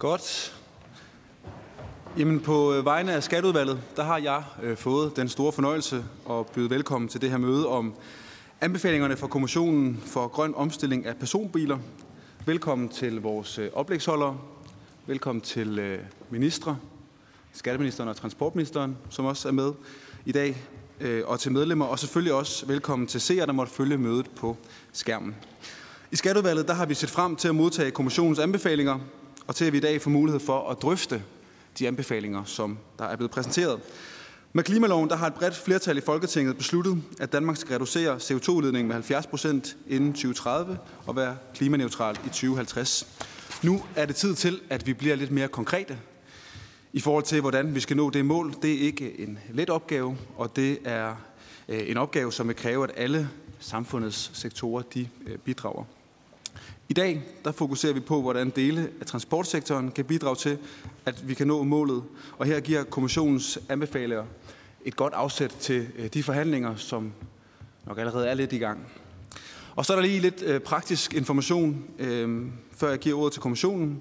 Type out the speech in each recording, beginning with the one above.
Godt. Jamen på øh, vegne af Skatteudvalget, der har jeg øh, fået den store fornøjelse at byde velkommen til det her møde om anbefalingerne fra Kommissionen for Grøn Omstilling af Personbiler. Velkommen til vores øh, oplægsholdere. Velkommen til øh, ministre, skatteministeren og transportministeren, som også er med i dag, øh, og til medlemmer, og selvfølgelig også velkommen til seere, der måtte følge mødet på skærmen. I Skatteudvalget der har vi set frem til at modtage kommissionens anbefalinger, og til at vi i dag får mulighed for at drøfte de anbefalinger, som der er blevet præsenteret. Med klimaloven der har et bredt flertal i Folketinget besluttet, at Danmark skal reducere CO2-udledningen med 70 procent inden 2030 og være klimaneutral i 2050. Nu er det tid til, at vi bliver lidt mere konkrete i forhold til, hvordan vi skal nå det mål. Det er ikke en let opgave, og det er øh, en opgave, som vil kræve, at alle samfundets sektorer de øh, bidrager. I dag der fokuserer vi på, hvordan dele af transportsektoren kan bidrage til, at vi kan nå målet. Og her giver kommissionens anbefalinger et godt afsæt til øh, de forhandlinger, som nok allerede er lidt i gang. Og så er der lige lidt øh, praktisk information, øh, før jeg giver ordet til kommissionen.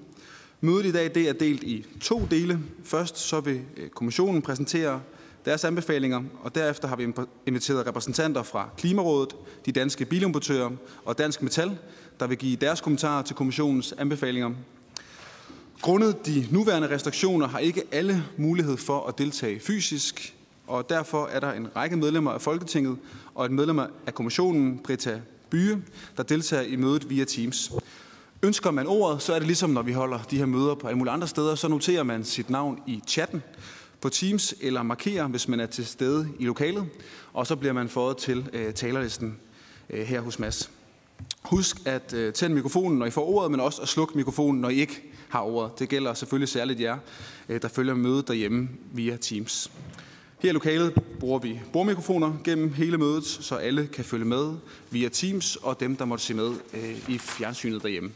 Mødet i dag det er delt i to dele. Først så vil øh, kommissionen præsentere deres anbefalinger, og derefter har vi inviteret repræsentanter fra Klimarådet, de danske bilimportører og Dansk Metal, der vil give deres kommentarer til kommissionens anbefalinger. Grundet de nuværende restriktioner har ikke alle mulighed for at deltage fysisk, og derfor er der en række medlemmer af Folketinget og et medlem af kommissionen, Britta Byge, der deltager i mødet via Teams. Ønsker man ordet, så er det ligesom når vi holder de her møder på alle mulige andre steder, så noterer man sit navn i chatten på Teams eller markerer, hvis man er til stede i lokalet, og så bliver man fået til øh, talerlisten øh, her hos Mads. Husk at øh, tænde mikrofonen, når I får ordet, men også at slukke mikrofonen, når I ikke har ordet. Det gælder selvfølgelig særligt jer, øh, der følger mødet derhjemme via Teams. Her i lokalet bruger vi bordmikrofoner gennem hele mødet, så alle kan følge med via Teams og dem, der måtte se med øh, i fjernsynet derhjemme.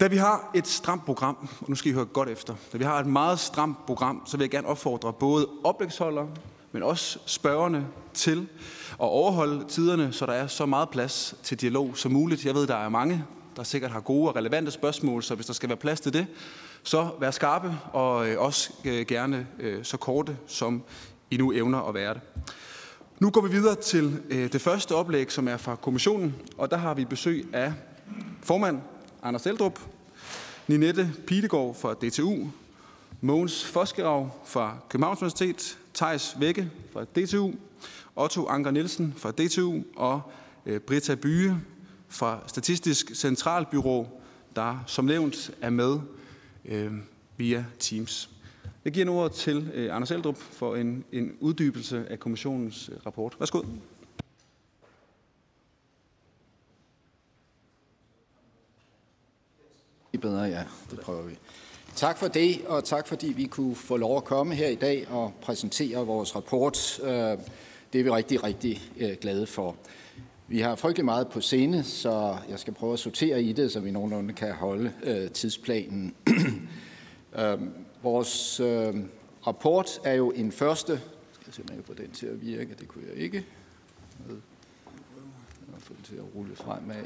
Da vi har et stramt program, og nu skal I høre godt efter, da vi har et meget stramt program, så vil jeg gerne opfordre både oplægsholdere, men også spørgerne til at overholde tiderne, så der er så meget plads til dialog som muligt. Jeg ved, der er mange, der sikkert har gode og relevante spørgsmål, så hvis der skal være plads til det, så vær skarpe og øh, også øh, gerne øh, så korte, som I nu evner at være det. Nu går vi videre til det første oplæg, som er fra kommissionen, og der har vi besøg af formand Anders Eldrup, Ninette Pilegaard fra DTU, Mogens Foskerav fra Københavns Universitet, Tejs Vække fra DTU, Otto Anker Nielsen fra DTU og øh, Britta Byge fra Statistisk Centralbyrå, der som nævnt er med øh, via Teams. Jeg giver nu ordet til øh, Anders Eldrup for en, en uddybelse af kommissionens øh, rapport. Værsgo. bedre, ja. Det prøver vi. Tak for det, og tak fordi vi kunne få lov at komme her i dag og præsentere vores rapport. Øh, det er vi rigtig, rigtig øh, glade for. Vi har frygtelig meget på scene, så jeg skal prøve at sortere i det, så vi nogenlunde kan holde øh, tidsplanen. Øhm, vores øh, rapport er jo en første... Jeg skal simpelthen få den til at virke, det kunne jeg ikke. Jeg har fået den til at rulle fremad.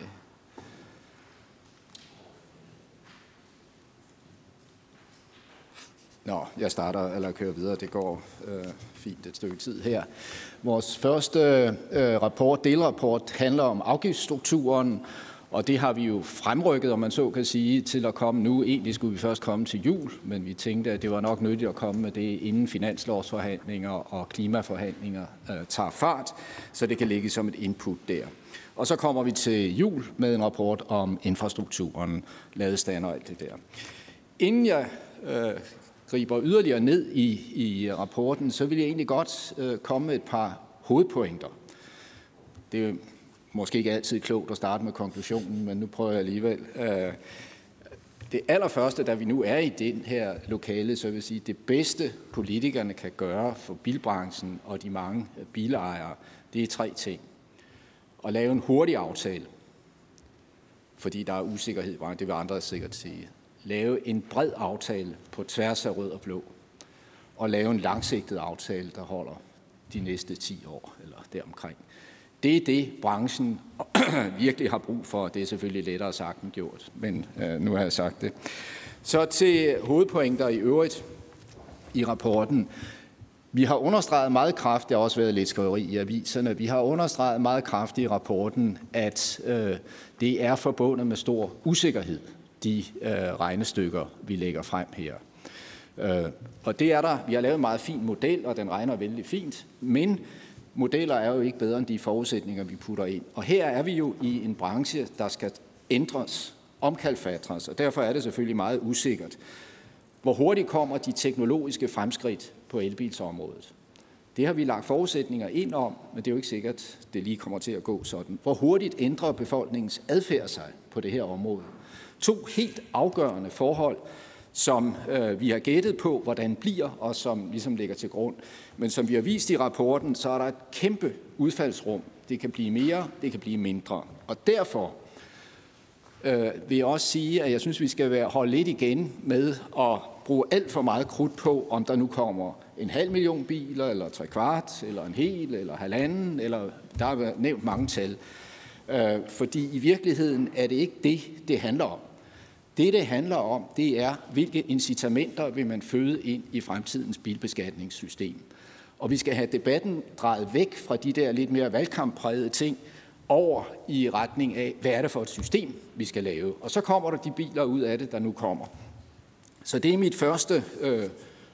Nå, jeg starter eller kører videre. Det går øh, fint et stykke tid her. Vores første øh, rapport, delrapport, handler om afgiftsstrukturen, og det har vi jo fremrykket, om man så kan sige, til at komme nu. Egentlig skulle vi først komme til jul, men vi tænkte, at det var nok nyttigt at komme med det, inden finanslovsforhandlinger og klimaforhandlinger øh, tager fart, så det kan ligge som et input der. Og så kommer vi til jul med en rapport om infrastrukturen, ladestander og alt det der. Inden jeg øh, griber yderligere ned i, i rapporten, så vil jeg egentlig godt øh, komme med et par hovedpointer. Det er måske ikke altid klogt at starte med konklusionen, men nu prøver jeg alligevel. Øh, det allerførste, da vi nu er i den her lokale, så vil jeg sige, det bedste politikerne kan gøre for bilbranchen og de mange øh, bilejere, det er tre ting. At lave en hurtig aftale, fordi der er usikkerhed i branchen, det vil andre sikkert sige lave en bred aftale på tværs af rød og blå, og lave en langsigtet aftale, der holder de næste 10 år eller deromkring. Det er det, branchen virkelig har brug for. Det er selvfølgelig lettere sagt end gjort, men øh, nu har jeg sagt det. Så til hovedpointer i øvrigt i rapporten. Vi har understreget meget kraftigt, det har også været lidt skriveri i aviserne, vi har understreget meget kraftigt i rapporten, at øh, det er forbundet med stor usikkerhed, de øh, regnestykker, vi lægger frem her. Øh, og det er der, vi har lavet en meget fin model, og den regner vældig fint, men modeller er jo ikke bedre end de forudsætninger, vi putter ind. Og her er vi jo i en branche, der skal ændres, omkalfatres, og derfor er det selvfølgelig meget usikkert. Hvor hurtigt kommer de teknologiske fremskridt på elbilsområdet? Det har vi lagt forudsætninger ind om, men det er jo ikke sikkert, det lige kommer til at gå sådan. Hvor hurtigt ændrer befolkningens adfærd sig på det her område? To helt afgørende forhold, som øh, vi har gættet på, hvordan bliver, og som ligesom ligger til grund. Men som vi har vist i rapporten, så er der et kæmpe udfaldsrum. Det kan blive mere, det kan blive mindre. Og derfor øh, vil jeg også sige, at jeg synes, vi skal være, holde lidt igen med at bruge alt for meget krudt på, om der nu kommer en halv million biler, eller tre kvart, eller en hel, eller halvanden, eller der er nævnt mange tal. Øh, fordi i virkeligheden er det ikke det, det handler om. Det, det handler om, det er, hvilke incitamenter vil man føde ind i fremtidens bilbeskatningssystem. Og vi skal have debatten drejet væk fra de der lidt mere valgkampprægede ting, over i retning af, hvad er det for et system, vi skal lave. Og så kommer der de biler ud af det, der nu kommer. Så det er mit første øh,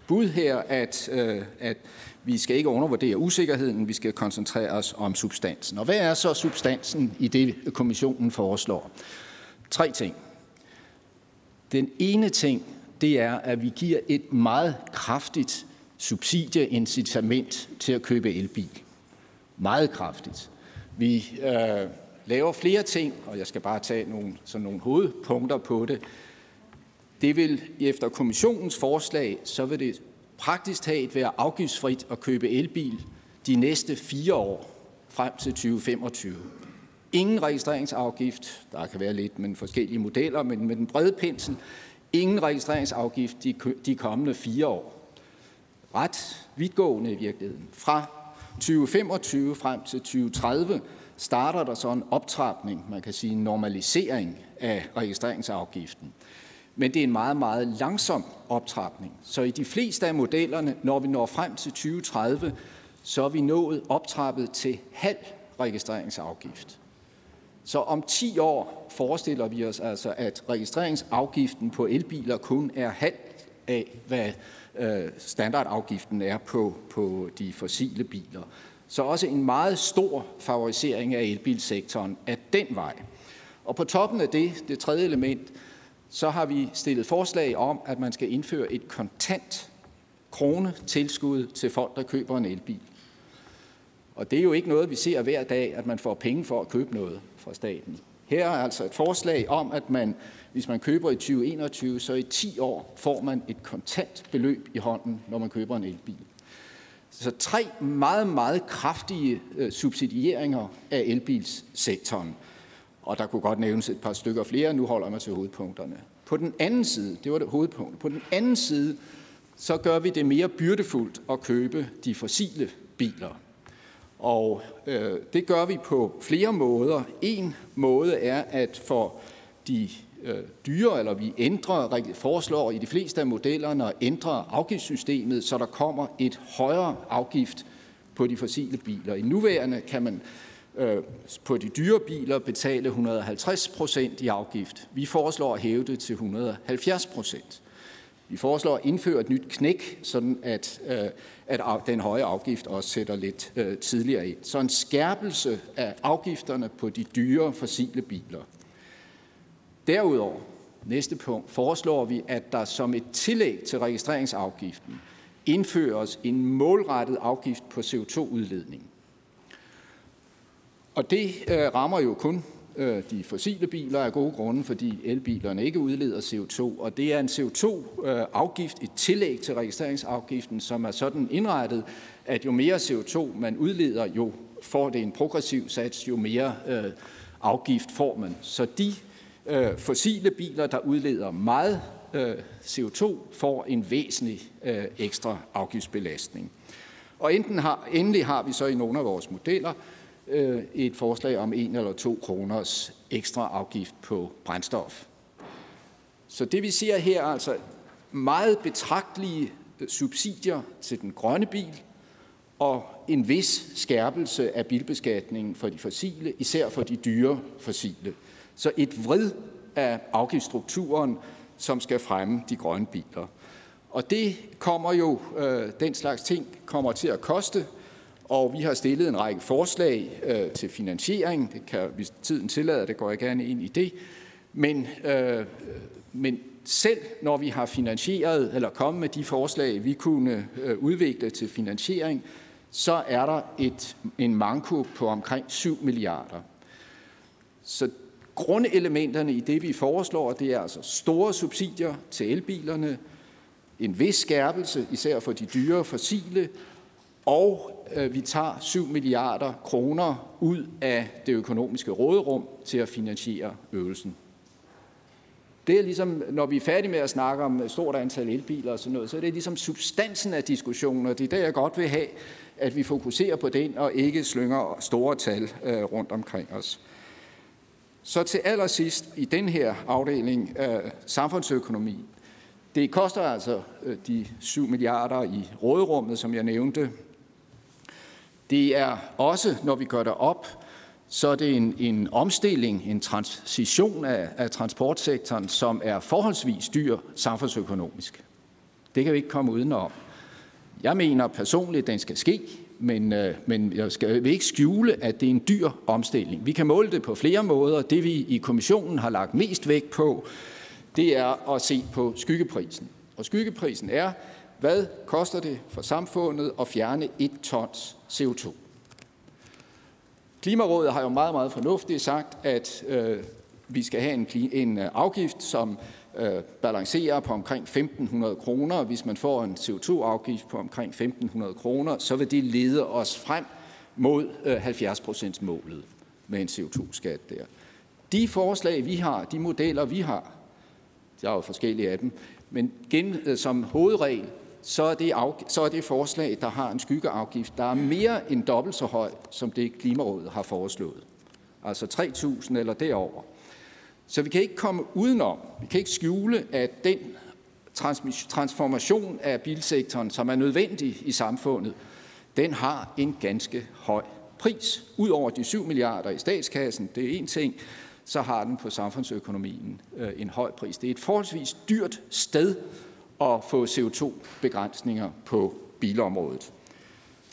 bud her, at, øh, at vi skal ikke undervurdere usikkerheden, vi skal koncentrere os om substansen. Og hvad er så substansen i det, kommissionen foreslår? Tre ting. Den ene ting, det er, at vi giver et meget kraftigt subsidieincitament til at købe elbil. Meget kraftigt. Vi øh, laver flere ting, og jeg skal bare tage nogle, sådan nogle hovedpunkter på det. Det vil efter kommissionens forslag, så vil det praktisk talt være afgiftsfrit at købe elbil de næste fire år frem til 2025. Ingen registreringsafgift, der kan være lidt med forskellige modeller, men med den brede pensel, ingen registreringsafgift de, de kommende fire år. Ret vidtgående i virkeligheden. Fra 2025 frem til 2030 starter der så en optrapning, man kan sige en normalisering af registreringsafgiften. Men det er en meget, meget langsom optrapning. Så i de fleste af modellerne, når vi når frem til 2030, så er vi nået optrappet til halv registreringsafgift. Så om 10 år forestiller vi os altså, at registreringsafgiften på elbiler kun er halv af, hvad øh, standardafgiften er på, på de fossile biler. Så også en meget stor favorisering af elbilsektoren af den vej. Og på toppen af det, det tredje element, så har vi stillet forslag om, at man skal indføre et kontant krone tilskud til folk, der køber en elbil. Og det er jo ikke noget, vi ser hver dag, at man får penge for at købe noget fra staten. Her er altså et forslag om, at man, hvis man køber i 2021, så i 10 år får man et kontant beløb i hånden, når man køber en elbil. Så tre meget, meget kraftige øh, subsidieringer af elbilssektoren. Og der kunne godt nævnes et par stykker flere, nu holder jeg mig til hovedpunkterne. På den anden side, det var det hovedpunkt, på den anden side, så gør vi det mere byrdefuldt at købe de fossile biler. Og øh, det gør vi på flere måder. En måde er, at for de øh, dyre, eller vi ændrer, foreslår i de fleste af modellerne at ændre afgiftssystemet, så der kommer et højere afgift på de fossile biler. I nuværende kan man øh, på de dyre biler betale 150 procent i afgift. Vi foreslår at hæve det til 170 procent. Vi foreslår at indføre et nyt knæk, sådan at, øh, at den høje afgift også sætter lidt øh, tidligere ind. Så en skærpelse af afgifterne på de dyre fossile biler. Derudover, næste punkt, foreslår vi, at der som et tillæg til registreringsafgiften indføres en målrettet afgift på CO2-udledning. Og det øh, rammer jo kun øh, de fossile biler af gode grunde, fordi elbilerne ikke udleder CO2. Og det er en CO2-afgift, øh, et tillæg til registreringsafgiften, som er sådan indrettet, at jo mere CO2 man udleder, jo får det en progressiv sats, jo mere øh, afgift får man. Så de øh, fossile biler, der udleder meget øh, CO2, får en væsentlig øh, ekstra afgiftsbelastning. Og enten har, endelig har vi så i nogle af vores modeller øh, et forslag om en eller to kroners ekstra afgift på brændstof. Så det vi ser her er altså meget betragtelige øh, subsidier til den grønne bil og en vis skærpelse af bilbeskatningen for de fossile, især for de dyre fossile. Så et vrid af afgiftsstrukturen, som skal fremme de grønne biler. Og det kommer jo, øh, den slags ting kommer til at koste, og vi har stillet en række forslag øh, til finansiering. Det kan, hvis tiden tillader det, går jeg gerne ind i det. Men, øh, men selv når vi har finansieret eller kommet med de forslag, vi kunne øh, udvikle til finansiering, så er der et, en manko på omkring 7 milliarder. Så grundelementerne i det, vi foreslår, det er altså store subsidier til elbilerne, en vis skærpelse, især for de dyre fossile, og øh, vi tager 7 milliarder kroner ud af det økonomiske råderum til at finansiere øvelsen. Det er ligesom, når vi er færdige med at snakke om et stort antal elbiler og sådan noget, så er det ligesom substansen af diskussionen, og det er der, jeg godt vil have, at vi fokuserer på den og ikke slynger store tal øh, rundt omkring os. Så til allersidst i den her afdeling af samfundsøkonomi. Det koster altså øh, de 7 milliarder i råderummet, som jeg nævnte. Det er også, når vi gør det op, så er det en, en omstilling, en transition af, af transportsektoren, som er forholdsvis dyr samfundsøkonomisk. Det kan vi ikke komme udenom. Jeg mener personligt, at den skal ske, men, øh, men jeg skal vil ikke skjule, at det er en dyr omstilling. Vi kan måle det på flere måder. Det vi i kommissionen har lagt mest vægt på, det er at se på skyggeprisen. Og skyggeprisen er, hvad koster det for samfundet at fjerne et tons CO2? Klimarådet har jo meget, meget fornuftigt sagt, at øh, vi skal have en, en øh, afgift, som øh, balancerer på omkring 1.500 kroner. Hvis man får en CO2-afgift på omkring 1.500 kroner, så vil det lede os frem mod øh, 70 procents målet med en CO2-skat der. De forslag, vi har, de modeller, vi har, der er jo forskellige af dem, men gen, øh, som hovedregel, så er, det af, så er det forslag, der har en skyggeafgift, der er mere end dobbelt så høj, som det Klimarådet har foreslået. Altså 3.000 eller derover. Så vi kan ikke komme udenom, vi kan ikke skjule, at den transformation af bilsektoren, som er nødvendig i samfundet, den har en ganske høj pris. Udover de 7 milliarder i statskassen, det er en ting, så har den på samfundsøkonomien øh, en høj pris. Det er et forholdsvis dyrt sted at få CO2-begrænsninger på bilområdet.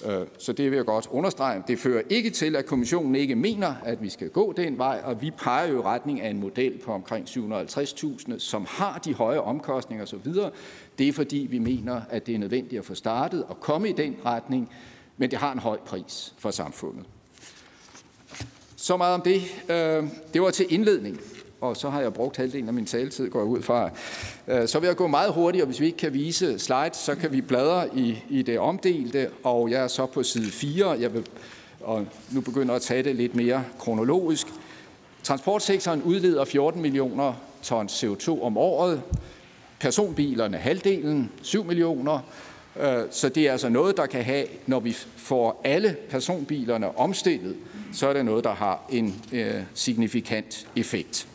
Øh, så det vil jeg godt understrege. Det fører ikke til, at kommissionen ikke mener, at vi skal gå den vej, og vi peger jo i retning af en model på omkring 750.000, som har de høje omkostninger osv. Det er fordi, vi mener, at det er nødvendigt at få startet og komme i den retning, men det har en høj pris for samfundet. Så meget om det. Øh, det var til indledning og så har jeg brugt halvdelen af min taletid, går jeg ud fra. Øh, så vil jeg gå meget hurtigt, og hvis vi ikke kan vise slides, så kan vi bladre i, i det omdelte, og jeg er så på side 4. Jeg vil, og nu begynder at tage det lidt mere kronologisk. Transportsektoren udleder 14 millioner tons CO2 om året. Personbilerne halvdelen, 7 millioner. Øh, så det er altså noget, der kan have, når vi får alle personbilerne omstillet, så er det noget, der har en øh, signifikant effekt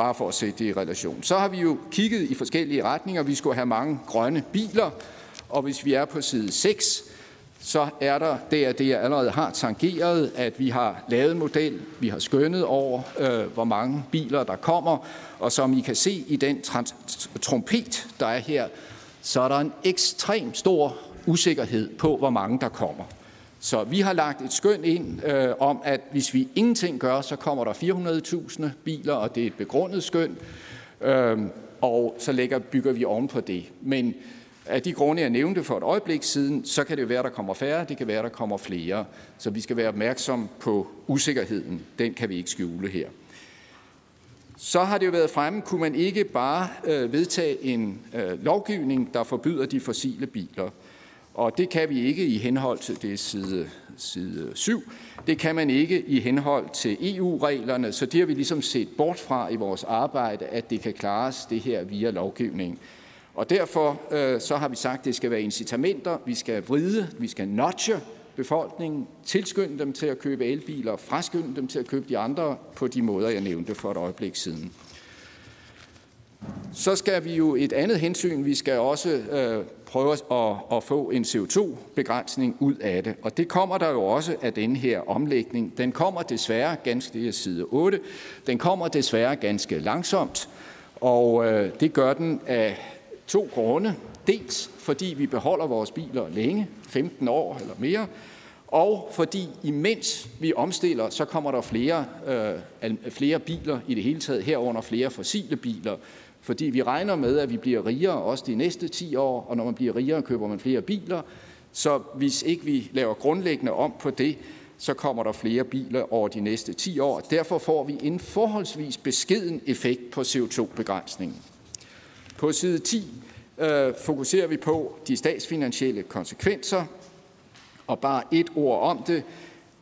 bare for at sætte det i relation. Så har vi jo kigget i forskellige retninger. Vi skulle have mange grønne biler, og hvis vi er på side 6, så er der der, det jeg allerede har tangeret, at vi har lavet en model, vi har skønnet over, øh, hvor mange biler der kommer, og som I kan se i den trompet, der er her, så er der en ekstrem stor usikkerhed på, hvor mange der kommer. Så vi har lagt et skøn ind øh, om, at hvis vi ingenting gør, så kommer der 400.000 biler, og det er et begrundet skøn, øh, og så lægger, bygger vi oven på det. Men af de grunde, jeg nævnte for et øjeblik siden, så kan det være, der kommer færre, det kan være, der kommer flere. Så vi skal være opmærksom på usikkerheden. Den kan vi ikke skjule her. Så har det jo været fremme, kunne man ikke bare øh, vedtage en øh, lovgivning, der forbyder de fossile biler. Og det kan vi ikke i henhold til det side, side 7. Det kan man ikke i henhold til EU-reglerne, så det har vi ligesom set bort fra i vores arbejde, at det kan klares det her via lovgivning. Og derfor øh, så har vi sagt, at det skal være incitamenter, vi skal vride, vi skal notche befolkningen, tilskynde dem til at købe elbiler, fraskynde dem til at købe de andre på de måder, jeg nævnte for et øjeblik siden. Så skal vi jo et andet hensyn, vi skal også øh, prøve at, at få en CO2-begrænsning ud af det. Og det kommer der jo også af den her omlægning. Den kommer desværre ganske, det er side 8, den kommer desværre ganske langsomt, og øh, det gør den af to grunde. Dels fordi vi beholder vores biler længe, 15 år eller mere, og fordi imens vi omstiller, så kommer der flere, øh, flere biler i det hele taget, herunder flere fossile biler, fordi vi regner med, at vi bliver rigere også de næste 10 år, og når man bliver rigere, køber man flere biler. Så hvis ikke vi laver grundlæggende om på det, så kommer der flere biler over de næste 10 år. Derfor får vi en forholdsvis beskeden effekt på CO2-begrænsningen. På side 10 øh, fokuserer vi på de statsfinansielle konsekvenser, og bare et ord om det.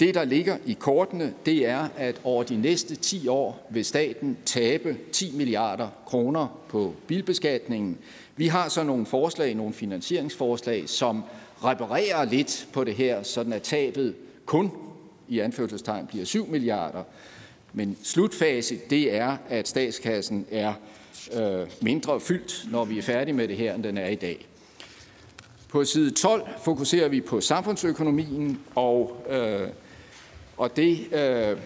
Det, der ligger i kortene, det er, at over de næste 10 år vil staten tabe 10 milliarder kroner på bilbeskatningen. Vi har så nogle forslag, nogle finansieringsforslag, som reparerer lidt på det her, sådan at tabet kun i anførselstegn bliver 7 milliarder. Men slutfase, det er, at statskassen er øh, mindre fyldt, når vi er færdige med det her, end den er i dag. På side 12 fokuserer vi på samfundsøkonomien, og, øh, og det, øh,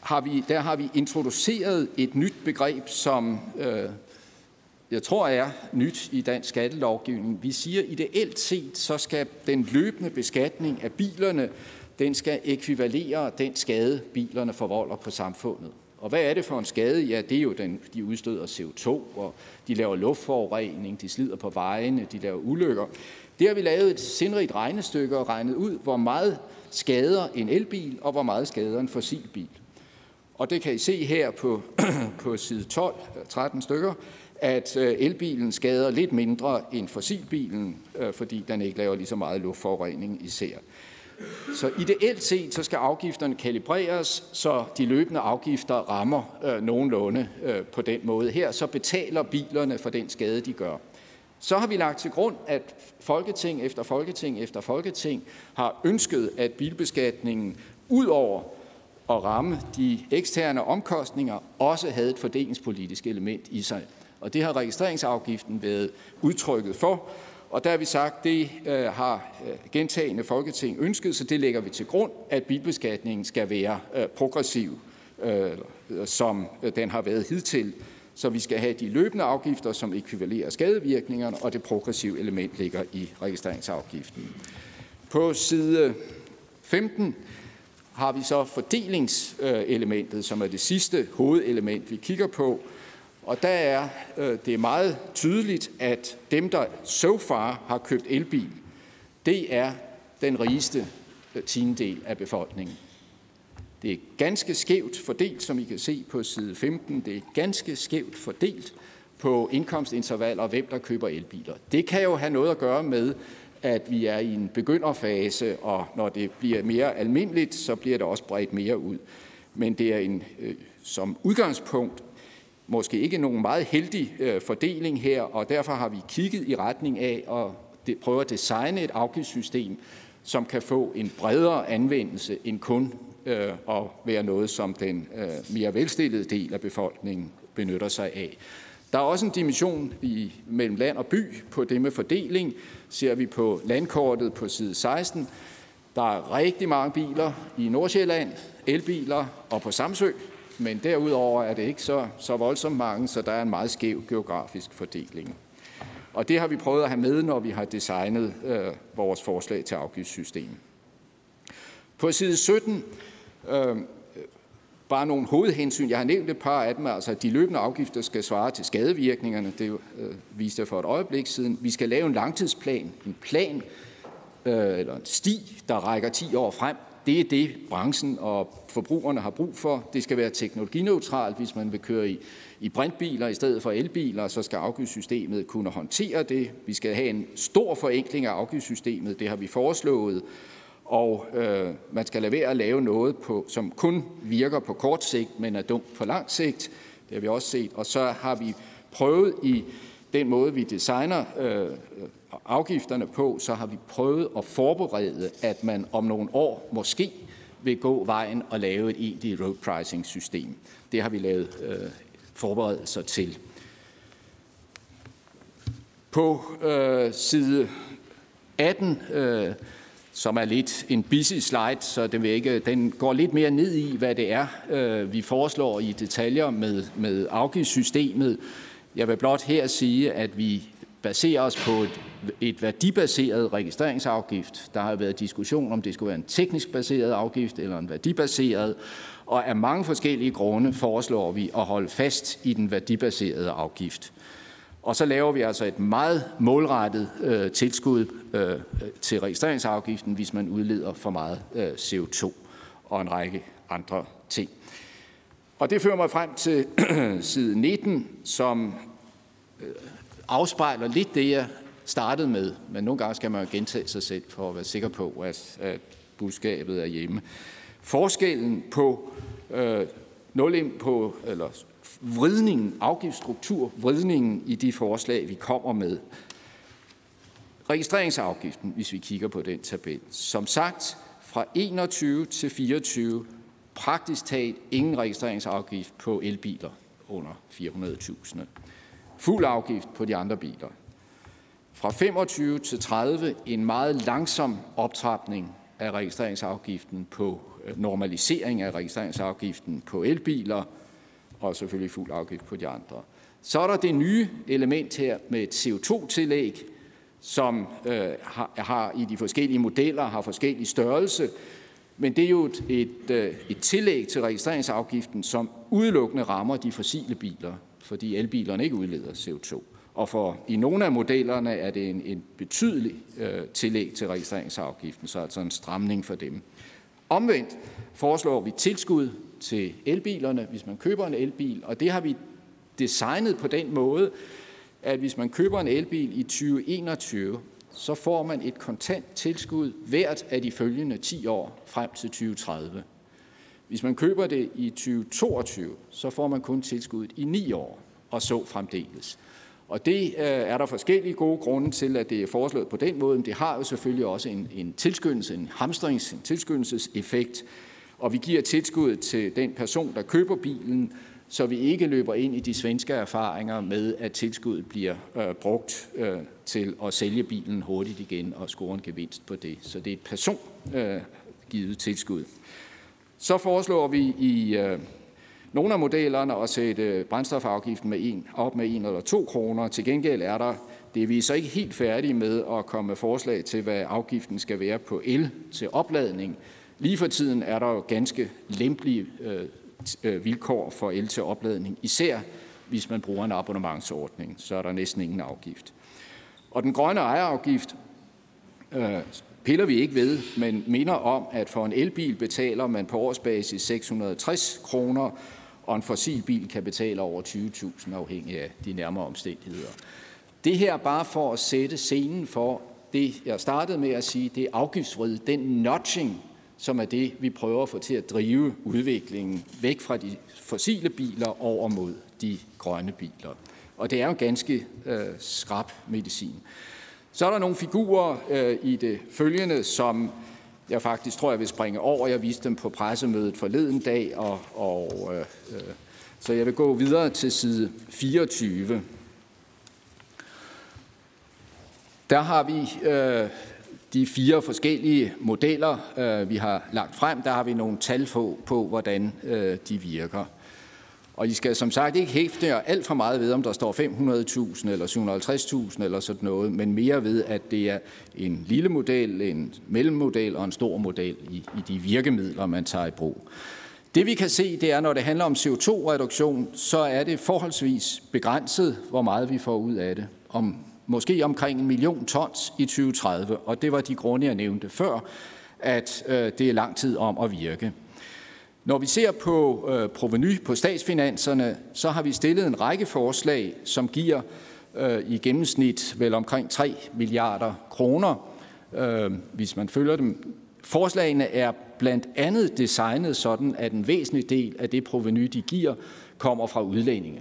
har vi, der har vi introduceret et nyt begreb, som øh, jeg tror er nyt i dansk skattelovgivning. Vi siger ideelt set, så skal den løbende beskatning af bilerne, den skal ekvivalere den skade, bilerne forvolder på samfundet. Og hvad er det for en skade? Ja, det er jo, den, de udstøder CO2, og de laver luftforurening, de slider på vejene, de laver ulykker. Det har vi lavet et sindrigt regnestykke og regnet ud, hvor meget skader en elbil, og hvor meget skader en fossilbil. Og det kan I se her på, på side 12, 13 øh, stykker, at øh, elbilen skader lidt mindre end fossilbilen, øh, fordi den ikke laver lige så meget luftforurening især. Så ideelt set så skal afgifterne kalibreres, så de løbende afgifter rammer øh, nogenlunde øh, på den måde. Her så betaler bilerne for den skade, de gør. Så har vi lagt til grund, at Folketing efter Folketing efter Folketing har ønsket, at bilbeskatningen ud over at ramme de eksterne omkostninger, også havde et fordelingspolitisk element i sig. Og det har registreringsafgiften været udtrykket for, og der har vi sagt, det øh, har øh, gentagende Folketing ønsket, så det lægger vi til grund, at bilbeskatningen skal være øh, progressiv, som den har været hidtil. Så vi skal have de løbende afgifter, som ekvivalerer skadevirkningerne, og det progressive element ligger i registreringsafgiften. På side 15 har vi så fordelingselementet, som er det sidste hovedelement, vi kigger på. Og der er øh, det er meget tydeligt, at dem, der so far har købt elbil, det er den rigeste øh, tiendel af befolkningen. Det er ganske skævt fordelt, som I kan se på side 15. Det er ganske skævt fordelt på indkomstintervaller og hvem der køber elbiler. Det kan jo have noget at gøre med, at vi er i en begynderfase, og når det bliver mere almindeligt, så bliver det også bredt mere ud. Men det er en, øh, som udgangspunkt måske ikke nogen meget heldig øh, fordeling her, og derfor har vi kigget i retning af at prøve at designe et afgiftssystem, som kan få en bredere anvendelse end kun øh, at være noget, som den øh, mere velstillede del af befolkningen benytter sig af. Der er også en dimension i, mellem land og by på det med fordeling. Ser vi på landkortet på side 16, der er rigtig mange biler i Nordsjælland, elbiler og på Samsø, men derudover er det ikke så, så voldsomt mange, så der er en meget skæv geografisk fordeling. Og det har vi prøvet at have med, når vi har designet øh, vores forslag til afgiftssystem. På side 17 Øhm, øh, bare nogle hovedhensyn. Jeg har nævnt et par af dem, altså at de løbende afgifter skal svare til skadevirkningerne. Det øh, viste jeg for et øjeblik siden. Vi skal lave en langtidsplan, en plan øh, eller en sti, der rækker 10 år frem. Det er det, branchen og forbrugerne har brug for. Det skal være teknologineutralt, hvis man vil køre i, i brintbiler i stedet for elbiler, så skal afgiftssystemet kunne håndtere det. Vi skal have en stor forenkling af afgiftssystemet, det har vi foreslået og øh, man skal lade være at lave noget, på, som kun virker på kort sigt, men er dumt på lang sigt. Det har vi også set. Og så har vi prøvet i den måde, vi designer øh, afgifterne på, så har vi prøvet at forberede, at man om nogle år måske vil gå vejen og lave et egentligt road pricing system. Det har vi lavet øh, forberedelser til. På øh, side 18, øh, som er lidt en busy slide, så den, vil ikke, den går lidt mere ned i, hvad det er, øh, vi foreslår i detaljer med, med afgiftssystemet. Jeg vil blot her sige, at vi baserer os på et, et værdibaseret registreringsafgift. Der har været diskussion om det skulle være en teknisk baseret afgift eller en værdibaseret, og af mange forskellige grunde foreslår vi at holde fast i den værdibaserede afgift. Og så laver vi altså et meget målrettet øh, tilskud øh, til registreringsafgiften, hvis man udleder for meget øh, CO2 og en række andre ting. Og det fører mig frem til side 19, som øh, afspejler lidt det, jeg startede med. Men nogle gange skal man jo gentage sig selv for at være sikker på, at, at budskabet er hjemme. Forskellen på øh, nul på, eller vridningen, afgiftsstruktur, vridningen i de forslag, vi kommer med. Registreringsafgiften, hvis vi kigger på den tabel. Som sagt, fra 21 til 24 praktisk talt ingen registreringsafgift på elbiler under 400.000. Fuld afgift på de andre biler. Fra 25 til 30 en meget langsom optrapning af registreringsafgiften på normalisering af registreringsafgiften på elbiler – og selvfølgelig fuld afgift på de andre. Så er der det nye element her med et CO2-tillæg, som øh, har, har i de forskellige modeller har forskellig størrelse, men det er jo et, et, øh, et tillæg til registreringsafgiften, som udelukkende rammer de fossile biler, fordi elbilerne ikke udleder CO2. Og for i nogle af modellerne er det en, en betydelig øh, tillæg til registreringsafgiften, så altså en stramning for dem. Omvendt foreslår vi tilskud til elbilerne, hvis man køber en elbil, og det har vi designet på den måde, at hvis man køber en elbil i 2021, så får man et kontant tilskud hvert af de følgende 10 år frem til 2030. Hvis man køber det i 2022, så får man kun tilskuddet i 9 år, og så fremdeles. Og det øh, er der forskellige gode grunde til, at det er foreslået på den måde, men det har jo selvfølgelig også en, en tilskyndelse, en hamstrings, en tilskyndelseseffekt, og vi giver tilskud til den person, der køber bilen, så vi ikke løber ind i de svenske erfaringer med, at tilskuddet bliver øh, brugt øh, til at sælge bilen hurtigt igen og score en gevinst på det. Så det er et persongivet øh, tilskud. Så foreslår vi i øh, nogle af modellerne at sætte brændstofafgiften med en, op med en eller to kroner. Til gengæld er der det er vi så ikke helt færdige med at komme med forslag til, hvad afgiften skal være på el til opladning. Lige for tiden er der jo ganske lempelige øh, øh, vilkår for el til opladning, især hvis man bruger en abonnementsordning, så er der næsten ingen afgift. Og den grønne ejerafgift øh, piller vi ikke ved, men minder om, at for en elbil betaler man på årsbasis 660 kroner, og en fossilbil kan betale over 20.000 afhængig af de nærmere omstændigheder. Det her bare for at sætte scenen for det, jeg startede med at sige, det er afgiftsfrihed, den notching, som er det, vi prøver at få til at drive udviklingen væk fra de fossile biler over mod de grønne biler. Og det er jo ganske øh, skrab medicin. Så er der nogle figurer øh, i det følgende, som jeg faktisk tror, jeg vil springe over. Jeg viste dem på pressemødet forleden dag, og, og, øh, øh, så jeg vil gå videre til side 24. Der har vi øh, de fire forskellige modeller, øh, vi har lagt frem, der har vi nogle tal på, på hvordan øh, de virker. Og I skal som sagt ikke hæfte jer alt for meget ved, om der står 500.000 eller 750.000 eller sådan noget, men mere ved, at det er en lille model, en mellemmodel og en stor model i, i de virkemidler, man tager i brug. Det vi kan se, det er, når det handler om CO2-reduktion, så er det forholdsvis begrænset, hvor meget vi får ud af det. Om måske omkring en million tons i 2030, og det var de grunde, jeg nævnte før, at øh, det er lang tid om at virke. Når vi ser på øh, proveny på statsfinanserne, så har vi stillet en række forslag, som giver øh, i gennemsnit vel omkring 3 milliarder kroner, øh, hvis man følger dem. Forslagene er blandt andet designet sådan, at en væsentlig del af det proveny, de giver, kommer fra udlændinge.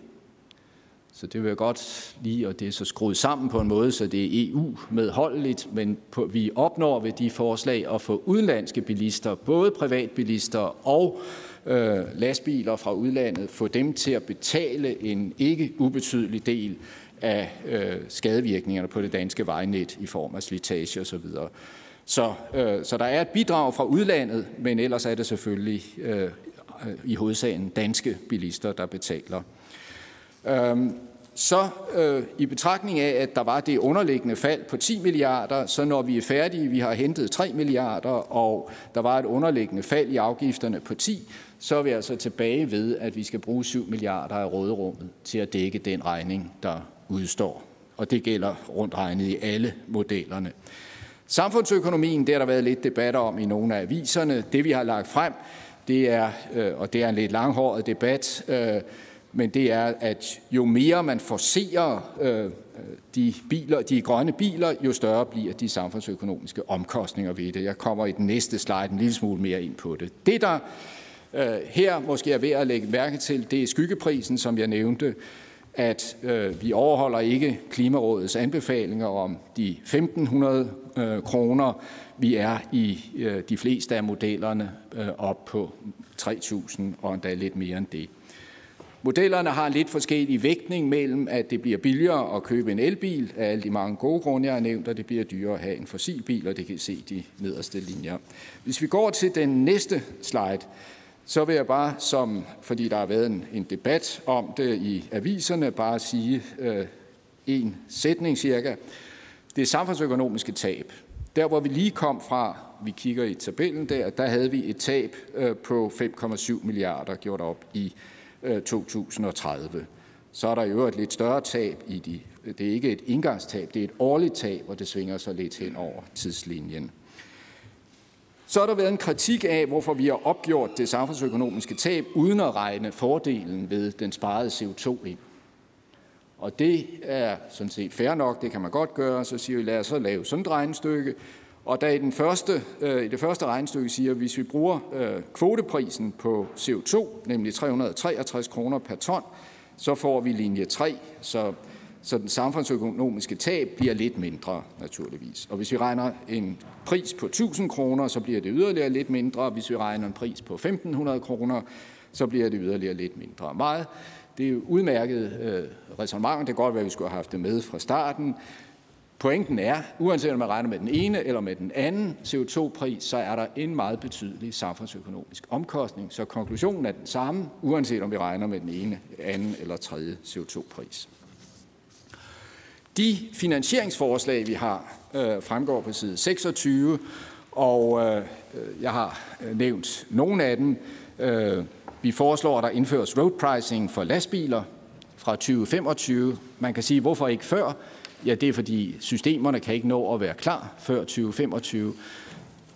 Så det vil jeg godt lige, og det er så skruet sammen på en måde, så det er EU-medholdeligt, men på, vi opnår ved de forslag at få udenlandske bilister, både privatbilister og øh, lastbiler fra udlandet, få dem til at betale en ikke ubetydelig del af øh, skadevirkningerne på det danske vejnet i form af slitage osv. Så, øh, så der er et bidrag fra udlandet, men ellers er det selvfølgelig øh, øh i hovedsagen danske bilister, der betaler. Øhm, så øh, i betragtning af, at der var det underliggende fald på 10 milliarder, så når vi er færdige, vi har hentet 3 milliarder, og der var et underliggende fald i afgifterne på 10, så er vi altså tilbage ved, at vi skal bruge 7 milliarder af råderummet til at dække den regning, der udstår. Og det gælder rundt regnet i alle modellerne. Samfundsøkonomien, det har der været lidt debat om i nogle af aviserne. Det vi har lagt frem, det er, øh, og det er en lidt langhåret debat, øh, men det er, at jo mere man forserer øh, øh, de, biler, de grønne biler, jo større bliver de samfundsøkonomiske omkostninger ved det. Jeg kommer i den næste slide en lille smule mere ind på det. Det, der øh, her måske er værd at lægge mærke til, det er skyggeprisen, som jeg nævnte, at øh, vi overholder ikke Klimarådets anbefalinger om de 1.500 øh, kroner. Vi er i øh, de fleste af modellerne øh, op på 3.000 og endda lidt mere end det. Modellerne har en lidt forskellig vægtning mellem, at det bliver billigere at købe en elbil af alle de mange gode grunde, jeg har nævnt, og det bliver dyrere at have en fossilbil, og det kan I se de nederste linjer. Hvis vi går til den næste slide, så vil jeg bare, som, fordi der har været en, en debat om det i aviserne, bare sige øh, en sætning cirka. Det samfundsøkonomiske tab. Der, hvor vi lige kom fra, vi kigger i tabellen der, der havde vi et tab øh, på 5,7 milliarder gjort op i Øh, 2030. Så er der jo et lidt større tab i de, det er ikke et indgangstab, det er et årligt tab, og det svinger sig lidt hen over tidslinjen. Så har der været en kritik af, hvorfor vi har opgjort det samfundsøkonomiske tab, uden at regne fordelen ved den sparede CO2 ind. Og det er sådan set fair nok, det kan man godt gøre. Så siger vi, lad os så lave sådan et regnestykke, og da i, den første, øh, i det første regnestykke siger, at hvis vi bruger øh, kvoteprisen på CO2, nemlig 363 kroner per ton, så får vi linje 3, så, så den samfundsøkonomiske tab bliver lidt mindre naturligvis. Og hvis vi regner en pris på 1000 kroner, så bliver det yderligere lidt mindre. Hvis vi regner en pris på 1500 kroner, så bliver det yderligere lidt mindre. Meget det er jo udmærket øh, resonemang. Det kan godt være, at vi skulle have haft det med fra starten. Pointen er, uanset om man regner med den ene eller med den anden CO2-pris, så er der en meget betydelig samfundsøkonomisk omkostning. Så konklusionen er den samme, uanset om vi regner med den ene, anden eller tredje CO2-pris. De finansieringsforslag, vi har, øh, fremgår på side 26, og øh, jeg har øh, nævnt nogle af dem. Øh, vi foreslår, at der indføres road pricing for lastbiler fra 2025. Man kan sige, hvorfor ikke før? Ja, det er fordi systemerne kan ikke nå at være klar før 2025.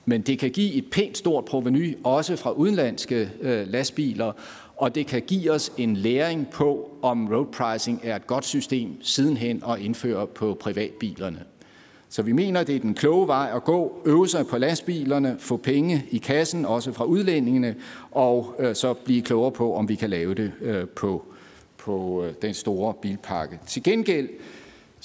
Men det kan give et pænt stort proveny, også fra udenlandske øh, lastbiler, og det kan give os en læring på, om road pricing er et godt system sidenhen at indføre på privatbilerne. Så vi mener, det er den kloge vej at gå, øve sig på lastbilerne, få penge i kassen, også fra udlændingene, og øh, så blive klogere på, om vi kan lave det øh, på, på øh, den store bilpakke. Til gengæld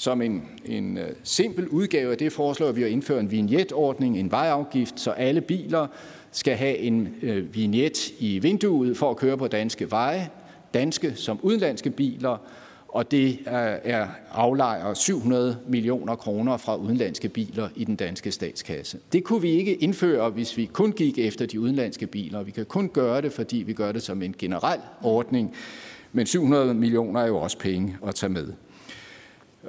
som en, en øh, simpel udgave af det foreslår vi at indføre en vignetordning, en vejafgift, så alle biler skal have en øh, vignet i vinduet for at køre på danske veje, danske som udenlandske biler, og det er aflejer 700 millioner kroner fra udenlandske biler i den danske statskasse. Det kunne vi ikke indføre, hvis vi kun gik efter de udenlandske biler. Vi kan kun gøre det, fordi vi gør det som en generel ordning, men 700 millioner er jo også penge at tage med.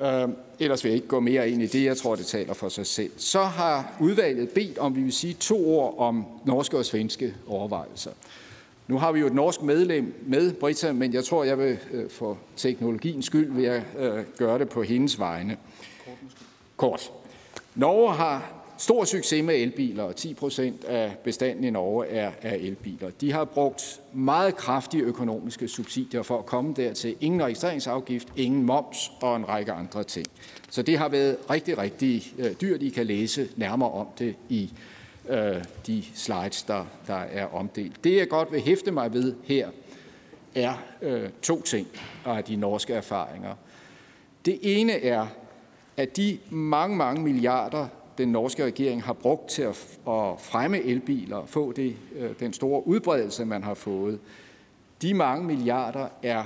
Øh, ellers vil jeg ikke gå mere ind i det. Jeg tror, det taler for sig selv. Så har udvalget bedt om, vi vil sige to ord om norske og svenske overvejelser. Nu har vi jo et norsk medlem med, Britta, men jeg tror, jeg vil øh, for teknologiens skyld vil jeg øh, gøre det på hendes vegne. Kort. Norge har stor succes med elbiler, og 10 procent af bestanden i Norge er, er elbiler. De har brugt meget kraftige økonomiske subsidier for at komme dertil. Ingen registreringsafgift, ingen moms og en række andre ting. Så det har været rigtig, rigtig øh, dyrt. I kan læse nærmere om det i øh, de slides, der, der er omdelt. Det, jeg godt vil hæfte mig ved her, er øh, to ting af de norske erfaringer. Det ene er, at de mange, mange milliarder, den norske regering har brugt til at, fremme elbiler og få det, øh, den store udbredelse, man har fået, de mange milliarder er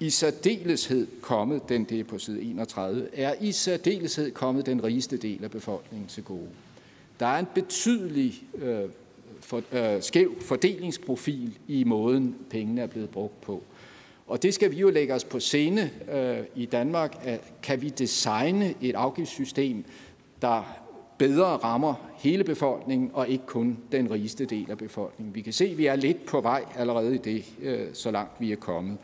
i særdeleshed kommet, den det er på side 31, er i særdeleshed kommet den rigeste del af befolkningen til gode. Der er en betydelig øh, for, øh, skæv fordelingsprofil i måden, pengene er blevet brugt på. Og det skal vi jo lægge os på scene øh, i Danmark. At kan vi designe et afgiftssystem, der bedre rammer hele befolkningen og ikke kun den rigeste del af befolkningen. Vi kan se, at vi er lidt på vej allerede i det, øh, så langt vi er kommet.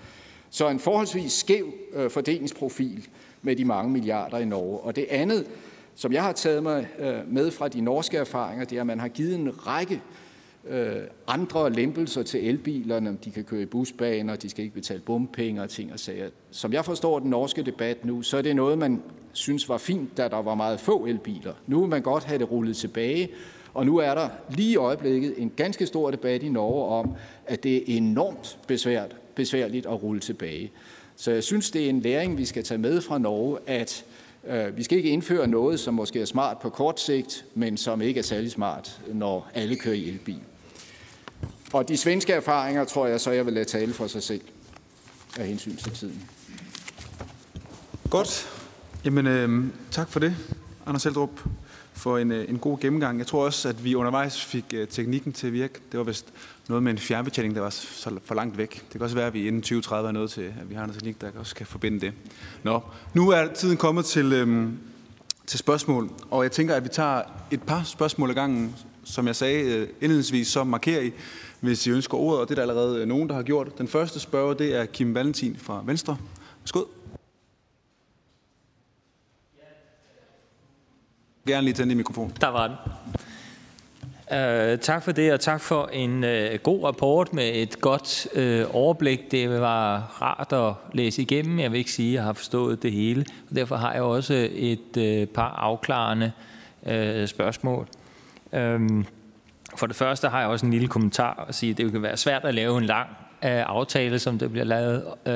Så en forholdsvis skæv øh, fordelingsprofil med de mange milliarder i Norge. Og det andet, som jeg har taget mig øh, med fra de norske erfaringer, det er, at man har givet en række Øh, andre lempelser til elbilerne. De kan køre i busbaner, de skal ikke betale bompenge og ting og sager. Som jeg forstår den norske debat nu, så er det noget, man synes var fint, da der var meget få elbiler. Nu vil man godt have det rullet tilbage, og nu er der lige i øjeblikket en ganske stor debat i Norge om, at det er enormt besvært, besværligt at rulle tilbage. Så jeg synes, det er en læring, vi skal tage med fra Norge, at øh, vi skal ikke indføre noget, som måske er smart på kort sigt, men som ikke er særlig smart, når alle kører i elbil. Og de svenske erfaringer tror jeg så, jeg vil lade tale for sig selv af hensyn til tiden. Godt. Jamen, øh, tak for det, Anders Heldrup, for en, øh, en god gennemgang. Jeg tror også, at vi undervejs fik øh, teknikken til at virke. Det var vist noget med en fjernbetjening, der var så for langt væk. Det kan også være, at vi inden 2030 er nødt til, at vi har en teknik, der også kan forbinde det. Nå, nu er tiden kommet til, øh, til spørgsmål, og jeg tænker, at vi tager et par spørgsmål ad gangen. Som jeg sagde øh, indledningsvis, så markerer I, hvis I ønsker ordet, og det er der allerede øh, nogen, der har gjort. Den første spørger, det er Kim Valentin fra Venstre. Værsgo. Gerne lige tænde i mikrofon. Der var den. Uh, tak for det, og tak for en uh, god rapport med et godt uh, overblik. Det var rart at læse igennem. Jeg vil ikke sige, at jeg har forstået det hele. Og derfor har jeg også et uh, par afklarende uh, spørgsmål. Uh, for det første har jeg også en lille kommentar at sige, at det kan være svært at lave en lang uh, aftale, som der bliver, lavet, uh,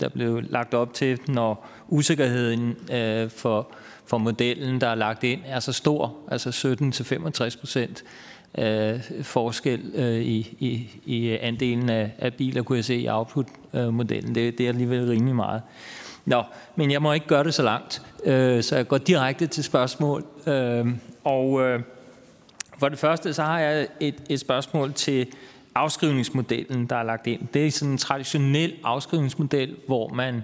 der bliver lagt op til, når usikkerheden uh, for for modellen, der er lagt ind, er så stor, altså 17-65 procent forskel i, i, i andelen af, af biler, kunne jeg se i output-modellen. Det, det er alligevel rimelig meget. Nå, men jeg må ikke gøre det så langt, så jeg går direkte til spørgsmål. Og for det første, så har jeg et, et spørgsmål til afskrivningsmodellen, der er lagt ind. Det er sådan en traditionel afskrivningsmodel, hvor man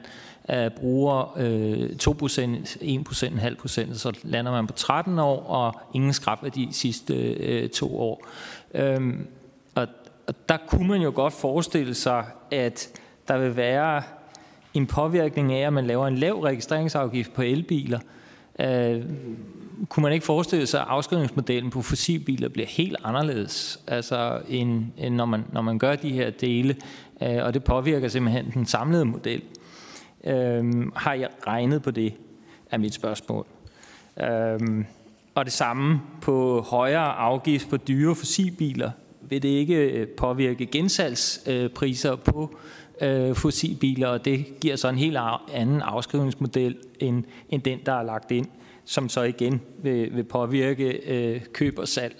øh, bruger øh, 2%, 1%, 0,5%, så lander man på 13 år, og ingen de sidste øh, to år. Øhm, og, og der kunne man jo godt forestille sig, at der vil være en påvirkning af, at man laver en lav registreringsafgift på elbiler. Øh, kunne man ikke forestille sig, at afskrivningsmodellen på fossilbiler bliver helt anderledes, altså end, end når, man, når man gør de her dele, øh, og det påvirker simpelthen den samlede model. Øh, har jeg regnet på det, er mit spørgsmål. Øh, og det samme på højere afgift på dyre fossilbiler. Vil det ikke øh, påvirke gensalgspriser øh, på øh, fossilbiler, og det giver så en helt anden afskrivningsmodel end, end den, der er lagt ind, som så igen vil, vil påvirke øh, køb og salg.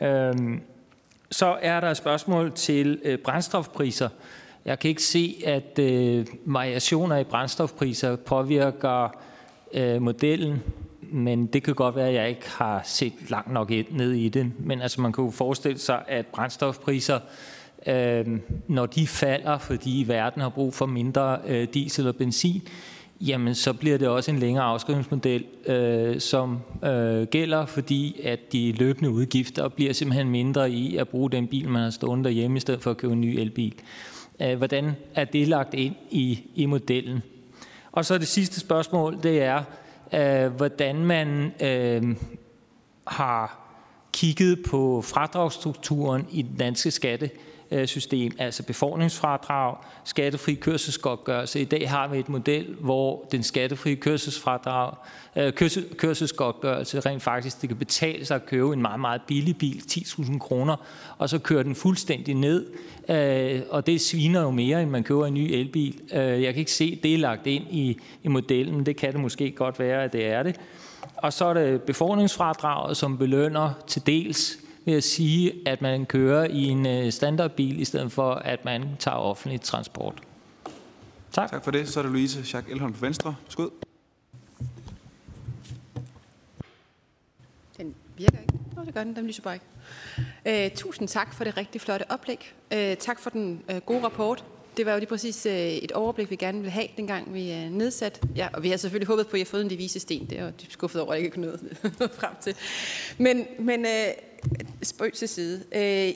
Øhm, så er der et spørgsmål til øh, brændstofpriser. Jeg kan ikke se, at øh, variationer i brændstofpriser påvirker øh, modellen, men det kan godt være, at jeg ikke har set langt nok ned i det. Men altså, man kan jo forestille sig, at brændstofpriser, øh, når de falder, fordi verden har brug for mindre øh, diesel og benzin, jamen så bliver det også en længere afskrivningsmodel, øh, som øh, gælder, fordi at de løbende udgifter bliver simpelthen mindre i at bruge den bil, man har stående derhjemme, i stedet for at købe en ny elbil. Øh, hvordan er det lagt ind i, i modellen? Og så det sidste spørgsmål, det er, øh, hvordan man øh, har kigget på fradragsstrukturen i den danske skatte Øh, system, altså befordringsfradrag, skattefri kørselsgodtgørelse. I dag har vi et model, hvor den skattefri kørselsfradrag, øh, kørselsgodtgørelse rent faktisk det kan betale sig at købe en meget, meget billig bil, 10.000 kroner, og så kører den fuldstændig ned, øh, og det sviner jo mere, end man køber en ny elbil. Jeg kan ikke se, det er lagt ind i, i modellen. Det kan det måske godt være, at det er det. Og så er det befordringsfradraget, som belønner til dels ved at sige, at man kører i en øh, standardbil, i stedet for at man tager offentlig transport. Tak. Tak for det. Så er det Louise Schack Elholm på Venstre. Skud. Den virker ikke. Nå, det gør den. Den lyser bare ikke. Øh, tusind tak for det rigtig flotte oplæg. Øh, tak for den øh, gode rapport. Det var jo lige præcis øh, et overblik, vi gerne ville have, dengang vi øh, er nedsat. Ja, og vi har selvfølgelig håbet på, at I har fået en devise sten. Det er jo skuffet over, at jeg ikke kunne nå frem til. Men, men øh, spøg til side.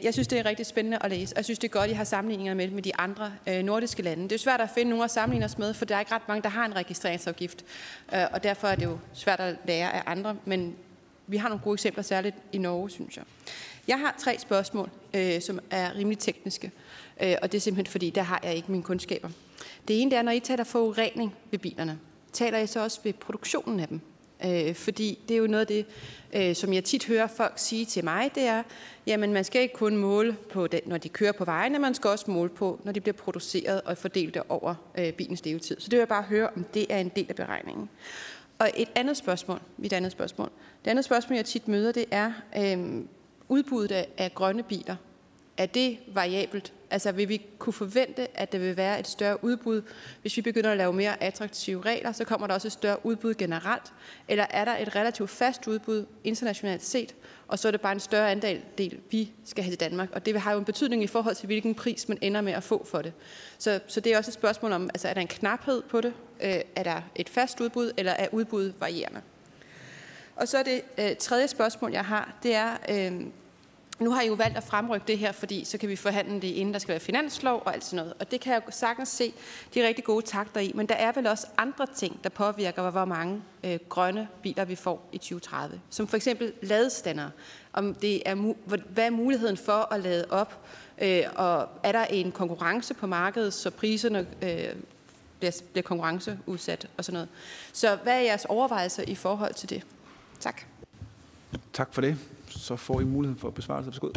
Jeg synes, det er rigtig spændende at læse, og jeg synes, det er godt, at I har sammenligninger med, med de andre nordiske lande. Det er svært at finde nogen at sammenligne os med, for der er ikke ret mange, der har en registreringsafgift, og derfor er det jo svært at lære af andre, men vi har nogle gode eksempler, særligt i Norge, synes jeg. Jeg har tre spørgsmål, som er rimelig tekniske, Øh, og det er simpelthen fordi, der har jeg ikke mine kundskaber. Det ene det er, når I taler forurening ved bilerne, taler I så også ved produktionen af dem? Øh, fordi det er jo noget af det, øh, som jeg tit hører folk sige til mig, det er, jamen man skal ikke kun måle på det, når de kører på vejene, man skal også måle på, når de bliver produceret og fordelt over øh, bilens levetid. Så det vil jeg bare høre, om det er en del af beregningen. Og et andet spørgsmål, mit andet spørgsmål. Det andet spørgsmål, jeg tit møder, det er øh, udbuddet af, af grønne biler. Er det variabelt? Altså vil vi kunne forvente, at der vil være et større udbud, hvis vi begynder at lave mere attraktive regler, så kommer der også et større udbud generelt? Eller er der et relativt fast udbud internationalt set, og så er det bare en større andel, del, vi skal have til Danmark? Og det har jo en betydning i forhold til, hvilken pris man ender med at få for det. Så, så det er også et spørgsmål om, altså er der en knaphed på det? Øh, er der et fast udbud, eller er udbuddet varierende? Og så er det øh, tredje spørgsmål, jeg har, det er, øh, nu har I jo valgt at fremrykke det her, fordi så kan vi forhandle det, inden der skal være finanslov og alt sådan noget. Og det kan jeg jo sagtens se de rigtig gode takter i. Men der er vel også andre ting, der påvirker, hvor mange øh, grønne biler vi får i 2030. Som for eksempel ladestander. Om det er, hvad er muligheden for at lade op? Øh, og er der en konkurrence på markedet, så priserne øh, bliver, bliver konkurrenceudsat og sådan noget. Så hvad er jeres overvejelser i forhold til det? Tak. Tak for det. Så får I muligheden for at besvare det. Værsgo.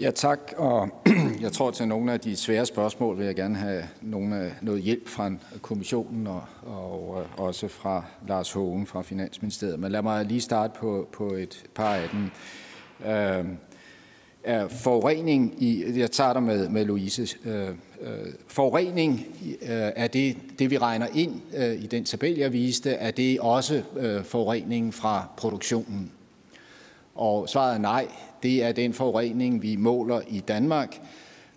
Ja, tak. Og jeg tror, til nogle af de svære spørgsmål vil jeg gerne have nogle, noget hjælp fra kommissionen og, og øh, også fra Lars Hågen fra Finansministeriet. Men lad mig lige starte på, på et par af dem. Øh, er forurening i, jeg tager dig med, med Louise, øh, øh, forurening øh, er det, det, vi regner ind øh, i den tabel, jeg viste, er det også øh, forurening fra produktionen? Og svaret er nej, det er den forurening, vi måler i Danmark.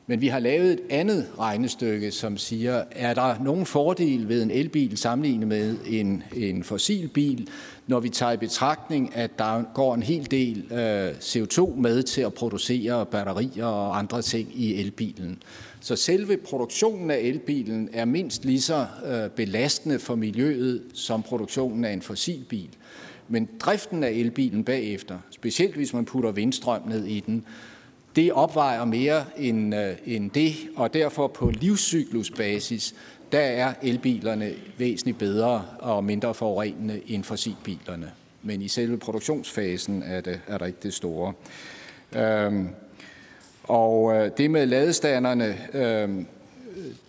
Men vi har lavet et andet regnestykke, som siger, er der nogen fordel ved en elbil sammenlignet med en, en fossilbil, når vi tager i betragtning, at der går en hel del øh, CO2 med til at producere batterier og andre ting i elbilen. Så selve produktionen af elbilen er mindst lige så øh, belastende for miljøet som produktionen af en fossilbil. Men driften af elbilen bagefter, specielt hvis man putter vindstrøm ned i den, det opvejer mere end, øh, end det, og derfor på livscyklusbasis, der er elbilerne væsentligt bedre og mindre forurenende end fossilbilerne. Men i selve produktionsfasen er, det, er der ikke det store. Øhm, og øh, det med ladestanderne, øh,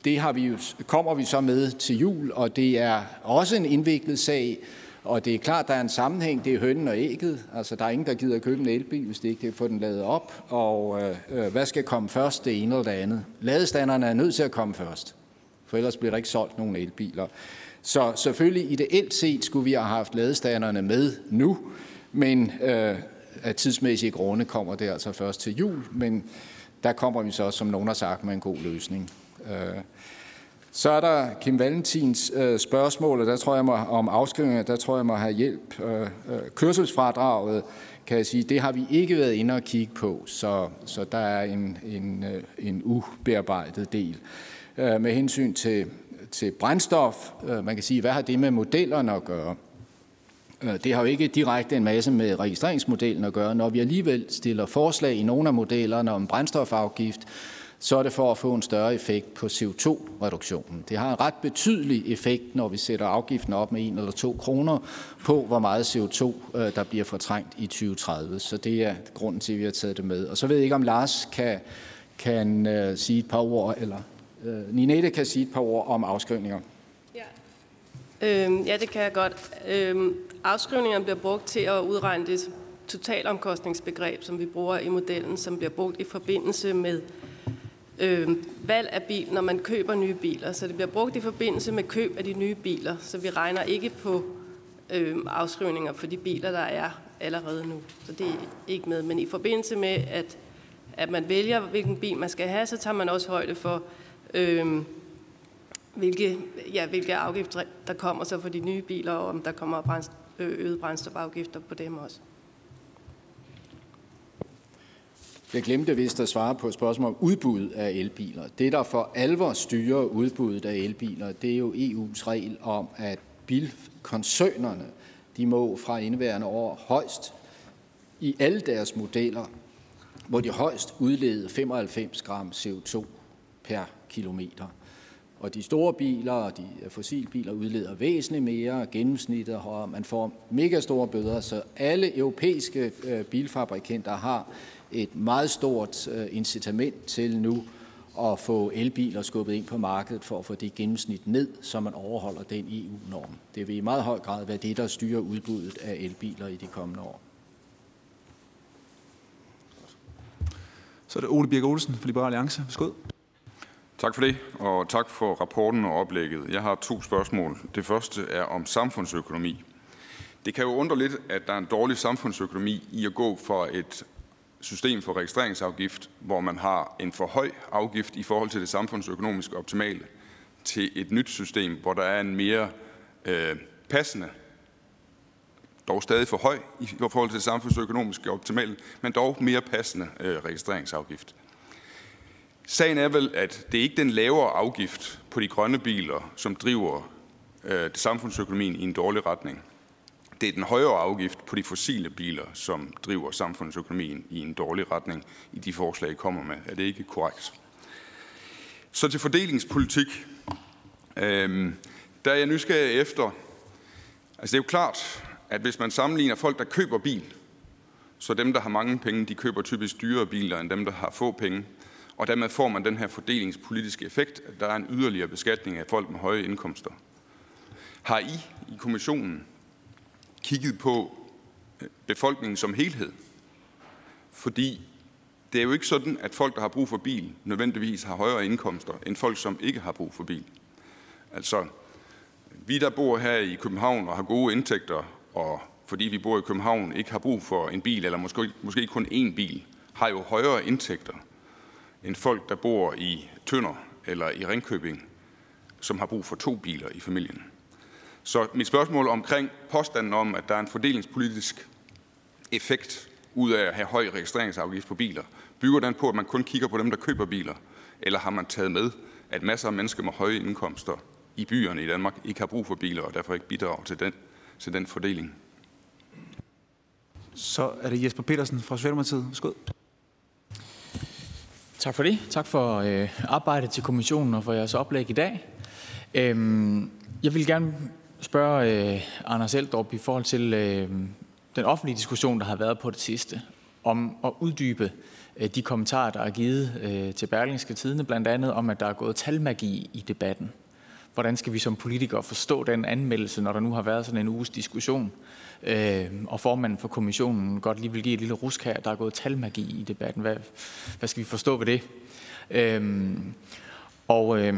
det har vi jo, kommer vi så med til jul, og det er også en indviklet sag, og det er klart, der er en sammenhæng, det er hønnen og ægget. Altså, der er ingen, der gider at købe en elbil, hvis de ikke kan få den lavet op. Og øh, øh, hvad skal komme først, det ene eller det andet? Ladestanderne er nødt til at komme først, for ellers bliver der ikke solgt nogen elbiler. Så selvfølgelig ideelt set skulle vi have haft ladestanderne med nu, men øh, af tidsmæssige grunde kommer det altså først til jul, men der kommer vi så, som nogen har sagt, med en god løsning. Øh, så er der Kim Valentins øh, spørgsmål, og der tror jeg må, om afskrivninger, der tror jeg må have hjælp. Øh, øh, kørselsfradraget, kan jeg sige, det har vi ikke været inde og kigge på, så, så der er en, en, øh, en ubearbejdet del. Øh, med hensyn til, til brændstof, øh, man kan sige, hvad har det med modellerne at gøre? Øh, det har jo ikke direkte en masse med registreringsmodellen at gøre. Når vi alligevel stiller forslag i nogle af modellerne om brændstofafgift, så er det for at få en større effekt på CO2-reduktionen. Det har en ret betydelig effekt, når vi sætter afgiften op med 1 eller 2 kroner på, hvor meget CO2 øh, der bliver fortrængt i 2030. Så det er grunden til, at vi har taget det med. Og så ved jeg ikke, om Lars kan, kan uh, sige et par ord, eller uh, Ninette kan sige et par ord om afskrivninger. Ja, øhm, ja det kan jeg godt. Øhm, afskrivningerne bliver brugt til at udregne det totalomkostningsbegreb, som vi bruger i modellen, som bliver brugt i forbindelse med øh, valg af bil, når man køber nye biler. Så det bliver brugt i forbindelse med køb af de nye biler. Så vi regner ikke på øh, afskrivninger for de biler, der er allerede nu. Så det er ikke med. Men i forbindelse med, at, at man vælger, hvilken bil man skal have, så tager man også højde for, øh, hvilke, ja, hvilke afgifter, der kommer så for de nye biler, og om der kommer øget brændstofafgifter på dem også. Jeg glemte vist at svare på et spørgsmål om udbud af elbiler. Det, der for alvor styrer udbuddet af elbiler, det er jo EU's regel om, at bilkoncernerne de må fra indeværende år højst i alle deres modeller, hvor de højst udlede 95 gram CO2 per kilometer. Og de store biler og de fossilbiler udleder væsentligt mere, gennemsnittet og man får mega store bøder, så alle europæiske øh, bilfabrikanter har et meget stort øh, incitament til nu at få elbiler skubbet ind på markedet for at få det gennemsnit ned, så man overholder den EU-norm. Det vil i meget høj grad være det, der styrer udbuddet af elbiler i de kommende år. Så er det Ole Birk Olsen for Liberal Alliance. Værsgo. Tak for det, og tak for rapporten og oplægget. Jeg har to spørgsmål. Det første er om samfundsøkonomi. Det kan jo undre lidt, at der er en dårlig samfundsøkonomi i at gå fra et system for registreringsafgift, hvor man har en for høj afgift i forhold til det samfundsøkonomisk optimale, til et nyt system, hvor der er en mere øh, passende, dog stadig for høj i forhold til det samfundsøkonomiske optimale, men dog mere passende øh, registreringsafgift. Sagen er vel, at det er ikke den lavere afgift på de grønne biler, som driver øh, samfundsøkonomien i en dårlig retning. Det er den højere afgift på de fossile biler, som driver samfundsøkonomien i en dårlig retning i de forslag, I kommer med. Er det ikke korrekt? Så til fordelingspolitik. Øhm, der er jeg nysgerrig efter, altså det er jo klart, at hvis man sammenligner folk, der køber bil, så dem, der har mange penge, de køber typisk dyrere biler end dem, der har få penge. Og dermed får man den her fordelingspolitiske effekt, at der er en yderligere beskatning af folk med høje indkomster. Har I i kommissionen kigget på øh, befolkningen som helhed? Fordi det er jo ikke sådan, at folk, der har brug for bil, nødvendigvis har højere indkomster end folk, som ikke har brug for bil. Altså, vi, der bor her i København og har gode indtægter, og fordi vi bor i København, ikke har brug for en bil, eller måske, måske kun én bil, har jo højere indtægter end folk, der bor i Tønder eller i Ringkøbing, som har brug for to biler i familien. Så mit spørgsmål omkring påstanden om, at der er en fordelingspolitisk effekt ud af at have høj registreringsafgift på biler, bygger den på, at man kun kigger på dem, der køber biler? Eller har man taget med, at masser af mennesker med høje indkomster i byerne i Danmark ikke har brug for biler, og derfor ikke bidrager til den, til den fordeling? Så er det Jesper Petersen fra Socialdemokratiet. Skål. Tak for det. Tak for øh, arbejdet til kommissionen og for jeres oplæg i dag. Øhm, jeg vil gerne spørge øh, Anders Eldrup i forhold til øh, den offentlige diskussion, der har været på det sidste, om at uddybe øh, de kommentarer, der er givet øh, til Berlingske Tidene, blandt andet om, at der er gået talmagi i debatten. Hvordan skal vi som politikere forstå den anmeldelse, når der nu har været sådan en uges diskussion, øh, og formanden for kommissionen godt lige vil give et lille rusk her, der er gået talmagi i debatten. Hvad, hvad skal vi forstå ved det? Øh, og øh,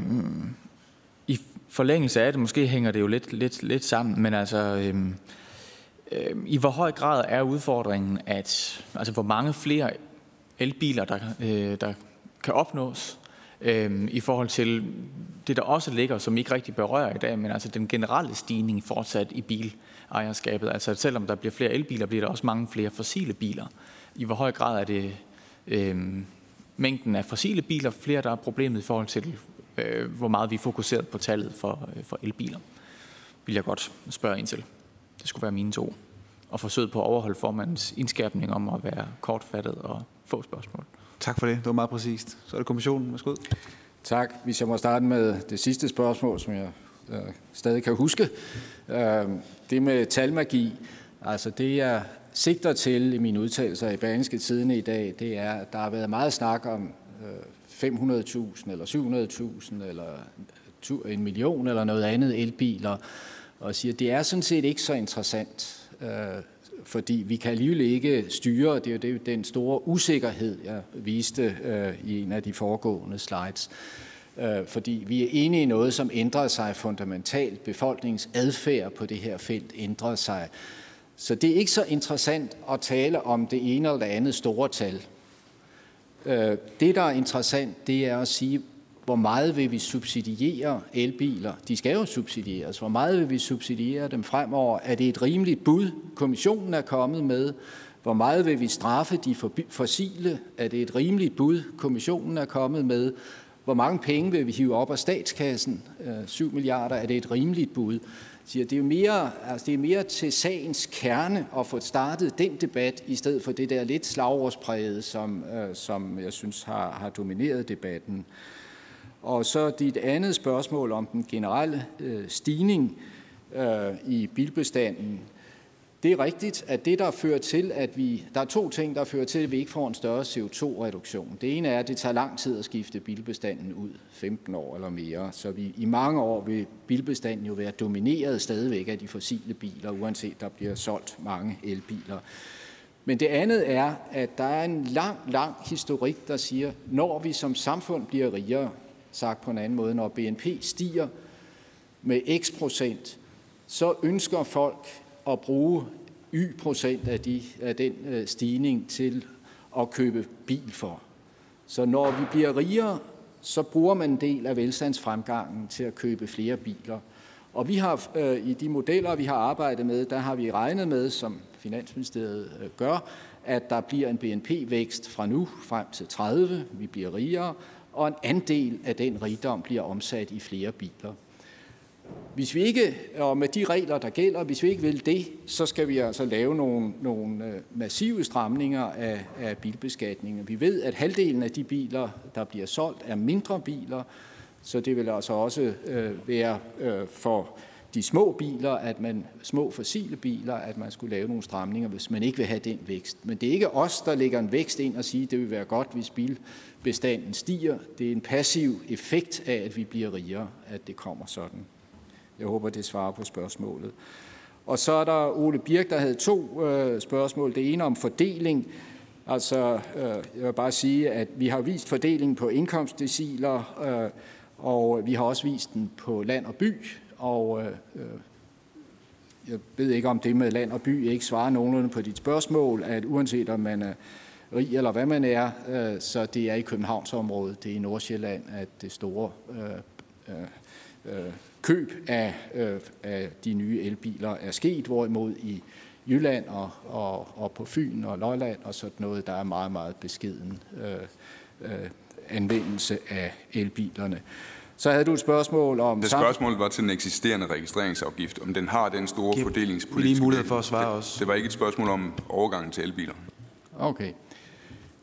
forlængelse af det, måske hænger det jo lidt, lidt, lidt sammen, men altså, øhm, øhm, i hvor høj grad er udfordringen, at altså hvor mange flere elbiler, der, øh, der kan opnås, øh, i forhold til det, der også ligger, som ikke rigtig berører i dag, men altså den generelle stigning fortsat i bilejerskabet. Altså selvom der bliver flere elbiler, bliver der også mange flere fossile biler. I hvor høj grad er det øh, mængden af fossile biler, flere der er problemet i forhold til, øh, hvor meget vi er fokuseret på tallet for, øh, for elbiler. Vil jeg godt spørge ind til. Det skulle være mine to. Og forsøget på at overholde formandens indskærpning om at være kortfattet og få spørgsmål. Tak for det. Det var meget præcist. Så er det kommissionen. Værsgo. Tak. Hvis jeg må starte med det sidste spørgsmål, som jeg øh, stadig kan huske. Øh, det med talmagi. Altså det, jeg sigter til i mine udtalelser i Berlingske Tidene i dag, det er, at der har været meget snak om øh, 500.000 eller 700.000 eller en million eller noget andet elbiler, og siger, at det er sådan set ikke så interessant. Øh, fordi vi kan alligevel ikke styre, det er jo det, den store usikkerhed, jeg viste øh, i en af de foregående slides. Øh, fordi vi er enige i noget, som ændrer sig fundamentalt. Befolkningsadfærd på det her felt ændrer sig. Så det er ikke så interessant at tale om det ene eller det andet store tal. Øh, det, der er interessant, det er at sige, hvor meget vil vi subsidiere elbiler? De skal jo subsidieres. Hvor meget vil vi subsidiere dem fremover? Er det et rimeligt bud, kommissionen er kommet med? Hvor meget vil vi straffe de fossile? Er det et rimeligt bud, kommissionen er kommet med? Hvor mange penge vil vi hive op af statskassen? Øh, 7 milliarder, er det et rimeligt bud? Siger, det er mere, altså det er mere til sagens kerne at få startet den debat, i stedet for det der lidt slagårdspræget, som, øh, som jeg synes har, har domineret debatten. Og så dit andet spørgsmål om den generelle øh, stigning øh, i bilbestanden. Det er rigtigt, at det, der fører til, at vi... Der er to ting, der fører til, at vi ikke får en større CO2-reduktion. Det ene er, at det tager lang tid at skifte bilbestanden ud, 15 år eller mere. Så vi, i mange år vil bilbestanden jo være domineret stadigvæk af de fossile biler, uanset der bliver solgt mange elbiler. Men det andet er, at der er en lang, lang historik, der siger, når vi som samfund bliver rigere, sagt på en anden måde, når BNP stiger med x procent, så ønsker folk at bruge y procent af, de, af den øh, stigning til at købe bil for. Så når vi bliver rigere, så bruger man en del af velstandsfremgangen til at købe flere biler. Og vi har øh, i de modeller, vi har arbejdet med, der har vi regnet med, som Finansministeriet øh, gør, at der bliver en BNP-vækst fra nu frem til 30. Vi bliver rigere, og en andel af den rigdom bliver omsat i flere biler. Hvis vi ikke, og med de regler, der gælder, hvis vi ikke vil det, så skal vi altså lave nogle, nogle øh, massive stramninger af, af bilbeskatningen. Vi ved, at halvdelen af de biler, der bliver solgt, er mindre biler, så det vil altså også øh, være øh, for de små biler, at man, små fossile biler, at man skulle lave nogle stramninger, hvis man ikke vil have den vækst. Men det er ikke os, der lægger en vækst ind og siger, at det vil være godt, hvis bilbestanden stiger. Det er en passiv effekt af, at vi bliver rigere, at det kommer sådan. Jeg håber, det svarer på spørgsmålet. Og så er der Ole Birk, der havde to øh, spørgsmål. Det ene om fordeling. Altså, øh, jeg vil bare sige, at vi har vist fordelingen på indkomstdeciler, øh, og vi har også vist den på land og by. Og øh, øh, jeg ved ikke, om det med land og by ikke svarer nogenlunde på dit spørgsmål, at uanset om man er rig eller hvad man er, øh, så det er i Københavnsområdet, det er i Nordsjælland, at det store øh, øh, øh køb af, øh, af de nye elbiler er sket, hvorimod i Jylland og, og, og på Fyn og Lolland og sådan noget, der er meget, meget beskeden øh, øh, anvendelse af elbilerne. Så havde du et spørgsmål om... Det spørgsmål var til den eksisterende registreringsafgift, om den har den store fordelingspolitiske... lige mulighed for at svare også. Det var ikke et spørgsmål om overgangen til elbiler. Okay.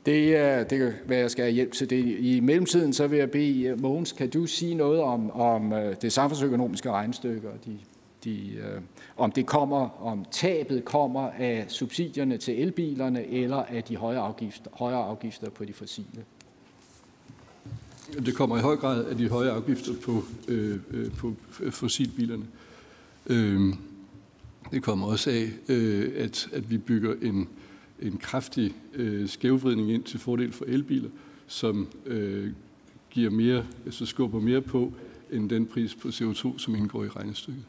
Det, er, det er, hvad jeg skal have hjælp til det. I mellemtiden så vil jeg bede øh, Mogens, kan du sige noget om, om øh, det samfundsøkonomiske regnestykke, og de, de, øh, om det kommer, om tabet kommer af subsidierne til elbilerne eller af de højere afgifter, højere afgifter på de fossile? Det kommer i høj grad af de høje afgifter på, øh, øh på fossilbilerne. Øh, det kommer også af, øh, at, at vi bygger en, en kraftig øh, skævvridning ind til fordel for elbiler, som øh, giver mere, altså skubber mere på end den pris på CO2, som indgår i regnestykket.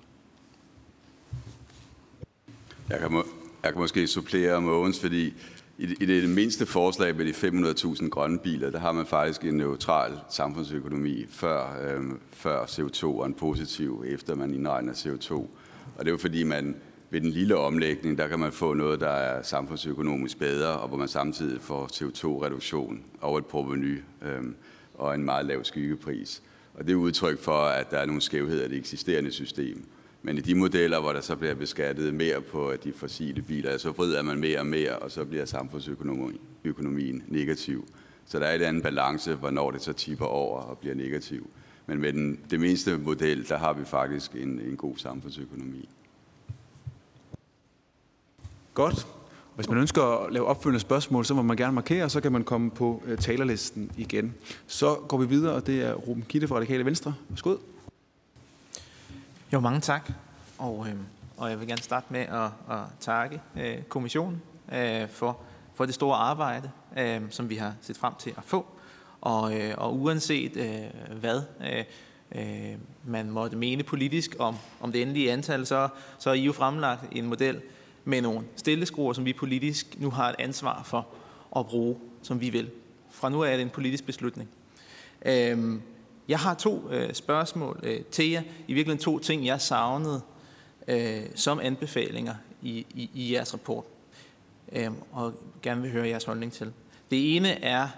Jeg kan, må, jeg kan måske supplere Mogens, fordi i, i det mindste forslag med de 500.000 grønne biler, der har man faktisk en neutral samfundsøkonomi før, øh, før CO2 og en positiv, efter man indregner CO2. Og det er jo fordi, man ved den lille omlægning, der kan man få noget, der er samfundsøkonomisk bedre, og hvor man samtidig får CO2-reduktion og et proveny øh, og en meget lav skyggepris. Og det er udtryk for, at der er nogle skævheder i det eksisterende system. Men i de modeller, hvor der så bliver beskattet mere på de fossile biler, så vrider man mere og mere, og så bliver samfundsøkonomien negativ. Så der er et andet balance, hvornår det så tipper over og bliver negativ. Men med den, det mindste model, der har vi faktisk en, en god samfundsøkonomi. Godt. Hvis man ønsker at lave opfølgende spørgsmål, så må man gerne markere, så kan man komme på øh, talerlisten igen. Så går vi videre, og det er Ruben Kitte fra Radikale Venstre. Værsgo. Jo, mange tak. Og, øh, og jeg vil gerne starte med at, at takke øh, kommissionen øh, for, for det store arbejde, øh, som vi har set frem til at få. Og, øh, og uanset øh, hvad øh, øh, man måtte mene politisk om, om det endelige antal, så, så er I jo fremlagt en model med nogle stilleskruer, som vi politisk nu har et ansvar for at bruge, som vi vil. Fra nu af er det en politisk beslutning. Øh, jeg har to øh, spørgsmål øh, til jer. I virkeligheden to ting, jeg savnede øh, som anbefalinger i, i, i jeres rapport, øh, og gerne vil høre jeres holdning til. Det ene er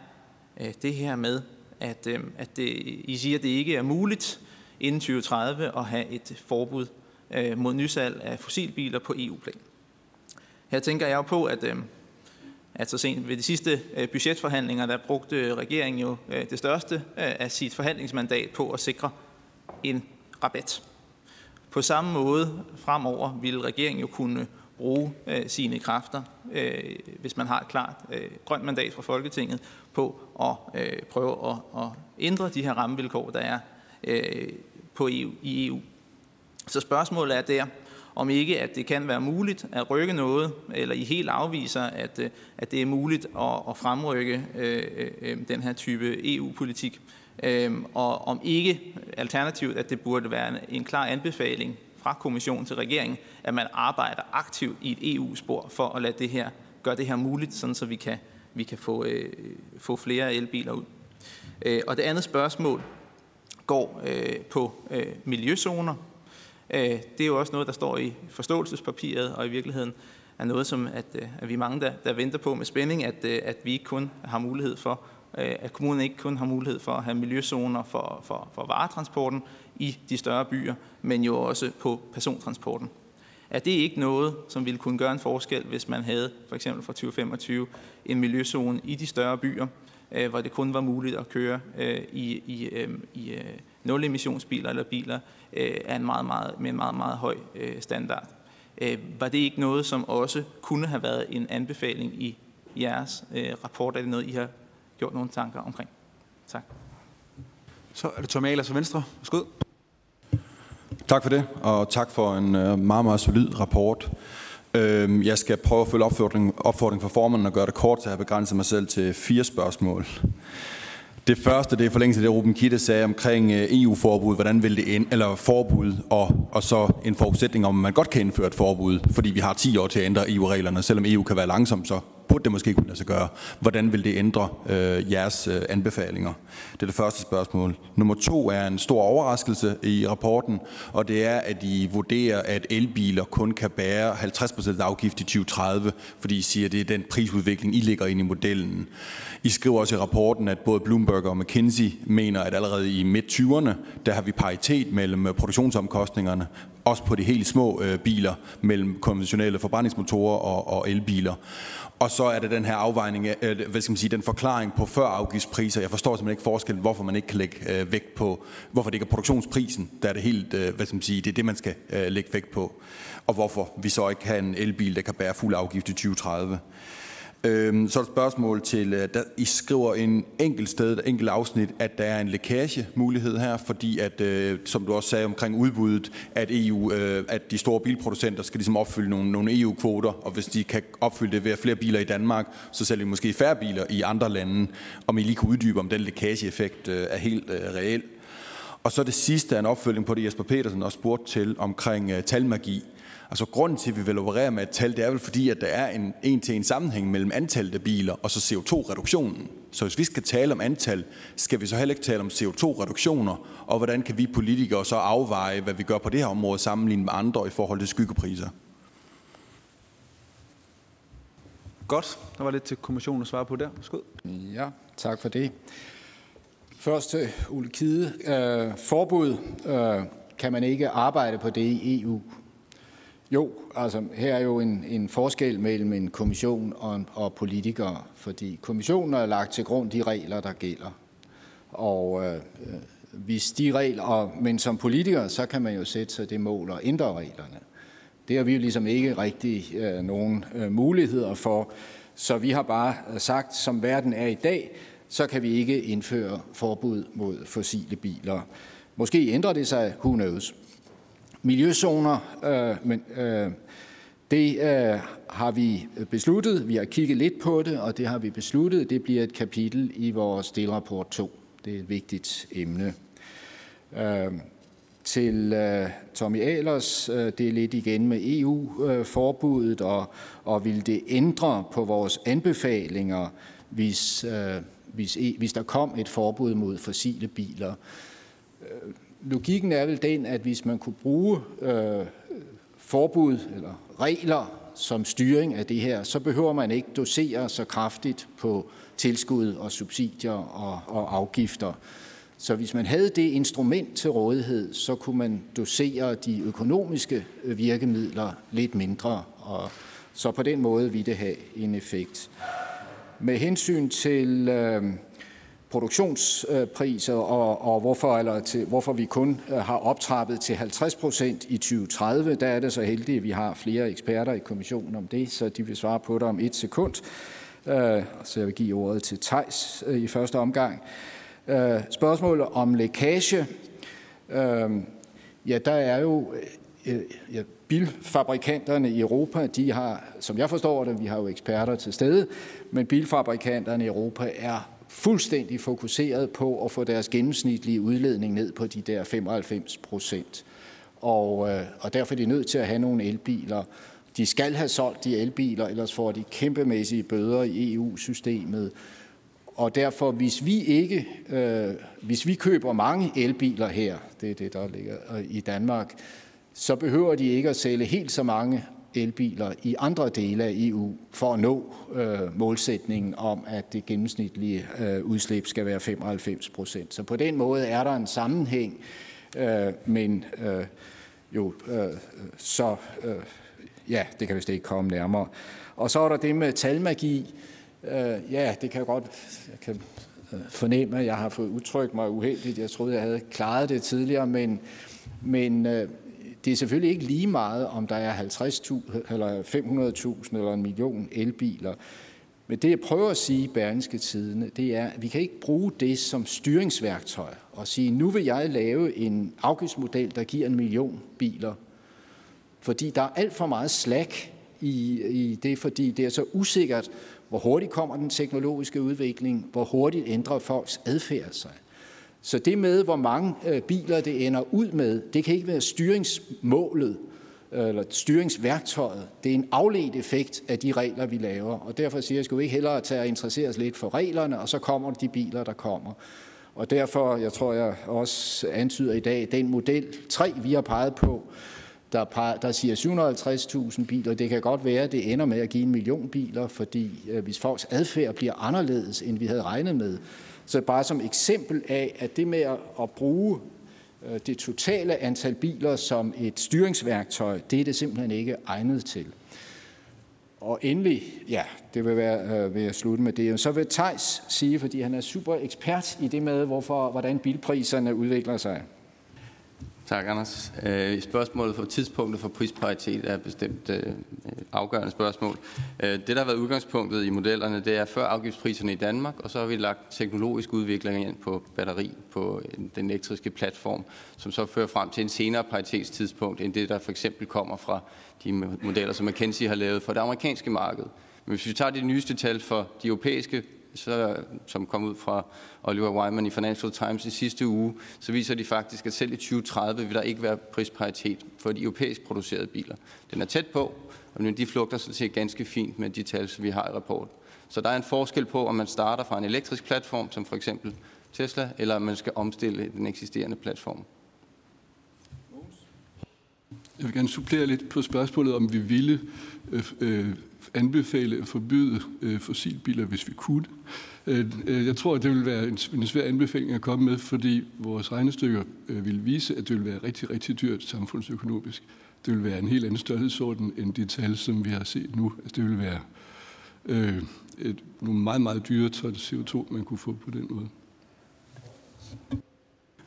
øh, det her med, at, øh, at det, I siger, at det ikke er muligt inden 2030 at have et forbud øh, mod nysalg af fossilbiler på EU-plan. Her tænker jeg jo på, at, øhm, at så sent ved de sidste øh, budgetforhandlinger, der brugte øh, regeringen jo øh, det største af sit forhandlingsmandat på at sikre en rabat. På samme måde fremover vil regeringen jo kunne bruge øh, sine kræfter, øh, hvis man har et klart øh, grønt mandat fra Folketinget, på at øh, prøve at, at ændre de her rammevilkår, der er øh, på EU, i EU. Så spørgsmålet er der, om ikke at det kan være muligt at rykke noget, eller I helt afviser, at, øh, at det er muligt at, at fremrykke øh, øh, den her type EU-politik. Øh, og om ikke alternativt, at det burde være en, en klar anbefaling fra kommissionen til regeringen, at man arbejder aktivt i et EU-spor for at lade det her, gøre det her muligt, sådan så vi kan, vi kan få, øh, få flere elbiler ud. Øh, og det andet spørgsmål går øh, på øh, miljøzoner. Øh, det er jo også noget, der står i forståelsespapiret, og i virkeligheden er noget, som at, øh, at vi er mange, der, der venter på med spænding, at, øh, at vi ikke kun har mulighed for, at kommunen ikke kun har mulighed for at have miljøzoner for, for, for varetransporten i de større byer, men jo også på persontransporten. Er det ikke noget, som ville kunne gøre en forskel, hvis man havde for eksempel fra 2025 en miljøzone i de større byer, hvor det kun var muligt at køre i, i, i nul-emissionsbiler eller biler af en meget, meget, med en meget, meget høj standard? Var det ikke noget, som også kunne have været en anbefaling i jeres rapport? Er det noget, I har gjort nogle tanker omkring? Tak. Så er det Tom Ahlers fra Venstre. Værsgo. Tak for det, og tak for en meget, meget solid rapport. Jeg skal prøve at følge opfordring, opfordring fra formanden og gøre det kort, så jeg begrænser mig selv til fire spørgsmål. Det første, det er forlængelse af det, Ruben Kitte sagde omkring øh, EU-forbud, hvordan vil det ind, eller forbud, og, og så en forudsætning om, at man godt kan indføre et forbud, fordi vi har 10 år til at ændre EU-reglerne. Selvom EU kan være langsom, så burde det måske kunne lade sig gøre. Hvordan vil det ændre øh, jeres øh, anbefalinger? Det er det første spørgsmål. Nummer to er en stor overraskelse i rapporten, og det er, at I vurderer, at elbiler kun kan bære 50% afgift i 2030, fordi I siger, at det er den prisudvikling, I ligger ind i modellen. I skriver også i rapporten, at både Bloomberg og McKinsey mener, at allerede i midt-20'erne, der har vi paritet mellem øh, produktionsomkostningerne, også på de helt små øh, biler, mellem konventionelle forbrændingsmotorer og, og elbiler. Og så er det den her afvejning, øh, hvad skal man sige, den forklaring på før afgiftspriser. Jeg forstår simpelthen ikke forskellen, hvorfor man ikke kan lægge øh, vægt på, hvorfor det ikke er produktionsprisen, der er det helt, øh, hvad skal man sige, det er det, man skal øh, lægge vægt på. Og hvorfor vi så ikke kan en elbil, der kan bære fuld afgift i 2030. Øhm, så er et spørgsmål til, øh, der I skriver en enkelt sted, et enkelt afsnit, at der er en lækagemulighed her, fordi at, øh, som du også sagde omkring udbuddet, at EU, øh, at de store bilproducenter skal ligesom opfylde nogle, nogle EU-kvoter, og hvis de kan opfylde det ved at flere biler i Danmark, så sælger de måske færre biler i andre lande, om I lige kunne uddybe, om den lækageeffekt øh, er helt øh, reel. Og så det sidste er en opfølging på det, Jesper Petersen også spurgte til omkring øh, talmagi. Altså grunden til, at vi vil operere med et tal, det er vel fordi, at der er en en-til-en sammenhæng mellem antallet af biler og så CO2-reduktionen. Så hvis vi skal tale om antal, skal vi så heller ikke tale om CO2-reduktioner, og hvordan kan vi politikere så afveje, hvad vi gør på det her område sammenlignet med andre i forhold til skyggepriser? Godt. Der var lidt til kommissionen at svare på der. Skud. Ja, tak for det. Først til Ulle Kide. Øh, forbud øh, kan man ikke arbejde på det i EU. Jo, altså her er jo en, en forskel mellem en kommission og, og politikere, fordi kommissionen har lagt til grund de regler, der gælder. Og øh, hvis de regler, og, men som politiker, så kan man jo sætte sig det mål og ændre reglerne. Det har vi jo ligesom ikke rigtig øh, nogen øh, muligheder for. Så vi har bare sagt, som verden er i dag, så kan vi ikke indføre forbud mod fossile biler. Måske ændrer det sig, who knows miljøzoner, øh, men øh, det øh, har vi besluttet. Vi har kigget lidt på det, og det har vi besluttet. Det bliver et kapitel i vores delrapport 2. Det er et vigtigt emne. Øh, til øh, Tommy Ahlers, øh, det er lidt igen med EU-forbuddet, øh, og, og vil det ændre på vores anbefalinger, hvis, øh, hvis, e, hvis der kom et forbud mod fossile biler? Logikken er vel den, at hvis man kunne bruge øh, forbud eller regler som styring af det her, så behøver man ikke dosere så kraftigt på tilskud og subsidier og, og afgifter. Så hvis man havde det instrument til rådighed, så kunne man dosere de økonomiske øh, virkemidler lidt mindre, og så på den måde ville det have en effekt. Med hensyn til øh, produktionspriser og, og hvorfor, eller til, hvorfor vi kun øh, har optrappet til 50 procent i 2030. Der er det så heldigt, at vi har flere eksperter i kommissionen om det, så de vil svare på det om et sekund. Øh, så jeg vil give ordet til Tejs øh, i første omgang. Spørgsmålet om lækage. Ja, der er jo ja, bilfabrikanterne i Europa, de har, som jeg forstår det, vi har jo eksperter til stede, men bilfabrikanterne i Europa er fuldstændig fokuseret på at få deres gennemsnitlige udledning ned på de der 95 procent. Og, øh, og derfor er de nødt til at have nogle elbiler. De skal have solgt de elbiler, ellers får de kæmpemæssige bøder i EU-systemet. Og derfor, hvis vi ikke, øh, hvis vi køber mange elbiler her, det er det, der ligger øh, i Danmark, så behøver de ikke at sælge helt så mange elbiler i andre dele af EU for at nå øh, målsætningen om, at det gennemsnitlige øh, udslip skal være 95 procent. Så på den måde er der en sammenhæng, øh, men øh, jo, øh, så øh, ja, det kan vist ikke komme nærmere. Og så er der det med talmagi. Øh, ja, det kan jeg godt jeg kan øh, fornemme, at jeg har fået udtrykt mig uheldigt. Jeg troede, jeg havde klaret det tidligere, men, men øh, det er selvfølgelig ikke lige meget, om der er 50.000 eller 500.000 eller en million elbiler. Men det, jeg prøver at sige i Berlingske Tidene, det er, at vi kan ikke bruge det som styringsværktøj og sige, nu vil jeg lave en afgiftsmodel, der giver en million biler. Fordi der er alt for meget slag i, i det, fordi det er så usikkert, hvor hurtigt kommer den teknologiske udvikling, hvor hurtigt ændrer folks adfærd sig. Så det med, hvor mange øh, biler det ender ud med, det kan ikke være styringsmålet øh, eller styringsværktøjet. Det er en afledt effekt af de regler, vi laver. Og derfor siger jeg, skal vi ikke hellere tage og interessere os lidt for reglerne, og så kommer de biler, der kommer. Og derfor, jeg tror, jeg også antyder i dag, den model 3, vi har peget på, der, peger, der siger 750.000 biler. Det kan godt være, at det ender med at give en million biler, fordi øh, hvis folks adfærd bliver anderledes, end vi havde regnet med, så bare som eksempel af, at det med at bruge øh, det totale antal biler som et styringsværktøj, det er det simpelthen ikke egnet til. Og endelig, ja, det vil være øh, ved at slutte med det. Så vil Tejs sige, fordi han er super ekspert i det med, hvorfor, hvordan bilpriserne udvikler sig. Tak, Anders. Øh, spørgsmålet for tidspunktet for prisparitet er bestemt øh, afgørende spørgsmål. Øh, det, der har været udgangspunktet i modellerne, det er før afgiftspriserne i Danmark, og så har vi lagt teknologisk udvikling ind på batteri på øh, den elektriske platform, som så fører frem til en senere paritetstidspunkt, end det, der for eksempel kommer fra de modeller, som McKinsey har lavet for det amerikanske marked. Men hvis vi tager de nyeste tal for de europæiske så, som kom ud fra Oliver Wyman i Financial Times i sidste uge, så viser de faktisk, at selv i 2030 vil der ikke være prisparitet for de europæisk producerede biler. Den er tæt på, og de flugter så til ganske fint med de tal, som vi har i rapporten. Så der er en forskel på, om man starter fra en elektrisk platform, som for eksempel Tesla, eller om man skal omstille den eksisterende platform. Jeg vil gerne supplere lidt på spørgsmålet, om vi ville øh, øh, anbefale at forbyde øh, fossilbiler, hvis vi kunne. Øh, øh jeg tror, at det vil være en, en svær anbefaling at komme med, fordi vores regnestykker øh, vil vise, at det vil være rigtig, rigtig dyrt samfundsøkonomisk. Det vil være en helt anden størrelsesorden end de tal, som vi har set nu. Altså, det vil være øh, et, nogle meget, meget dyre CO2, man kunne få på den måde.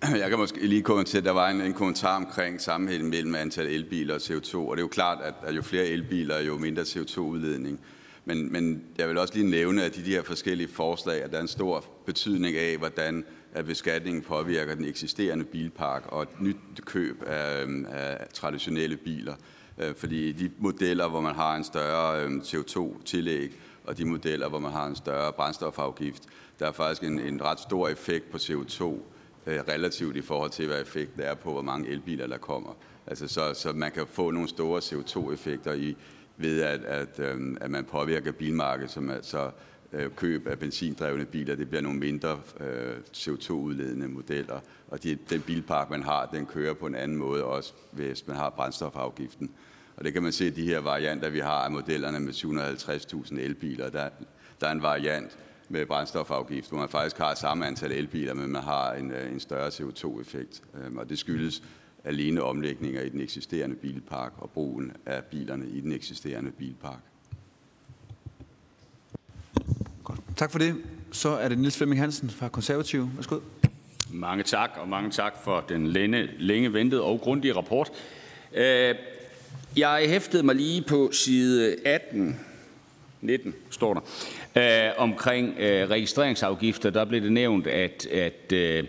Jeg kan måske lige kommentere, at der var en, en kommentar omkring sammenhængen mellem antal elbiler og CO2, og det er jo klart, at, at jo flere elbiler, jo mindre CO2-udledning. Men, men jeg vil også lige nævne, at i de her forskellige forslag, at der er en stor betydning af, hvordan at beskatningen påvirker den eksisterende bilpark og et nyt køb af, øhm, af traditionelle biler. Øh, fordi de modeller, hvor man har en større øhm, CO2-tillæg, og de modeller, hvor man har en større brændstofafgift, der er faktisk en, en ret stor effekt på CO2 Øh, relativt i forhold til, hvad effekten er på, hvor mange elbiler der kommer. Altså, så, så man kan få nogle store CO2-effekter i, ved, at, at, øh, at man påvirker bilmarkedet, som altså øh, køb af benzindrevne biler, det bliver nogle mindre øh, CO2-udledende modeller, og de, den bilpark, man har, den kører på en anden måde også, hvis man har brændstofafgiften. Og det kan man se i de her varianter, vi har af modellerne med 750.000 elbiler. Der, der er en variant med brændstofafgift, hvor man faktisk har samme antal elbiler, men man har en, øh, en større CO2-effekt. Øhm, og det skyldes alene omlægninger i den eksisterende bilpark og brugen af bilerne i den eksisterende bilpark. Godt. Tak for det. Så er det Nils Flemming Hansen fra Konservativ. Værsgo. Mange tak, og mange tak for den længe, længe ventede og grundige rapport. Øh, jeg hæftede mig lige på side 18, 19 står der, øh, omkring øh, registreringsafgifter. Der blev det nævnt, at, at, øh,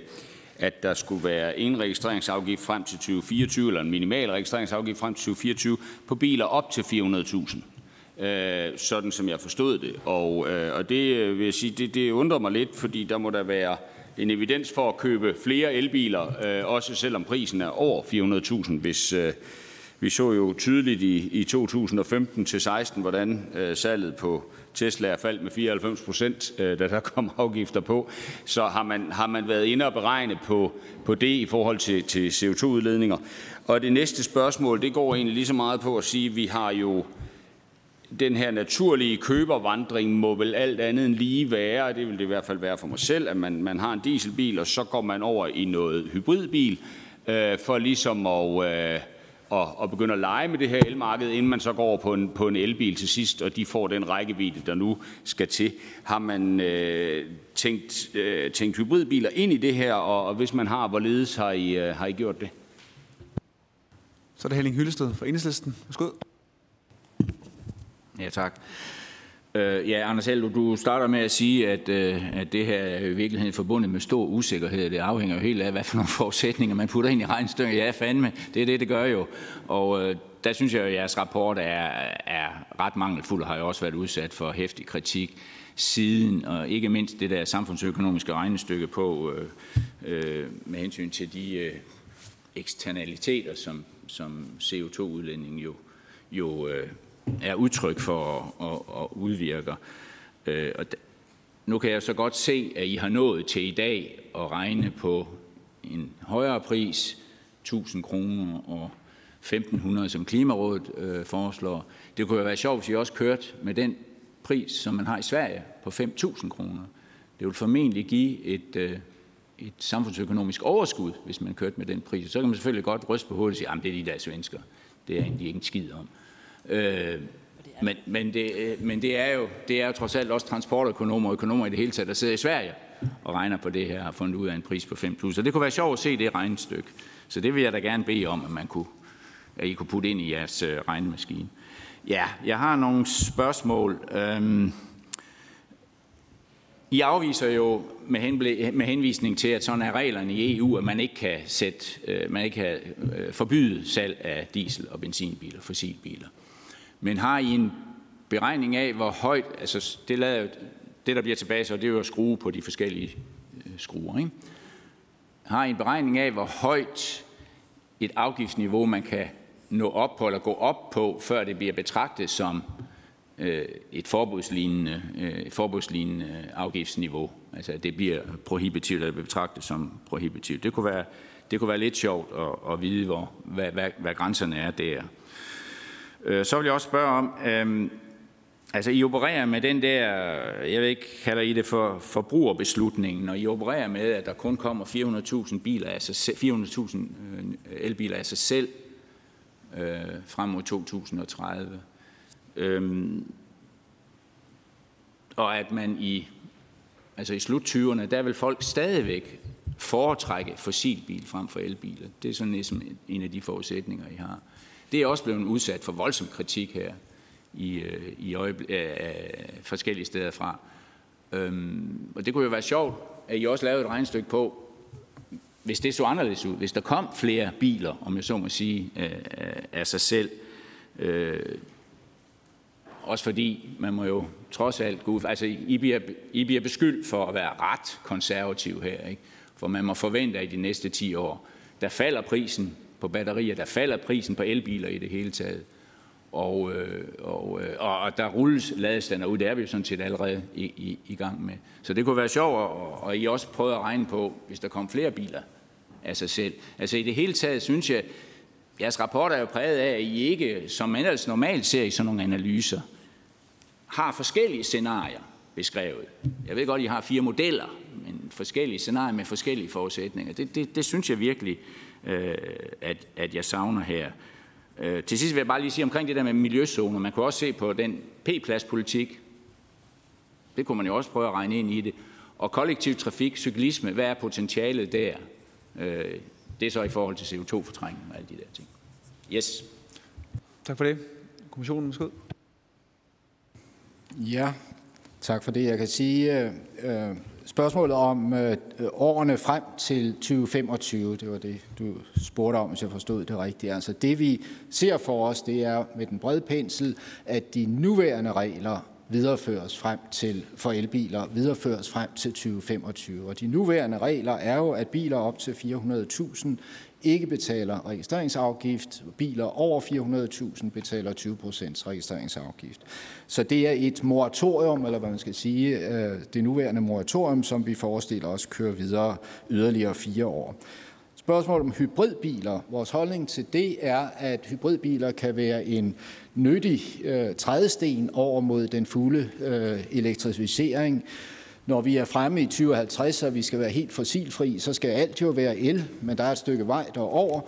at der skulle være en registreringsafgift frem til 2024, eller en minimal registreringsafgift frem til 2024, på biler op til 400.000. Øh, sådan som jeg forstod det. Og, øh, og det øh, vil jeg sige, det, det undrer mig lidt, fordi der må der være en evidens for at købe flere elbiler, øh, også selvom prisen er over 400.000, hvis, øh, vi så jo tydeligt i, i 2015 til 16, hvordan øh, salget på Tesla er faldt med 94 procent, øh, da der kom afgifter på. Så har man, har man været inde og beregne på, på det i forhold til, til CO2-udledninger. Og det næste spørgsmål, det går egentlig lige så meget på at sige, at vi har jo den her naturlige købervandring må vel alt andet end lige være, det vil det i hvert fald være for mig selv, at man, man har en dieselbil, og så går man over i noget hybridbil, øh, for ligesom at, øh, at, at begynde at lege med det her elmarked, inden man så går over på en, på en elbil til sidst, og de får den rækkevidde, der nu skal til. Har man øh, tænkt, øh, tænkt hybridbiler ind i det her, og, og hvis man har, hvorledes har I, øh, har I gjort det? Så er det Helling Hyllested fra Enhedslisten. Værsgo. Ja, tak. Øh, ja, Anders Held, du starter med at sige, at, øh, at det her er i virkeligheden forbundet med stor usikkerhed. Det afhænger jo helt af, hvad for nogle forudsætninger man putter ind i regnstykket. Ja, fandme, det er det, det gør jo. Og øh, der synes jeg, at jeres rapport er, er ret mangelfuld og har jo også været udsat for hæftig kritik siden, og ikke mindst det der samfundsøkonomiske regnestykke på øh, øh, med hensyn til de øh, eksternaliteter, som, som CO2-udledningen jo, jo øh, er udtryk for og, og udvirker. Øh, og nu kan jeg så godt se, at I har nået til i dag at regne på en højere pris, 1000 kroner og 1500, som Klimarådet øh, foreslår. Det kunne jo være sjovt, hvis I også kørte med den pris, som man har i Sverige, på 5.000 kroner. Det vil formentlig give et, øh, et samfundsøkonomisk overskud, hvis man kørte med den pris. Så kan man selvfølgelig godt ryste på hovedet og sige, at det er de der svensker. Det er egentlig ikke en skid om. Øh, men, men, det, øh, men det, er jo, det er jo trods alt også transportøkonomer og økonomer i det hele taget, der sidder i Sverige og regner på det her og har fundet ud af en pris på 5 plus. Så det kunne være sjovt at se det regnestykke. Så det vil jeg da gerne bede om, at man kunne, at I kunne putte ind i jeres øh, regnemaskine. Ja, jeg har nogle spørgsmål. Øhm, I afviser jo med, henblik, med henvisning til, at sådan er reglerne i EU, at man ikke kan, sætte, øh, man ikke kan øh, forbyde salg af diesel- og benzinbiler, fossilbiler. Men har I en beregning af, hvor højt, altså det, lader, det der bliver tilbage, så det er jo at skrue på de forskellige øh, skruer, ikke? Har I en beregning af, hvor højt et afgiftsniveau man kan nå op på, eller gå op på, før det bliver betragtet som øh, et forbudslignende, øh, forbudslignende afgiftsniveau. Altså at det bliver prohibitivt, eller betragtet som prohibitivt. Det kunne være, det kunne være lidt sjovt at, at vide, hvor, hvad, hvad, hvad grænserne er der. Øh, så vil jeg også spørge om, øh, altså I opererer med den der, jeg ved ikke, kalder I det for forbrugerbeslutningen, når I opererer med, at der kun kommer 400.000 biler af sig 400.000 øh, elbiler af sig selv øh, frem mod 2030. Øhm, og at man i, altså i slut 20'erne, der vil folk stadigvæk foretrække fossilbil frem for elbiler. Det er sådan ligesom en af de forudsætninger, I har. Det er også blevet udsat for voldsom kritik her i, øh, i øjeblik, øh, øh, forskellige steder fra. Øhm, og det kunne jo være sjovt, at I også lavede et regnestykke på, hvis det så anderledes ud, hvis der kom flere biler, om jeg så må sige, øh, øh af sig selv, øh, også fordi man må jo trods alt gå ud, altså I bliver, I bliver beskyldt for at være ret konservativ her, ikke? for man må forvente, at i de næste 10 år, der falder prisen på batterier, der falder prisen på elbiler i det hele taget. Og, øh, og, øh, og der rulles ladestander ud, det er vi jo sådan set allerede i, i, i gang med. Så det kunne være sjovt, og, og I også prøve at regne på, hvis der kom flere biler af sig selv. Altså i det hele taget synes jeg, jeres rapport er jo præget af, at I ikke, som man ellers normalt ser i sådan nogle analyser, har forskellige scenarier beskrevet. Jeg ved godt, I har fire modeller, men forskellige scenarier med forskellige forudsætninger. Det, det, det synes jeg virkelig, øh, at, at jeg savner her. Øh, til sidst vil jeg bare lige sige omkring det der med miljøzoner. Man kunne også se på den P-pladspolitik. Det kunne man jo også prøve at regne ind i det. Og kollektiv trafik, cyklisme, hvad er potentialet der? Øh, det er så i forhold til CO2-fortrængning og alle de der ting. Yes. Tak for det. Kommissionen, måske. Ja, tak for det. Jeg kan sige, øh, spørgsmålet om øh, årene frem til 2025, det var det, du spurgte om, hvis jeg forstod det rigtigt. Altså det vi ser for os, det er med den brede pensel, at de nuværende regler videreføres frem til, for elbiler videreføres frem til 2025. Og de nuværende regler er jo, at biler op til 400.000 ikke betaler registreringsafgift. Biler over 400.000 betaler 20 procents registreringsafgift. Så det er et moratorium, eller hvad man skal sige, øh, det nuværende moratorium, som vi forestiller os kører videre yderligere fire år. Spørgsmålet om hybridbiler. Vores holdning til det er, at hybridbiler kan være en nyttig øh, trædesten over mod den fulde øh, elektrificering. Når vi er fremme i 2050, og vi skal være helt fossilfri, så skal alt jo være el, men der er et stykke vej derover.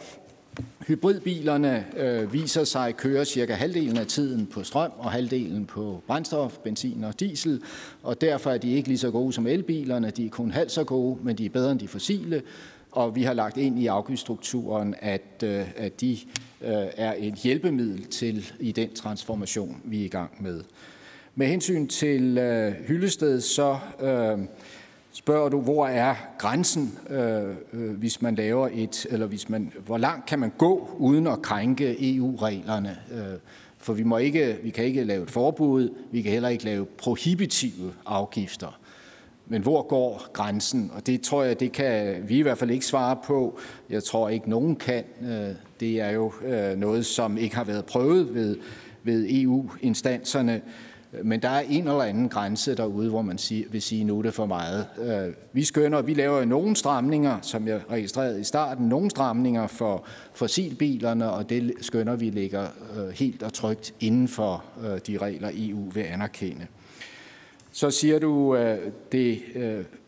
Hybridbilerne øh, viser sig at køre cirka halvdelen af tiden på strøm og halvdelen på brændstof, benzin og diesel, og derfor er de ikke lige så gode som elbilerne. De er kun halvt så gode, men de er bedre end de fossile, og vi har lagt ind i afgiftsstrukturen, at, øh, at de øh, er et hjælpemiddel til i den transformation, vi er i gang med. Med hensyn til øh, Hyllested, så øh, spørger du, hvor er grænsen, øh, øh, hvis man laver et, eller hvis man, hvor langt kan man gå uden at krænke EU-reglerne? Øh, for vi, må ikke, vi kan ikke lave et forbud, vi kan heller ikke lave prohibitive afgifter. Men hvor går grænsen? Og det tror jeg, det kan vi i hvert fald ikke svare på. Jeg tror ikke, nogen kan. Øh, det er jo øh, noget, som ikke har været prøvet ved, ved EU-instanserne. Men der er en eller anden grænse derude, hvor man vil sige, nu er det for meget. Øh, vi skønner, vi laver nogle stramninger, som jeg registrerede i starten, nogle stramninger for fossilbilerne, og det skønner vi ligger øh, helt og trygt inden for øh, de regler, EU vil anerkende. Så siger du, det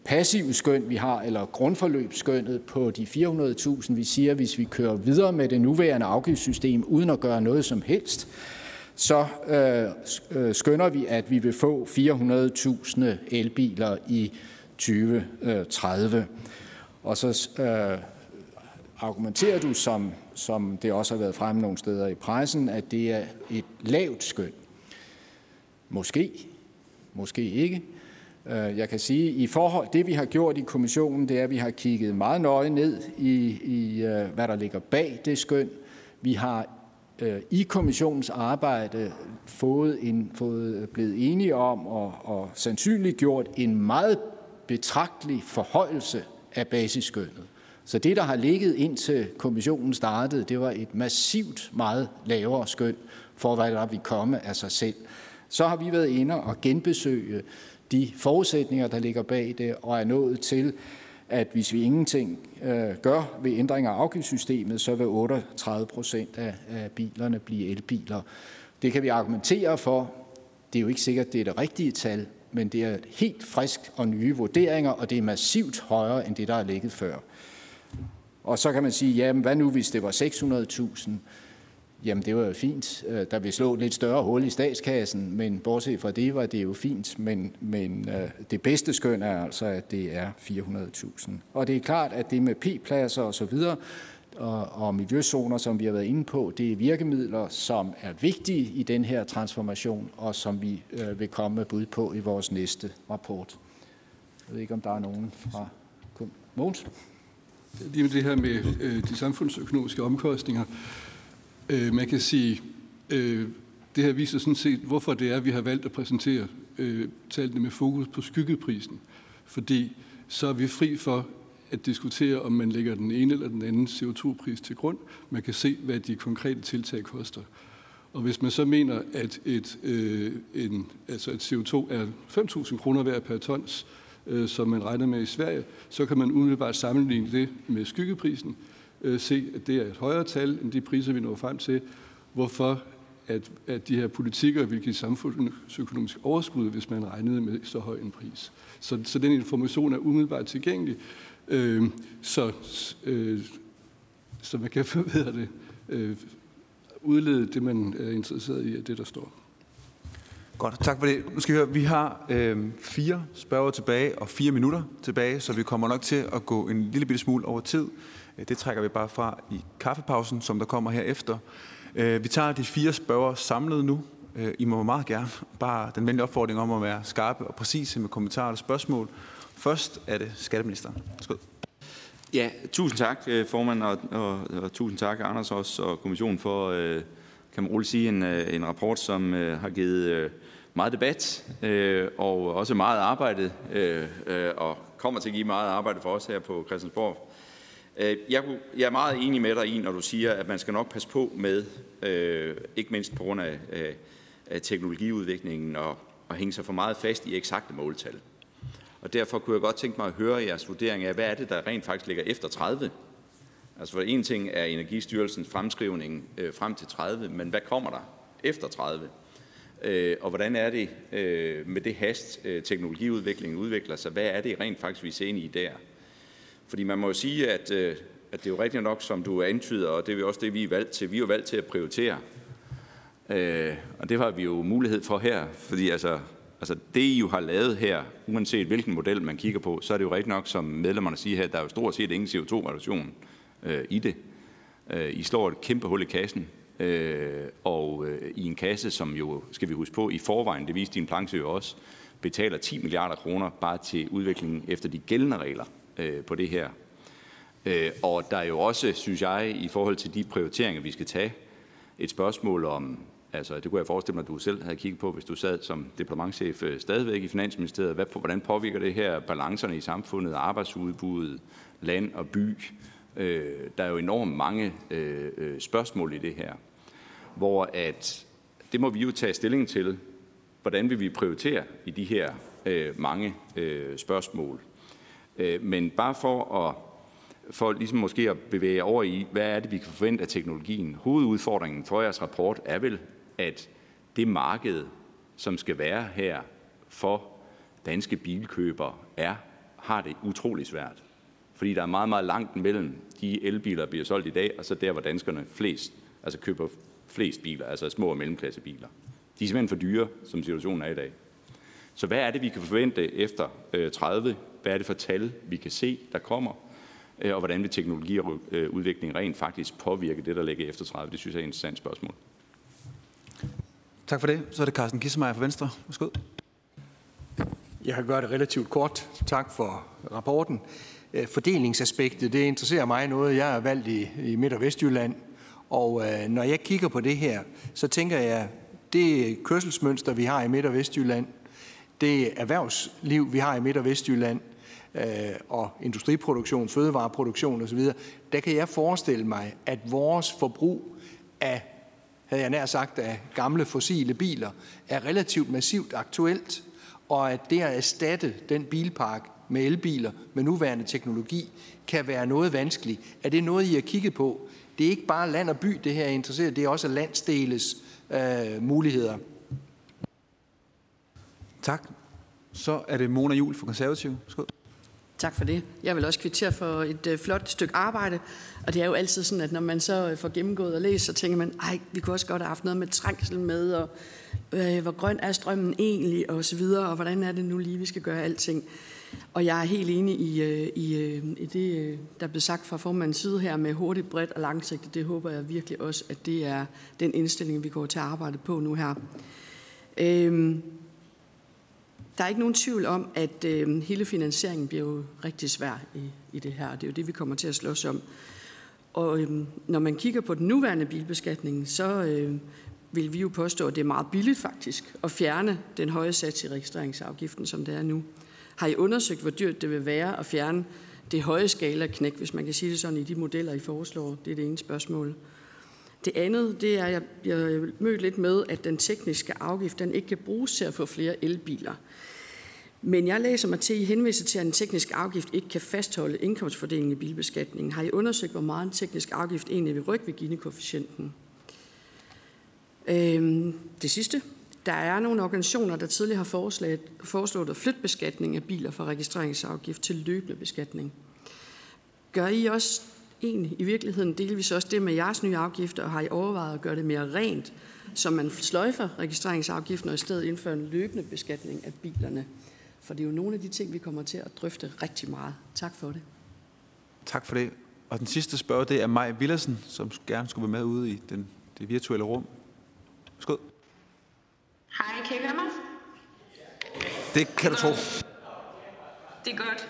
passive skøn, vi har, eller grundforløbsskønnet på de 400.000, vi siger, hvis vi kører videre med det nuværende afgiftssystem, uden at gøre noget som helst, så øh, øh, skønner vi, at vi vil få 400.000 elbiler i 2030. Og så øh, argumenterer du, som, som det også har været fremme nogle steder i pressen, at det er et lavt skøn. Måske, måske ikke. Øh, jeg kan sige, at i forhold det vi har gjort i kommissionen, det er, at vi har kigget meget nøje ned i, i øh, hvad der ligger bag det skøn. Vi har Øh, i kommissionens arbejde fået, en, fået øh, blevet enige om og, og sandsynliggjort en meget betragtelig forhøjelse af basisskønnet. Så det, der har ligget indtil kommissionen startede, det var et massivt meget lavere skøn for, hvad der vil komme af sig selv. Så har vi været inde og genbesøge de forudsætninger, der ligger bag det, og er nået til, at hvis vi ingenting øh, gør ved ændringer af afgiftssystemet, så vil 38 procent af, af bilerne blive elbiler. Det kan vi argumentere for. Det er jo ikke sikkert, det er det rigtige tal, men det er helt frisk og nye vurderinger, og det er massivt højere end det, der er ligget før. Og så kan man sige, jamen hvad nu, hvis det var 600.000? Jamen det var jo fint. Øh, der vil slå et lidt større hul i statskassen, men bortset fra det var det jo fint. Men, men øh, det bedste skøn er altså, at det er 400.000. Og det er klart, at det med P-pladser og så videre, og, og miljøzoner, som vi har været inde på, det er virkemidler, som er vigtige i den her transformation, og som vi øh, vil komme med bud på i vores næste rapport. Jeg ved ikke, om der er nogen fra Mogens? Lige med det her med øh, de samfundsøkonomiske omkostninger. Øh, man kan sige, øh, det her viser sådan set, hvorfor det er, at vi har valgt at præsentere øh, tallene med fokus på skyggeprisen. Fordi så er vi fri for at diskutere, om man lægger den ene eller den anden CO2-pris til grund. Man kan se, hvad de konkrete tiltag koster. Og hvis man så mener, at et, øh, en, altså et CO2 er 5.000 kroner hver per tons, øh, som man regner med i Sverige, så kan man umiddelbart sammenligne det med skyggeprisen, øh, se, at det er et højere tal end de priser, vi når frem til. Hvorfor at, at de her politikere vil give samfundsøkonomisk overskud, hvis man regnede med så høj en pris. Så, så den information er umiddelbart tilgængelig, øh, så, øh, så man kan forbedre det, øh, udlede det, man er interesseret i, af det, der står. Godt, tak for det. Nu skal vi høre, vi har øh, fire spørger tilbage og fire minutter tilbage, så vi kommer nok til at gå en lille bitte smule over tid. Øh, det trækker vi bare fra i kaffepausen, som der kommer herefter. Øh, vi tager de fire spørger samlet nu. Øh, I må meget gerne bare den venlige opfordring om at være skarpe og præcise med kommentarer og spørgsmål. Først er det skatteministeren. Skål. Ja, tusind tak, formand, og, og, og tusind tak, Anders også, og kommissionen for, øh, kan man roligt sige, en, en rapport, som øh, har givet øh, meget debat øh, og også meget arbejde, øh, øh, og kommer til at give meget arbejde for os her på Christiansborg. Øh, jeg, jeg er meget enig med dig i, når du siger, at man skal nok passe på med, øh, ikke mindst på grund af, øh, teknologiudviklingen, og, hænge sig for meget fast i eksakte måltal. Og derfor kunne jeg godt tænke mig at høre jeres vurdering af, hvad er det, der rent faktisk ligger efter 30? Altså for en ting er Energistyrelsens fremskrivning øh, frem til 30, men hvad kommer der efter 30? Øh, og hvordan er det øh, med det hast, øh, teknologiudviklingen udvikler sig? Hvad er det rent faktisk, vi ser ind i der? Fordi man må jo sige, at, øh, at det er jo rigtigt nok, som du antyder, og det er jo også det, vi er valgt til. Vi er jo valgt til at prioritere. Øh, og det har vi jo mulighed for her, fordi altså, altså det, I jo har lavet her, uanset hvilken model man kigger på, så er det jo rigtigt nok, som medlemmerne siger her, at der er jo stort set ingen CO2-reduktion øh, i det. Øh, I slår et kæmpe hul i kassen, øh, og øh, i en kasse, som jo, skal vi huske på, i forvejen, det viste din planche jo også, betaler 10 milliarder kroner bare til udviklingen efter de gældende regler Øh, på det her. Øh, og der er jo også, synes jeg, i forhold til de prioriteringer, vi skal tage, et spørgsmål om, altså det kunne jeg forestille mig, at du selv havde kigget på, hvis du sad som departementchef øh, stadigvæk i Finansministeriet. Hvad, hvordan påvirker det her balancerne i samfundet, arbejdsudbuddet, land og by? Øh, der er jo enormt mange øh, spørgsmål i det her, hvor at det må vi jo tage stilling til, hvordan vil vi prioritere i de her øh, mange øh, spørgsmål. Øh, men bare for at for ligesom måske at bevæge over i, hvad er det, vi kan forvente af teknologien. Hovedudfordringen for jeres rapport er vel, at det marked, som skal være her for danske bilkøbere, er, har det utrolig svært. Fordi der er meget, meget langt mellem de elbiler, der bliver solgt i dag, og så der, hvor danskerne flest, altså køber flest biler, altså små og mellemklassebiler. De er simpelthen for dyre, som situationen er i dag. Så hvad er det, vi kan forvente efter øh, 30? Hvad er det for tal, vi kan se, der kommer? Og hvordan vil teknologiudvikling rent faktisk påvirke det, der ligger efter 30? Det synes jeg er et interessant spørgsmål. Tak for det. Så er det Carsten Kissemeier fra Venstre. Værsgo. Jeg kan gøre det relativt kort. Tak for rapporten. Fordelingsaspektet, det interesserer mig noget. Jeg er valgt i, i Midt- og Vestjylland, og øh, når jeg kigger på det her, så tænker jeg, det kørselsmønster, vi har i Midt- og Vestjylland, det erhvervsliv, vi har i Midt- og Vestjylland, øh, og industriproduktion, fødevareproduktion osv., der kan jeg forestille mig, at vores forbrug af, havde jeg nær sagt, af gamle fossile biler, er relativt massivt aktuelt, og at det at erstatte den bilpark med elbiler med nuværende teknologi kan være noget vanskeligt. Er det noget, I har kigget på? Det er ikke bare land og by, det her er interesseret, det er også landsdeles øh, muligheder. Tak. Så er det Mona Jul for Konservativ. Skål. Tak for det. Jeg vil også kvittere for et øh, flot stykke arbejde. Og det er jo altid sådan, at når man så øh, får gennemgået og læst, så tænker man, ej, vi kunne også godt have haft noget med trængsel med, og øh, hvor grøn er strømmen egentlig, og så videre, og hvordan er det nu lige, vi skal gøre alting. Og jeg er helt enig i, øh, i, øh, i det, øh, der blev sagt fra formandens side her med hurtigt, bredt og langsigtet. Det håber jeg virkelig også, at det er den indstilling, vi går til at arbejde på nu her. Øh, der er ikke nogen tvivl om, at øh, hele finansieringen bliver jo rigtig svær i, i det her. Det er jo det, vi kommer til at slås om. Og øh, når man kigger på den nuværende bilbeskatning, så øh, vil vi jo påstå, at det er meget billigt faktisk at fjerne den høje sats i registreringsafgiften, som det er nu. Har I undersøgt, hvor dyrt det vil være at fjerne det høje skala knæk, hvis man kan sige det sådan, i de modeller, I foreslår? Det er det ene spørgsmål. Det andet, det er, at jeg, jeg mødt lidt med, at den tekniske afgift, den ikke kan bruges til at få flere elbiler. Men jeg læser mig til, at I henviser til, at en teknisk afgift ikke kan fastholde indkomstfordelingen i bilbeskatningen. Har I undersøgt, hvor meget en teknisk afgift egentlig vil rykke ved Gini-koefficienten? Øhm, det sidste. Der er nogle organisationer, der tidligere har foreslået, foreslået at flytte beskatning af biler fra registreringsafgift til løbende beskatning. Gør I også egentlig i virkeligheden delvis også det med jeres nye afgifter, og har I overvejet at gøre det mere rent, så man sløjfer registreringsafgiften og i stedet indfører en løbende beskatning af bilerne? For det er jo nogle af de ting, vi kommer til at drøfte rigtig meget. Tak for det. Tak for det. Og den sidste spørger, det er Maj Villersen, som gerne skulle være med ude i den, det virtuelle rum. Skål. Hej, kan I høre mig? Det kan du tro. Det er godt.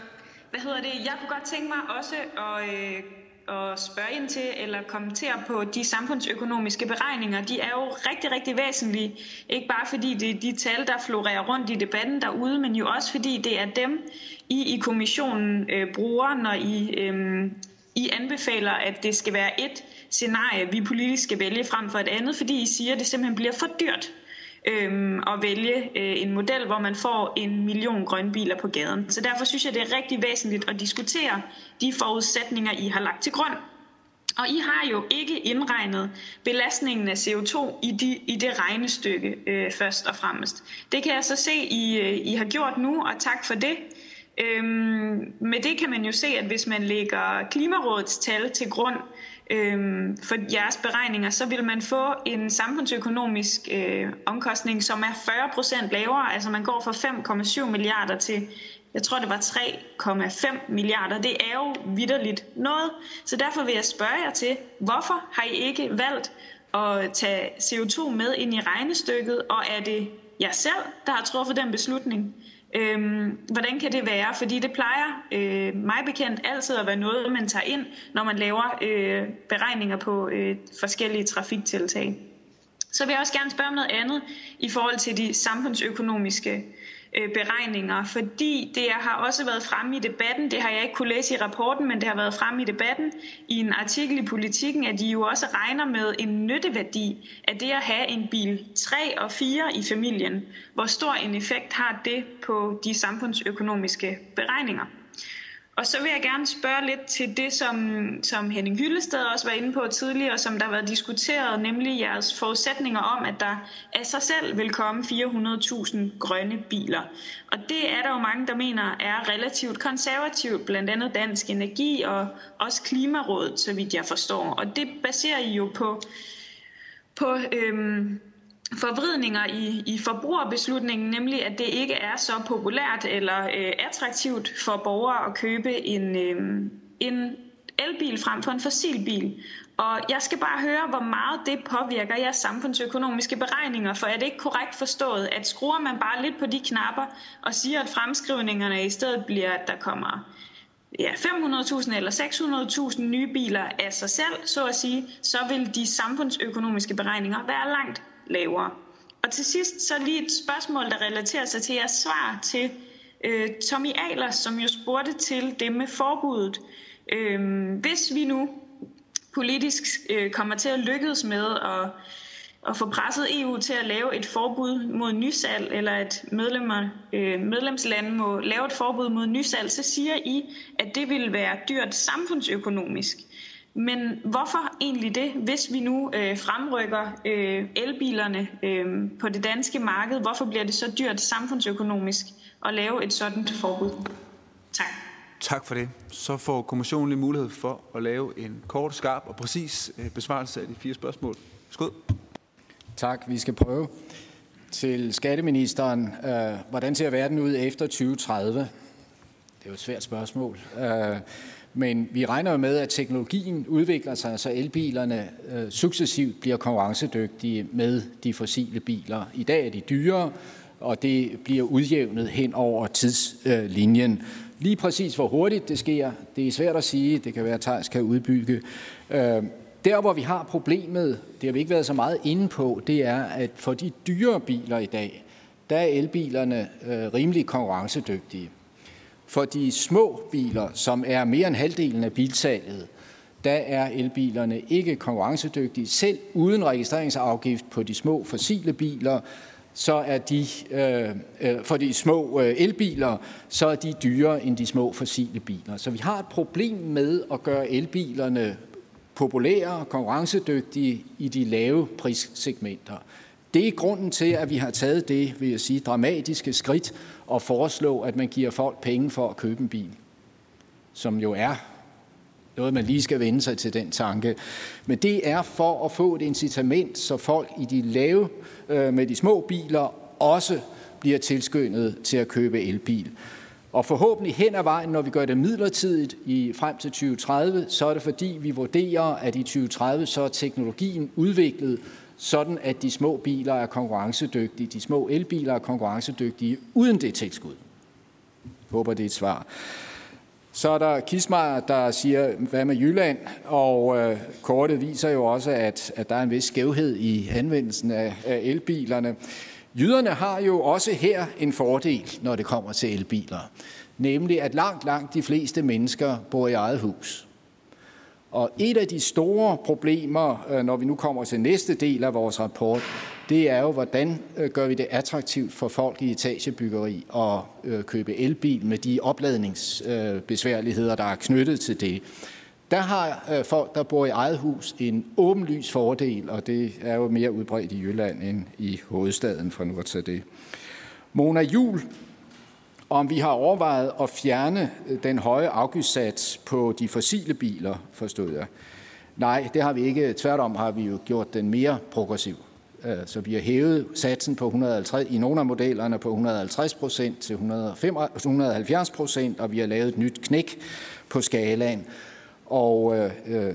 Hvad hedder det? Jeg kunne godt tænke mig også at, øh, at spørge ind til eller kommentere på de samfundsøkonomiske beregninger. De er jo rigtig, rigtig væsentlige. Ikke bare fordi det er de tal, der florerer rundt i debatten derude, men jo også fordi det er dem, I i kommissionen øh, bruger, når I, øh, I anbefaler, at det skal være et scenarie, vi politisk skal vælge frem for et andet, fordi I siger, at det simpelthen bliver for dyrt øhm, at vælge øh, en model, hvor man får en million grønne biler på gaden. Så derfor synes jeg, det er rigtig væsentligt at diskutere de forudsætninger, I har lagt til grund. Og I har jo ikke indregnet belastningen af CO2 i, de, i det regnestykke øh, først og fremmest. Det kan jeg så se, I, øh, I har gjort nu, og tak for det. Øhm, med det kan man jo se, at hvis man lægger Klimarådets tal til grund, øhm, for jeres beregninger, så vil man få en samfundsøkonomisk øh, omkostning, som er 40 procent lavere. Altså man går fra 5,7 milliarder til, jeg tror det var 3,5 milliarder. Det er jo vidderligt noget. Så derfor vil jeg spørge jer til, hvorfor har I ikke valgt at tage CO2 med ind i regnestykket, og er det jer selv, der har truffet den beslutning? Øhm, hvordan kan det være? Fordi det plejer øh, mig bekendt altid at være noget, man tager ind, når man laver øh, beregninger på øh, forskellige trafiktiltag. Så vil jeg også gerne spørge om noget andet i forhold til de samfundsøkonomiske øh, Øh, beregninger, fordi det har også været fremme i debatten, det har jeg ikke kunne læse i rapporten, men det har været fremme i debatten i en artikel i Politiken, at de jo også regner med en nytteværdi af det at have en bil 3 og 4 i familien. Hvor stor en effekt har det på de samfundsøkonomiske beregninger? Og så vil jeg gerne spørge lidt til det, som, som Henning Hyllested også var inde på tidligere, som der har været diskuteret, nemlig jeres forudsætninger om, at der af sig selv vil komme 400.000 grønne biler. Og det er der jo mange, der mener er relativt konservativt, blandt andet Dansk Energi og også Klimarådet, så vidt jeg forstår. Og det baserer I jo på, på øhm, forvridninger i, i forbrugerbeslutningen, nemlig at det ikke er så populært eller øh, attraktivt for borgere at købe en, øh, en elbil frem for en fossilbil. Og jeg skal bare høre, hvor meget det påvirker jeres samfundsøkonomiske beregninger, for er det ikke korrekt forstået, at skruer man bare lidt på de knapper og siger, at fremskrivningerne i stedet bliver, at der kommer ja, 500.000 eller 600.000 nye biler af sig selv, så at sige, så vil de samfundsøkonomiske beregninger være langt lavere. Og til sidst så lige et spørgsmål, der relaterer sig til jeres svar til øh, Tommy Ahlers, som jo spurgte til det med forbuddet. Øh, hvis vi nu politisk øh, kommer til at lykkes med at, at få presset EU til at lave et forbud mod nysalg, eller at medlemmer, øh, medlemslande må lave et forbud mod nysalg, så siger I, at det vil være dyrt samfundsøkonomisk. Men hvorfor egentlig det, hvis vi nu øh, fremrykker øh, elbilerne øh, på det danske marked? Hvorfor bliver det så dyrt samfundsøkonomisk at lave et sådan forbud? Tak. Tak for det. Så får kommissionen lige mulighed for at lave en kort, skarp og præcis øh, besvarelse af de fire spørgsmål. Skål. Tak, vi skal prøve. Til skatteministeren, øh, hvordan ser verden ud efter 2030? Det er jo et svært spørgsmål. Øh, men vi regner jo med, at teknologien udvikler sig, så elbilerne øh, successivt bliver konkurrencedygtige med de fossile biler. I dag er de dyrere, og det bliver udjævnet hen over tidslinjen. Lige præcis hvor hurtigt det sker, det er svært at sige. Det kan være, at Thijs kan udbygge. Øh, der, hvor vi har problemet, det har vi ikke været så meget inde på, det er, at for de dyre biler i dag, der er elbilerne øh, rimelig konkurrencedygtige. For de små biler, som er mere end halvdelen af bilsalget, der er elbilerne ikke konkurrencedygtige. Selv uden registreringsafgift på de små fossile biler, så er de, øh, øh for de små øh, elbiler, så er de dyrere end de små fossile biler. Så vi har et problem med at gøre elbilerne populære og konkurrencedygtige i de lave prissegmenter. Det er grunden til, at vi har taget det, vil jeg sige, dramatiske skridt og foreslå, at man giver folk penge for at købe en bil, som jo er noget, man lige skal vende sig til den tanke. Men det er for at få et incitament, så folk i de lave øh, med de små biler også bliver tilskyndet til at købe elbil. Og forhåbentlig hen ad vejen, når vi gør det midlertidigt i frem til 2030, så er det fordi, vi vurderer, at i 2030 så er teknologien udviklet, sådan at de små biler er konkurrencedygtige. De små elbiler er konkurrencedygtige uden det tilskud. Jeg håber, det er et svar. Så er der Kismar, der siger, hvad med Jylland? Og øh, kortet viser jo også, at, at der er en vis skævhed i anvendelsen af, af elbilerne. Jyderne har jo også her en fordel, når det kommer til elbiler. Nemlig, at langt, langt de fleste mennesker bor i eget hus. Og et af de store problemer, øh, når vi nu kommer til næste del af vores rapport, det er jo, hvordan øh, gør vi det attraktivt for folk i etagebyggeri at øh, købe elbil med de opladningsbesværligheder, der er knyttet til det. Der har folk, der bor i eget hus, en åbenlys fordel, og det er jo mere udbredt i Jylland end i hovedstaden, for nu at tage det. Mona Jul, om vi har overvejet at fjerne øh, den høje afgiftssats på de fossile biler, forstod jeg. Nej, det har vi ikke. Tværtom har vi jo gjort den mere progressiv. Øh, så vi har hævet satsen på 150, i nogle af modellerne på 150 procent til 170 procent, og vi har lavet et nyt knæk på skalaen. Og øh, øh,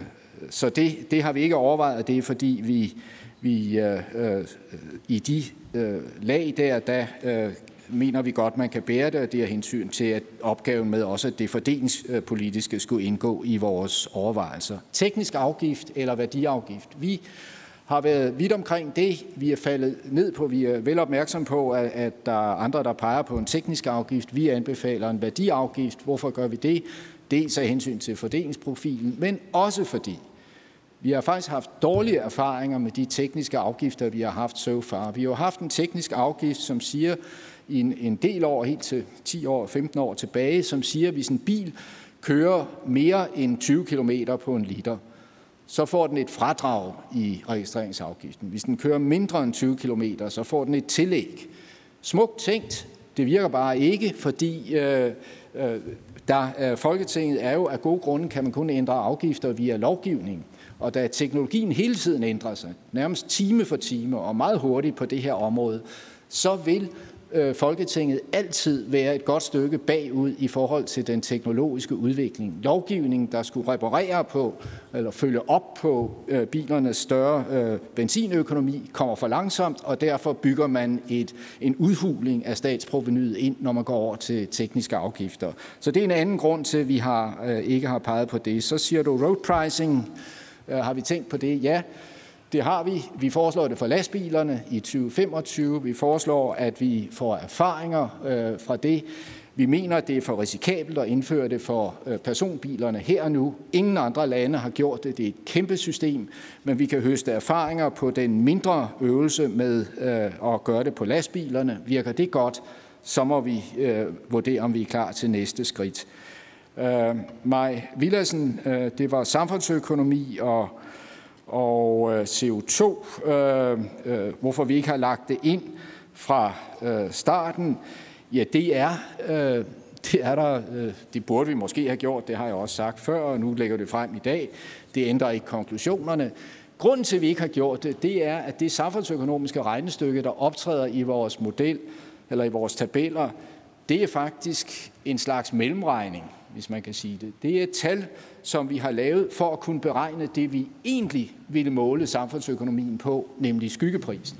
så det, det har vi ikke overvejet, det er fordi vi, vi øh, øh, i de øh, lag der, der øh, mener vi godt, man kan bære det, og det er hensyn til at opgaven med også at det fordelingspolitiske skulle indgå i vores overvejelser. Teknisk afgift eller værdiafgift. Vi har været vidt omkring det. Vi er faldet ned på, vi er vel opmærksom på, at, at der er andre, der peger på en teknisk afgift. Vi anbefaler en værdiafgift. Hvorfor gør vi det? Dels af hensyn til fordelingsprofilen, men også fordi vi har faktisk haft dårlige erfaringer med de tekniske afgifter, vi har haft so far. Vi har haft en teknisk afgift, som siger i en, en del år, helt til 10 år, 15 år tilbage, som siger, at hvis en bil kører mere end 20 km på en liter, så får den et fradrag i registreringsafgiften. Hvis den kører mindre end 20 km, så får den et tillæg. Smukt tænkt, det virker bare ikke, fordi øh, øh, der, øh, Folketinget er jo af gode grunde, kan man kun ændre afgifter via lovgivning. Og da teknologien hele tiden ændrer sig, nærmest time for time og meget hurtigt på det her område, så vil Øh, Folketinget altid være et godt stykke bagud i forhold til den teknologiske udvikling. Lovgivningen, der skulle reparere på eller følge op på øh, bilernes større øh, benzinøkonomi, kommer for langsomt, og derfor bygger man et, en udhuling af statsprovenyet ind, når man går over til tekniske afgifter. Så det er en anden grund til, at vi har, øh, ikke har peget på det. Så siger du road pricing. Øh, har vi tænkt på det? Ja. Det har vi. Vi foreslår det for lastbilerne i 2025. Vi foreslår, at vi får erfaringer øh, fra det. Vi mener, at det er for risikabelt at indføre det for øh, personbilerne her og nu. Ingen andre lande har gjort det. Det er et kæmpe system, men vi kan høste erfaringer på den mindre øvelse med øh, at gøre det på lastbilerne. Virker det godt, så må vi øh, vurdere, om vi er klar til næste skridt. Øh, Maj Villadsen, øh, det var samfundsøkonomi og og øh, CO2, øh, øh, hvorfor vi ikke har lagt det ind fra øh, starten, ja, det er, øh, Det er der, øh, det burde vi måske have gjort, det har jeg også sagt før, og nu lægger det frem i dag. Det ændrer ikke konklusionerne. Grunden til, at vi ikke har gjort det, det er, at det samfundsøkonomiske regnestykke, der optræder i vores model, eller i vores tabeller, det er faktisk en slags mellemregning, hvis man kan sige det. Det er et tal, som vi har lavet for at kunne beregne det, vi egentlig ville måle samfundsøkonomien på, nemlig skyggeprisen.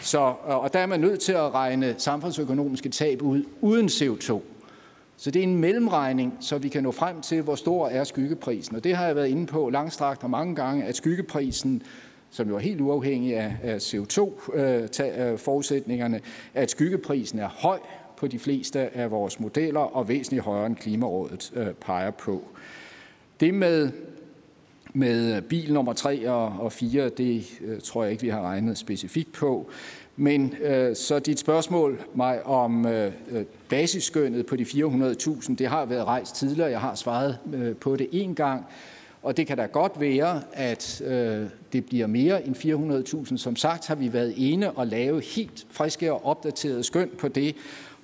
Så, og der er man nødt til at regne samfundsøkonomiske tab ud uden CO2. Så det er en mellemregning, så vi kan nå frem til, hvor stor er skyggeprisen. Og det har jeg været inde på langstrakt og mange gange, at skyggeprisen, som jo er helt uafhængig af, CO2-forudsætningerne, øh, øh, at skyggeprisen er høj på de fleste af vores modeller og væsentligt højere end Klimarådet øh, peger på. Det med med bil nummer 3 og 4, det øh, tror jeg ikke, vi har regnet specifikt på. Men øh, så dit spørgsmål mig om øh, øh, basisskønnet på de 400.000, det har været rejst tidligere. Jeg har svaret øh, på det en gang. Og det kan da godt være, at øh, det bliver mere end 400.000. Som sagt har vi været ene og lave helt friske og opdaterede skøn på det,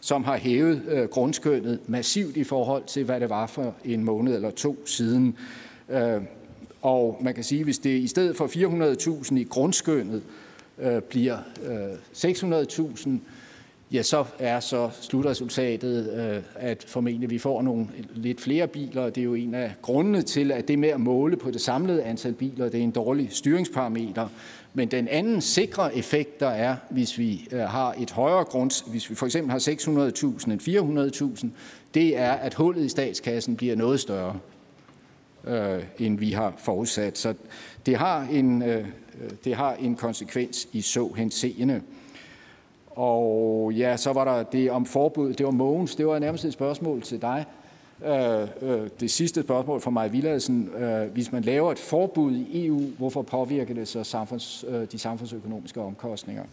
som har hævet øh, grundskønnet massivt i forhold til, hvad det var for en måned eller to siden. Øh, og man kan sige, at hvis det i stedet for 400.000 i grundskønnet øh, bliver øh, 600.000, ja, så er så slutresultatet, øh, at formentlig vi får nogle lidt flere biler. Det er jo en af grundene til, at det med at måle på det samlede antal biler, det er en dårlig styringsparameter. Men den anden sikre effekt, der er, hvis vi øh, har et højere grund, hvis vi for eksempel har 600.000 end 400.000, det er, at hullet i statskassen bliver noget større øh, end vi har forudsat. Så det har en, øh, øh, det har en konsekvens i så henseende. Og ja, så var der det om forbud. Det var Mogens. Det var nærmest et spørgsmål til dig. Øh, øh, det sidste spørgsmål fra mig, Villadsen. Øh, hvis man laver et forbud i EU, hvorfor påvirker det så samfunds, øh, de samfundsøkonomiske omkostninger?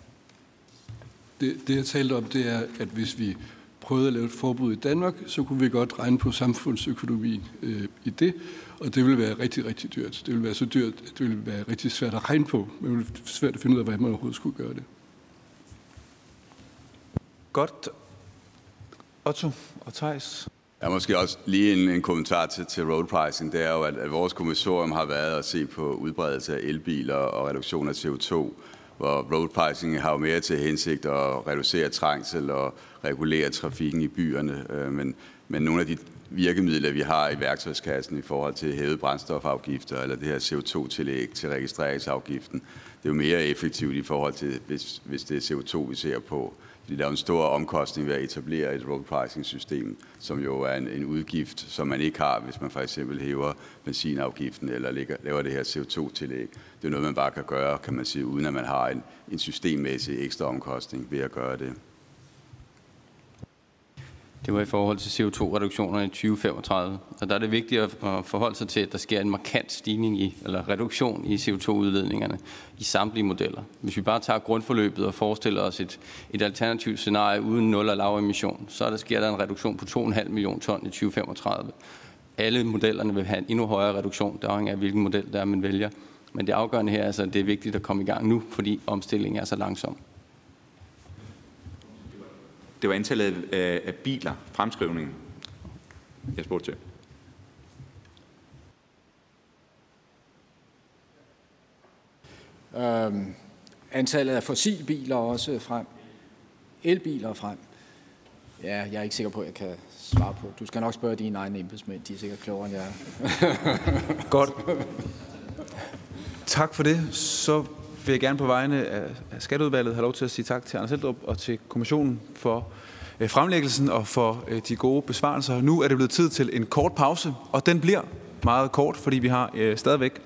Det, det, jeg talte om, det er, at hvis vi prøvede at lave et forbud i Danmark, så kunne vi godt regne på samfundsøkonomien øh, i det, og det ville være rigtig, rigtig dyrt. Det ville være så dyrt, at det ville være rigtig svært at regne på. Men det ville være svært at finde ud af, hvordan man overhovedet skulle gøre det. Godt. Otto og Thijs. Jeg har måske også lige en, en kommentar til, til road pricing. Det er jo, at, at vores kommissorium har været at se på udbredelse af elbiler og reduktion af CO2, hvor road pricing har jo mere til hensigt at reducere trængsel og regulere trafikken i byerne. Øh, men, men nogle af de virkemidler, vi har i værktøjskassen i forhold til hævet brændstofafgifter eller det her CO2-tillæg til registreringsafgiften, det er jo mere effektivt i forhold til, hvis, hvis det er CO2, vi ser på det der er en stor omkostning ved at etablere et road pricing system, som jo er en, en udgift, som man ikke har, hvis man for eksempel hæver benzinafgiften eller lægger, laver det her CO2-tillæg. Det er noget, man bare kan gøre, kan man sige, uden at man har en, en systemmæssig ekstra omkostning ved at gøre det. Det var i forhold til CO2-reduktionerne i 2035. Og der er det vigtigt at forholde sig til, at der sker en markant stigning i, eller reduktion i CO2-udledningerne i samtlige modeller. Hvis vi bare tager grundforløbet og forestiller os et, et alternativt scenarie uden nul og lav emission, så er der, sker der en reduktion på 2,5 millioner ton i 2035. Alle modellerne vil have en endnu højere reduktion, der afhænger af hvilken model der er, man vælger. Men det afgørende her er altså, at det er vigtigt at komme i gang nu, fordi omstillingen er så langsom det var antallet af, af biler, fremskrivningen, jeg spurgte til. Øhm, antallet af fossilbiler også frem. Elbiler frem. Ja, jeg er ikke sikker på, at jeg kan svare på. Du skal nok spørge dine egne embedsmænd. De er sikkert klogere end jeg er. Godt. Tak for det. Så vil jeg gerne på vegne af Skatteudvalget have lov til at sige tak til Anders Eldrup og til kommissionen for øh, fremlæggelsen og for øh, de gode besvarelser. Nu er det blevet tid til en kort pause, og den bliver meget kort, fordi vi har øh, stadigvæk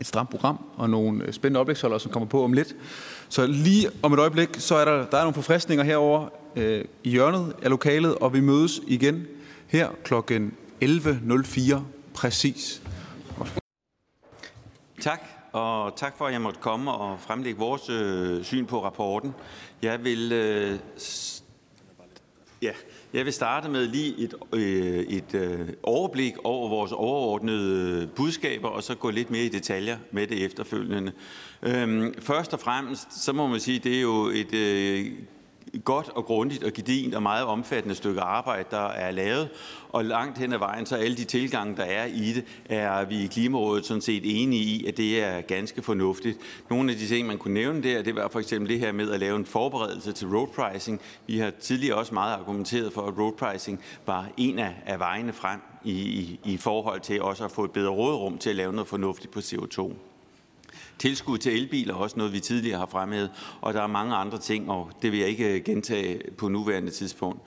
et stramt program og nogle øh, spændende oplægsholdere, som kommer på om lidt. Så lige om et øjeblik, så er der, der er nogle forfriskninger herover øh, i hjørnet af lokalet, og vi mødes igen her klokken 11.04 præcis. Tak og tak for, at jeg måtte komme og fremlægge vores øh, syn på rapporten. Jeg vil, øh, ja, jeg vil starte med lige et, øh, et øh, overblik over vores overordnede øh, budskaber, og så gå lidt mere i detaljer med det efterfølgende. Øhm, først og fremmest, så må man sige, det er jo et, øh, godt og grundigt og gedint og meget omfattende stykke arbejde, der er lavet. Og langt hen ad vejen, så alle de tilgange, der er i det, er vi i Klimarådet sådan set enige i, at det er ganske fornuftigt. Nogle af de ting, man kunne nævne der, det var for eksempel det her med at lave en forberedelse til road pricing. Vi har tidligere også meget argumenteret for, at road pricing var en af, af vejene frem i, i, i forhold til også at få et bedre rådrum til at lave noget fornuftigt på CO2. Tilskud til elbiler er også noget, vi tidligere har fremhævet, og der er mange andre ting, og det vil jeg ikke øh, gentage på nuværende tidspunkt.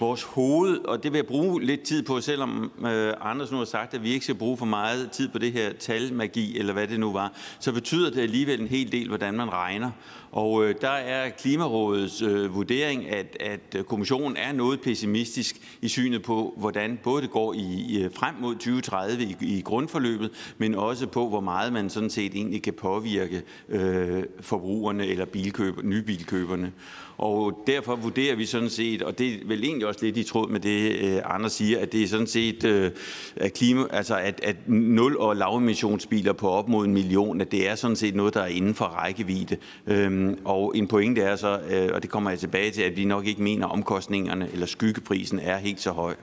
Vores hoved, og det vil jeg bruge lidt tid på, selvom øh, Anders nu har sagt, at vi ikke skal bruge for meget tid på det her talmagi, eller hvad det nu var, så betyder det alligevel en hel del, hvordan man regner. Og øh, der er Klimarådets øh, vurdering, at, at øh, kommissionen er noget pessimistisk i synet på, hvordan både det går i, øh, frem mod 2030 i, i grundforløbet, men også på, hvor meget man sådan set egentlig kan påvirke øh, forbrugerne eller bilkøber, nybilkøberne. Og derfor vurderer vi sådan set, og det er vel egentlig også lidt i tråd med det, øh, andre siger, at det er sådan set, øh, at, klima, altså at, at nul- og lavemissionsbiler på op mod en million, at det er sådan set noget, der er inden for rækkevidde. Øhm, og en pointe er så, øh, og det kommer jeg tilbage til, at vi nok ikke mener, at omkostningerne eller skyggeprisen er helt så høj.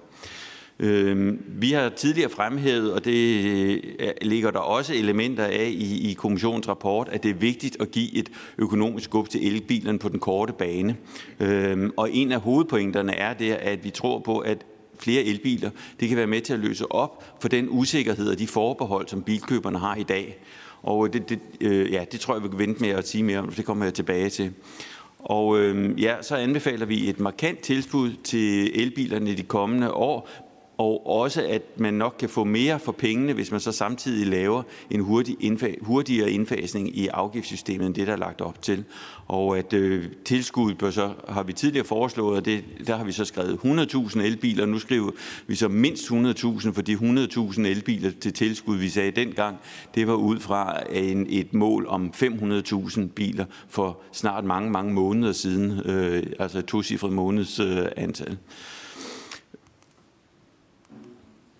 Øhm, vi har tidligere fremhævet, og det øh, ligger der også elementer af i, kommissionens rapport, at det er vigtigt at give et økonomisk skub til elbilerne på den korte bane. Øhm, og en af hovedpointerne er det, at vi tror på, at flere elbiler, det kan være med til at løse op for den usikkerhed og de forbehold, som bilkøberne har i dag. Og øh, det, det, øh, ja, det tror jeg, vi kan vente med at sige mere om, det kommer jeg tilbage til. Og øh, ja, så anbefaler vi et markant tilskud til elbilerne i de kommende år, og også at man nok kan få mere for pengene, hvis man så samtidig laver en hurtig indfa- hurtigere indfasning i afgiftssystemet, end det, der er lagt op til. Og at øh, tilskuddet bør så, har vi tidligere foreslået, og det, der har vi så skrevet 100.000 elbiler, nu skriver vi så mindst 100.000, for de 100.000 elbiler til tilskud, vi sagde dengang, det var ud fra en, et mål om 500.000 biler for snart mange, mange måneder siden, øh, altså et tocifret måneds øh, antal.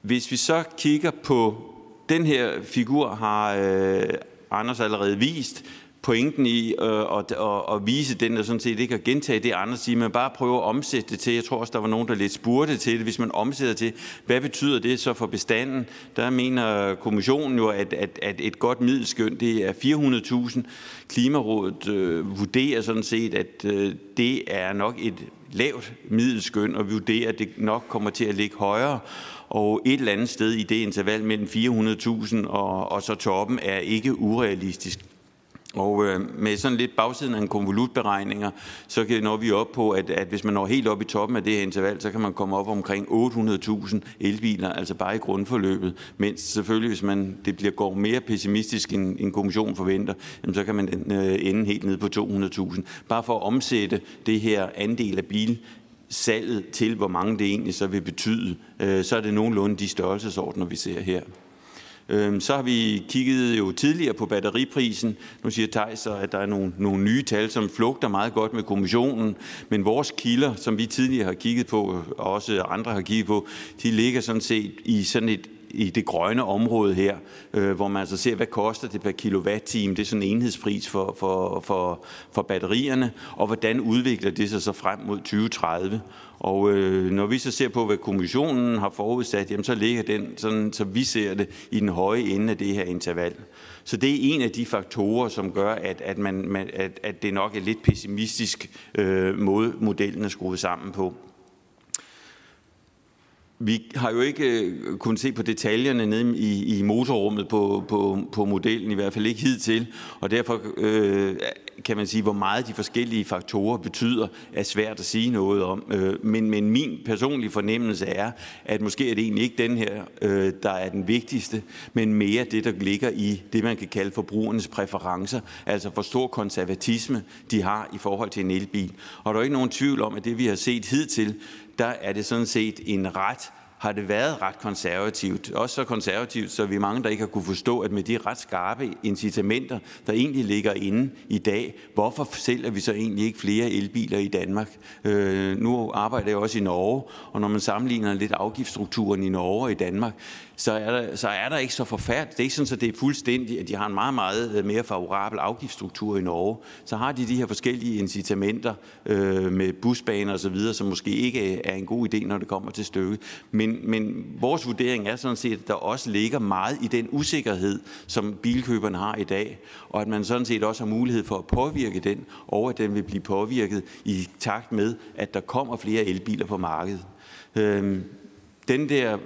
Hvis vi så kigger på den her figur, har øh, Anders allerede vist pointen i øh, at, at, at vise den, og sådan set ikke at gentage det, Anders siger, men bare prøve at omsætte det til. Jeg tror også, der var nogen, der lidt spurgte til det. Hvis man omsætter til, hvad betyder det så for bestanden? Der mener kommissionen jo, at, at, at et godt middelskøn, det er 400.000. Klimarådet øh, vurderer sådan set, at øh, det er nok et lavt middelskøn, og vurderer, at det nok kommer til at ligge højere og et eller andet sted i det interval mellem 400.000 og, og så toppen er ikke urealistisk. Og øh, med sådan lidt bagsiden af en konvolutberegninger, så kan når vi op på, at, at hvis man når helt op i toppen af det her interval, så kan man komme op omkring 800.000 elbiler, altså bare i grundforløbet. Mens selvfølgelig, hvis man, det bliver, går mere pessimistisk, end en kommissionen forventer, jamen, så kan man øh, ende helt ned på 200.000. Bare for at omsætte det her andel af bil salget til, hvor mange det egentlig så vil betyde, øh, så er det nogenlunde de størrelsesordner, vi ser her. Øhm, så har vi kigget jo tidligere på batteriprisen. Nu siger Thijs at der er nogle, nogle nye tal, som flugter meget godt med kommissionen. Men vores kilder, som vi tidligere har kigget på, og også andre har kigget på, de ligger sådan set i sådan et i det grønne område her, øh, hvor man altså ser, hvad koster det per kilowatt-time, det er sådan en enhedspris for, for, for, for batterierne, og hvordan udvikler det sig så frem mod 2030. Og øh, når vi så ser på, hvad kommissionen har forudsat, jamen, så ligger den, sådan, så vi ser det, i den høje ende af det her interval. Så det er en af de faktorer, som gør, at, at, man, at, at det nok er lidt pessimistisk øh, måde, modellen er skruet sammen på. Vi har jo ikke øh, kunnet se på detaljerne nede i, i motorrummet på, på, på modellen, i hvert fald ikke hidtil, og derfor øh, kan man sige, hvor meget de forskellige faktorer betyder, er svært at sige noget om. Øh, men, men min personlige fornemmelse er, at måske er det egentlig ikke den her, øh, der er den vigtigste, men mere det, der ligger i det, man kan kalde forbrugernes præferencer, altså hvor stor konservatisme de har i forhold til en elbil. Og der er ikke nogen tvivl om, at det, vi har set hidtil, der er det sådan set en ret har det været ret konservativt. Også så konservativt, så vi er mange, der ikke har kunne forstå, at med de ret skarpe incitamenter, der egentlig ligger inde i dag, hvorfor sælger vi så egentlig ikke flere elbiler i Danmark? Øh, nu arbejder jeg også i Norge, og når man sammenligner lidt afgiftsstrukturen i Norge og i Danmark, så er der, så er der ikke så forfærdeligt. Det er ikke sådan, at det er fuldstændigt, at de har en meget, meget øh, mere favorabel afgiftsstruktur i Norge. Så har de de her forskellige incitamenter øh, med busbaner og så videre, som måske ikke øh, er en god idé, når det kommer til stykket. Men, men vores vurdering er sådan set, at der også ligger meget i den usikkerhed, som bilkøberne har i dag, og at man sådan set også har mulighed for at påvirke den, og at den vil blive påvirket i takt med, at der kommer flere elbiler på markedet. Øhm, den der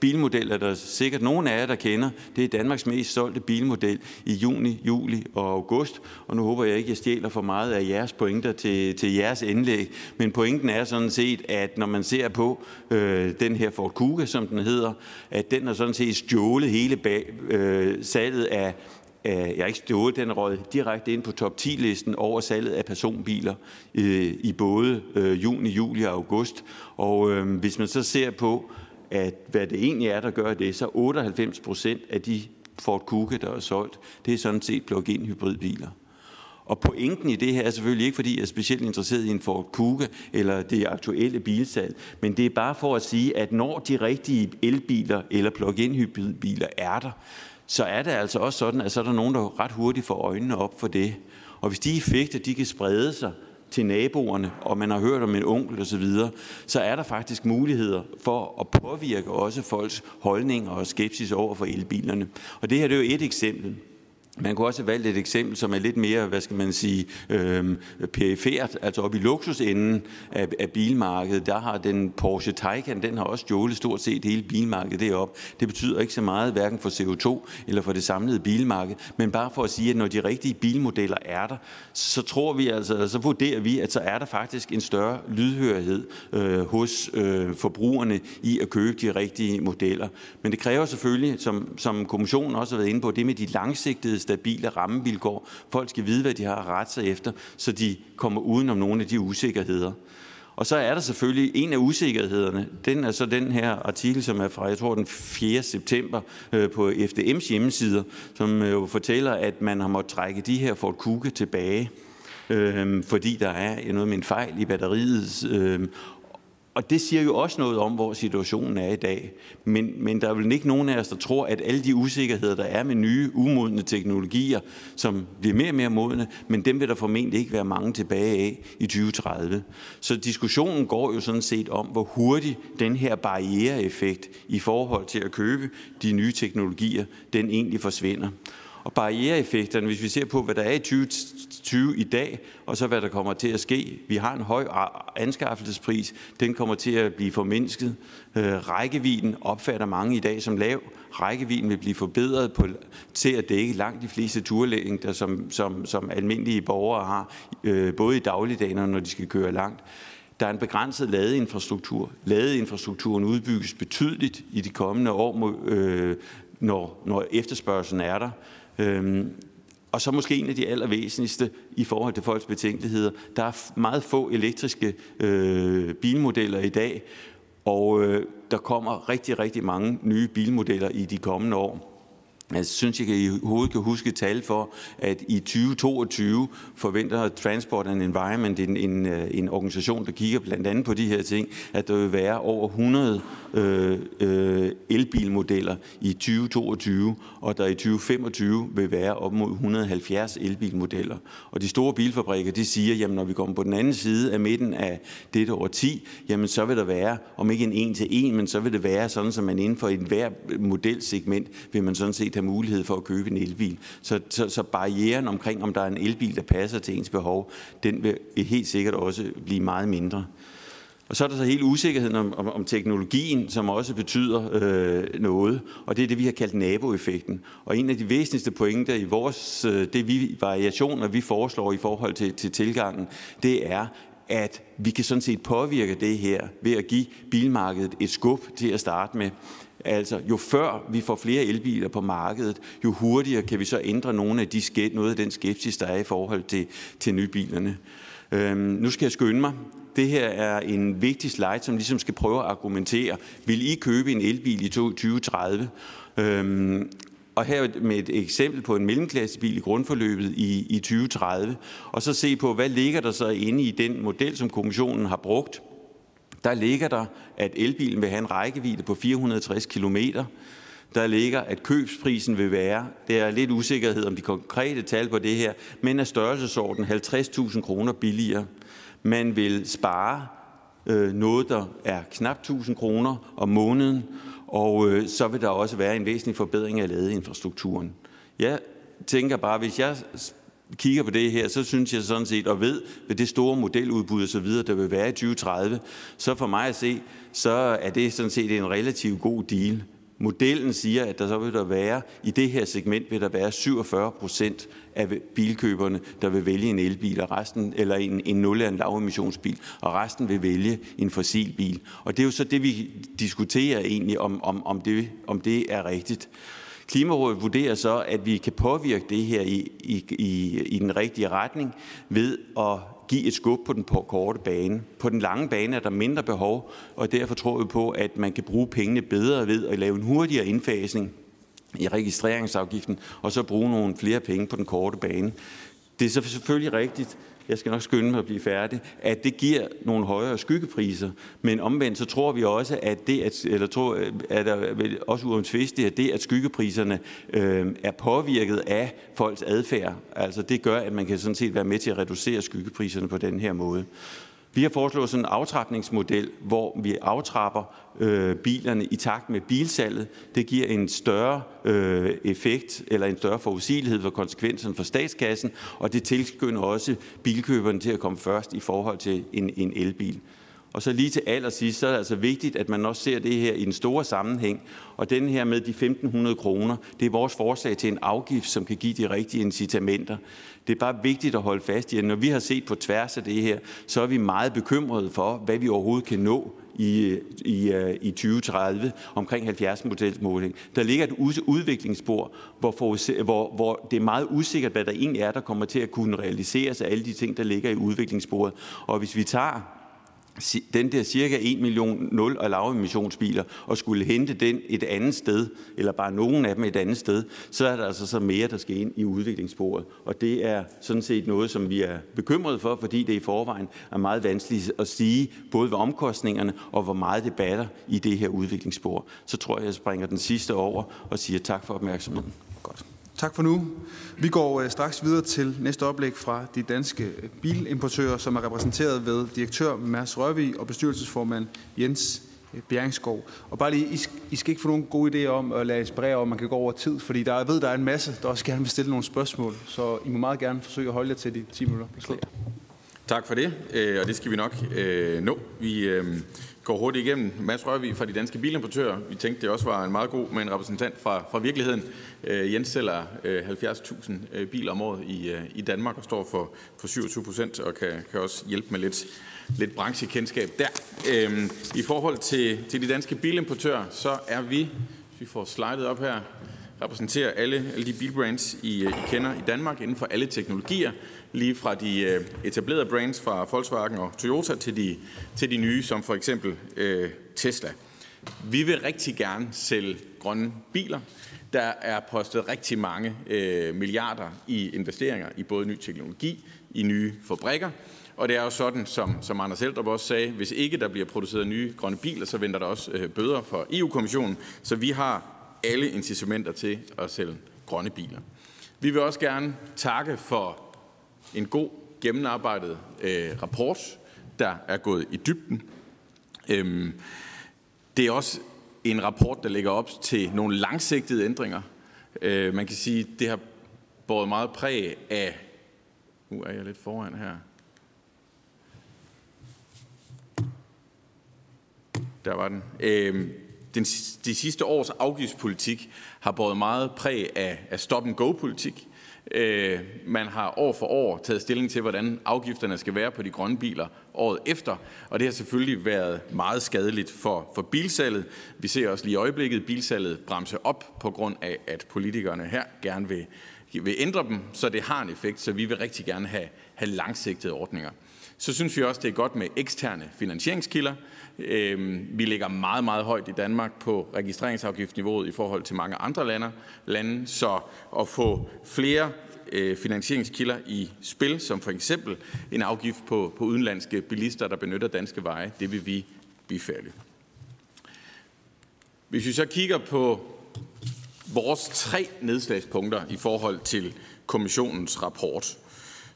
bilmodel er der sikkert nogen af jer, der kender. Det er Danmarks mest solgte bilmodel i juni, juli og august. Og nu håber jeg ikke, at jeg stjæler for meget af jeres pointer til, til jeres indlæg. Men pointen er sådan set, at når man ser på øh, den her Ford Kuga, som den hedder, at den har sådan set stjålet hele bag, øh, salget af jeg har ikke stået den rød direkte ind på top 10-listen over salget af personbiler øh, i både øh, juni, juli og august. Og øh, hvis man så ser på, at hvad det egentlig er, der gør det, så 98 procent af de Ford Kuga, der er solgt, det er sådan set plug-in hybridbiler. Og pointen i det her er selvfølgelig ikke, fordi jeg er specielt interesseret i en Ford Kuga eller det aktuelle bilsalg, men det er bare for at sige, at når de rigtige elbiler eller plug-in hybridbiler er der, så er det altså også sådan, at så er der nogen, der ret hurtigt får øjnene op for det. Og hvis de effekter, de kan sprede sig til naboerne, og man har hørt om en onkel osv., så, så er der faktisk muligheder for at påvirke også folks holdninger og skepsis over for elbilerne. Og det her det er jo et eksempel. Man kunne også have valgt et eksempel, som er lidt mere, hvad skal man sige, øh, perifert, altså op i luksusenden af, af bilmarkedet. Der har den Porsche Taycan, den har også stjålet stort set hele bilmarkedet deroppe. Det betyder ikke så meget, hverken for CO2 eller for det samlede bilmarked, men bare for at sige, at når de rigtige bilmodeller er der, så tror vi altså, så vurderer vi, at så er der faktisk en større lydhørighed øh, hos øh, forbrugerne i at købe de rigtige modeller. Men det kræver selvfølgelig, som, som kommissionen også har været inde på, det med de langsigtede stabile rammevilkår. Folk skal vide, hvad de har at rette sig efter, så de kommer uden om nogle af de usikkerheder. Og så er der selvfølgelig en af usikkerhederne, den er så den her artikel, som er fra, jeg tror, den 4. september øh, på FDM's hjemmesider, som øh, jo fortæller, at man har måttet trække de her Ford Kuga tilbage, øh, fordi der er noget med en fejl i batteriet, øh, og det siger jo også noget om, hvor situationen er i dag. Men, men der er vel ikke nogen af os, der tror, at alle de usikkerheder, der er med nye, umodne teknologier, som bliver mere og mere modne, men dem vil der formentlig ikke være mange tilbage af i 2030. Så diskussionen går jo sådan set om, hvor hurtigt den her barriereeffekt i forhold til at købe de nye teknologier, den egentlig forsvinder. Og barriereeffekterne, hvis vi ser på, hvad der er i 2020 i dag, og så hvad der kommer til at ske. Vi har en høj anskaffelsespris, den kommer til at blive formindsket. Øh, rækkevidden opfatter mange i dag som lav. Rækkevidden vil blive forbedret på, til at dække langt de fleste turlængder, som, som, som almindelige borgere har, øh, både i dagligdagen og når de skal køre langt. Der er en begrænset ladeinfrastruktur. Ladeinfrastrukturen udbygges betydeligt i de kommende år, øh, når, når efterspørgselen er der. Øhm, og så måske en af de allervæsentligste i forhold til folks betænkeligheder. Der er meget få elektriske øh, bilmodeller i dag, og øh, der kommer rigtig, rigtig mange nye bilmodeller i de kommende år. Jeg synes, jeg i hovedet kan huske tal for, at i 2022 forventer Transport and Environment, en, en, øh, en organisation, der kigger blandt andet på de her ting, at der vil være over 100 øh, øh, elbilmodeller i 2022, og der i 2025 vil være op mod 170 elbilmodeller. Og de store bilfabrikker, de siger, jamen når vi kommer på den anden side af midten af dette år 10, jamen så vil der være, om ikke en en til en, men så vil det være sådan, at man inden for et hver modelsegment vil man sådan set have mulighed for at købe en elbil. Så, så, så barrieren omkring, om der er en elbil, der passer til ens behov, den vil helt sikkert også blive meget mindre. Og så er der så hele usikkerheden om, om, om teknologien, som også betyder øh, noget, og det er det, vi har kaldt naboeffekten. Og en af de væsentligste pointer i vores, øh, det vi, variationer, vi foreslår i forhold til, til tilgangen, det er, at vi kan sådan set påvirke det her ved at give bilmarkedet et skub til at starte med. Altså, jo før vi får flere elbiler på markedet, jo hurtigere kan vi så ændre nogle af de, noget af den skepsis, der er i forhold til, til nybilerne. Øhm, nu skal jeg skynde mig. Det her er en vigtig slide, som ligesom skal prøve at argumentere. Vil I købe en elbil i 2030? Øhm, og her med et eksempel på en mellemklassebil i grundforløbet i, i 2030, og så se på, hvad ligger der så inde i den model, som kommissionen har brugt. Der ligger der, at elbilen vil have en rækkevidde på 460 km. Der ligger, at købsprisen vil være, det er lidt usikkerhed om de konkrete tal på det her, men af størrelsesorden 50.000 kroner billigere. Man vil spare øh, noget, der er knap 1000 kroner om måneden, og øh, så vil der også være en væsentlig forbedring af ladeinfrastrukturen. Jeg tænker bare, hvis jeg kigger på det her, så synes jeg sådan set, og ved ved det store modeludbud og så videre, der vil være i 2030, så for mig at se, så er det sådan set en relativt god deal. Modellen siger, at der så vil der være, i det her segment vil der være 47 procent af bilkøberne, der vil vælge en elbil, og resten, eller en, en nul eller en lavemissionsbil, og resten vil vælge en fossilbil. Og det er jo så det, vi diskuterer egentlig, om, om, om, det, om det er rigtigt. Klimarådet vurderer så, at vi kan påvirke det her i, i, i, i den rigtige retning ved at give et skub på den korte bane. På den lange bane er der mindre behov, og derfor tror vi på, at man kan bruge pengene bedre ved at lave en hurtigere indfasning i registreringsafgiften, og så bruge nogle flere penge på den korte bane. Det er så selvfølgelig rigtigt, jeg skal nok skynde mig at blive færdig, at det giver nogle højere skyggepriser. Men omvendt så tror vi også, at det, at, eller tror, at der også uomtvisteligt, at det, at skyggepriserne øh, er påvirket af folks adfærd, altså det gør, at man kan sådan set være med til at reducere skyggepriserne på den her måde. Vi har foreslået sådan en aftrapningsmodel, hvor vi aftrapper øh, bilerne i takt med bilsalget. Det giver en større øh, effekt eller en større forudsigelighed for konsekvenserne for statskassen, og det tilskynder også bilkøberne til at komme først i forhold til en, en elbil. Og så lige til allersidst, så er det altså vigtigt, at man også ser det her i en store sammenhæng. Og den her med de 1.500 kroner, det er vores forslag til en afgift, som kan give de rigtige incitamenter. Det er bare vigtigt at holde fast i, at når vi har set på tværs af det her, så er vi meget bekymrede for, hvad vi overhovedet kan nå i, i, øh, i 2030 omkring 70 modelsmåling. Der ligger et udviklingsspor, hvor, for, hvor, hvor det er meget usikkert, hvad der egentlig er, der kommer til at kunne realiseres af alle de ting, der ligger i udviklingssporet. Og hvis vi tager den der cirka 1 million nul- og lavemissionsbiler og skulle hente den et andet sted, eller bare nogen af dem et andet sted, så er der altså så mere, der skal ind i udviklingssporet. Og det er sådan set noget, som vi er bekymrede for, fordi det i forvejen er meget vanskeligt at sige, både hvad omkostningerne og hvor meget det batter i det her udviklingsspor. Så tror jeg, jeg springer den sidste over og siger tak for opmærksomheden. Godt. Tak for nu. Vi går øh, straks videre til næste oplæg fra de danske øh, bilimportører, som er repræsenteret ved direktør Mads Rørvig og bestyrelsesformand Jens øh, Bjergskov. Og bare lige, I, I skal ikke få nogen gode idéer om at lade inspirere om, man kan gå over tid, fordi der, jeg ved, der er en masse, der også gerne vil stille nogle spørgsmål, så I må meget gerne forsøge at holde jer til de 10 minutter. Tak for det, og det skal vi nok nå. Vi går hurtigt igennem. Mads Rørvig fra de danske bilimportører. Vi tænkte, det også var en meget god med en repræsentant fra, fra virkeligheden. Øh, Jens sælger øh, 70.000 øh, biler om året i, øh, i Danmark og står for, for 27 procent og kan, kan også hjælpe med lidt, lidt branchekendskab der. Øh, I forhold til, til de danske bilimportører, så er vi, vi får slidet op her, repræsenterer alle, alle de bilbrands, I, I kender i Danmark inden for alle teknologier lige fra de etablerede brands fra Volkswagen og Toyota til de, til de nye, som for eksempel øh, Tesla. Vi vil rigtig gerne sælge grønne biler. Der er postet rigtig mange øh, milliarder i investeringer i både ny teknologi, i nye fabrikker, og det er jo sådan, som, som Anders Eldrup også sagde, hvis ikke der bliver produceret nye grønne biler, så venter der også øh, bøder for EU-kommissionen. Så vi har alle incitamenter til at sælge grønne biler. Vi vil også gerne takke for en god, gennemarbejdet øh, rapport, der er gået i dybden. Øhm, det er også en rapport, der ligger op til nogle langsigtede ændringer. Øh, man kan sige, det har båret meget præg af... Nu er jeg lidt foran her. Der var den. Øh, den, de sidste års afgiftspolitik har båret meget præg af, af stop-and-go-politik. Øh, man har år for år taget stilling til, hvordan afgifterne skal være på de grønne biler året efter, og det har selvfølgelig været meget skadeligt for, for bilsalget. Vi ser også lige i øjeblikket bilsalget bremse op på grund af, at politikerne her gerne vil, vil ændre dem, så det har en effekt, så vi vil rigtig gerne have, have langsigtede ordninger. Så synes vi også, det er godt med eksterne finansieringskilder. Øhm, vi ligger meget, meget højt i Danmark på registreringsafgiftniveauet i forhold til mange andre lande, lande så at få flere øh, finansieringskilder i spil, som for eksempel en afgift på, på udenlandske bilister, der benytter danske veje, det vil vi bifalde. Hvis vi så kigger på vores tre nedslagspunkter i forhold til kommissionens rapport,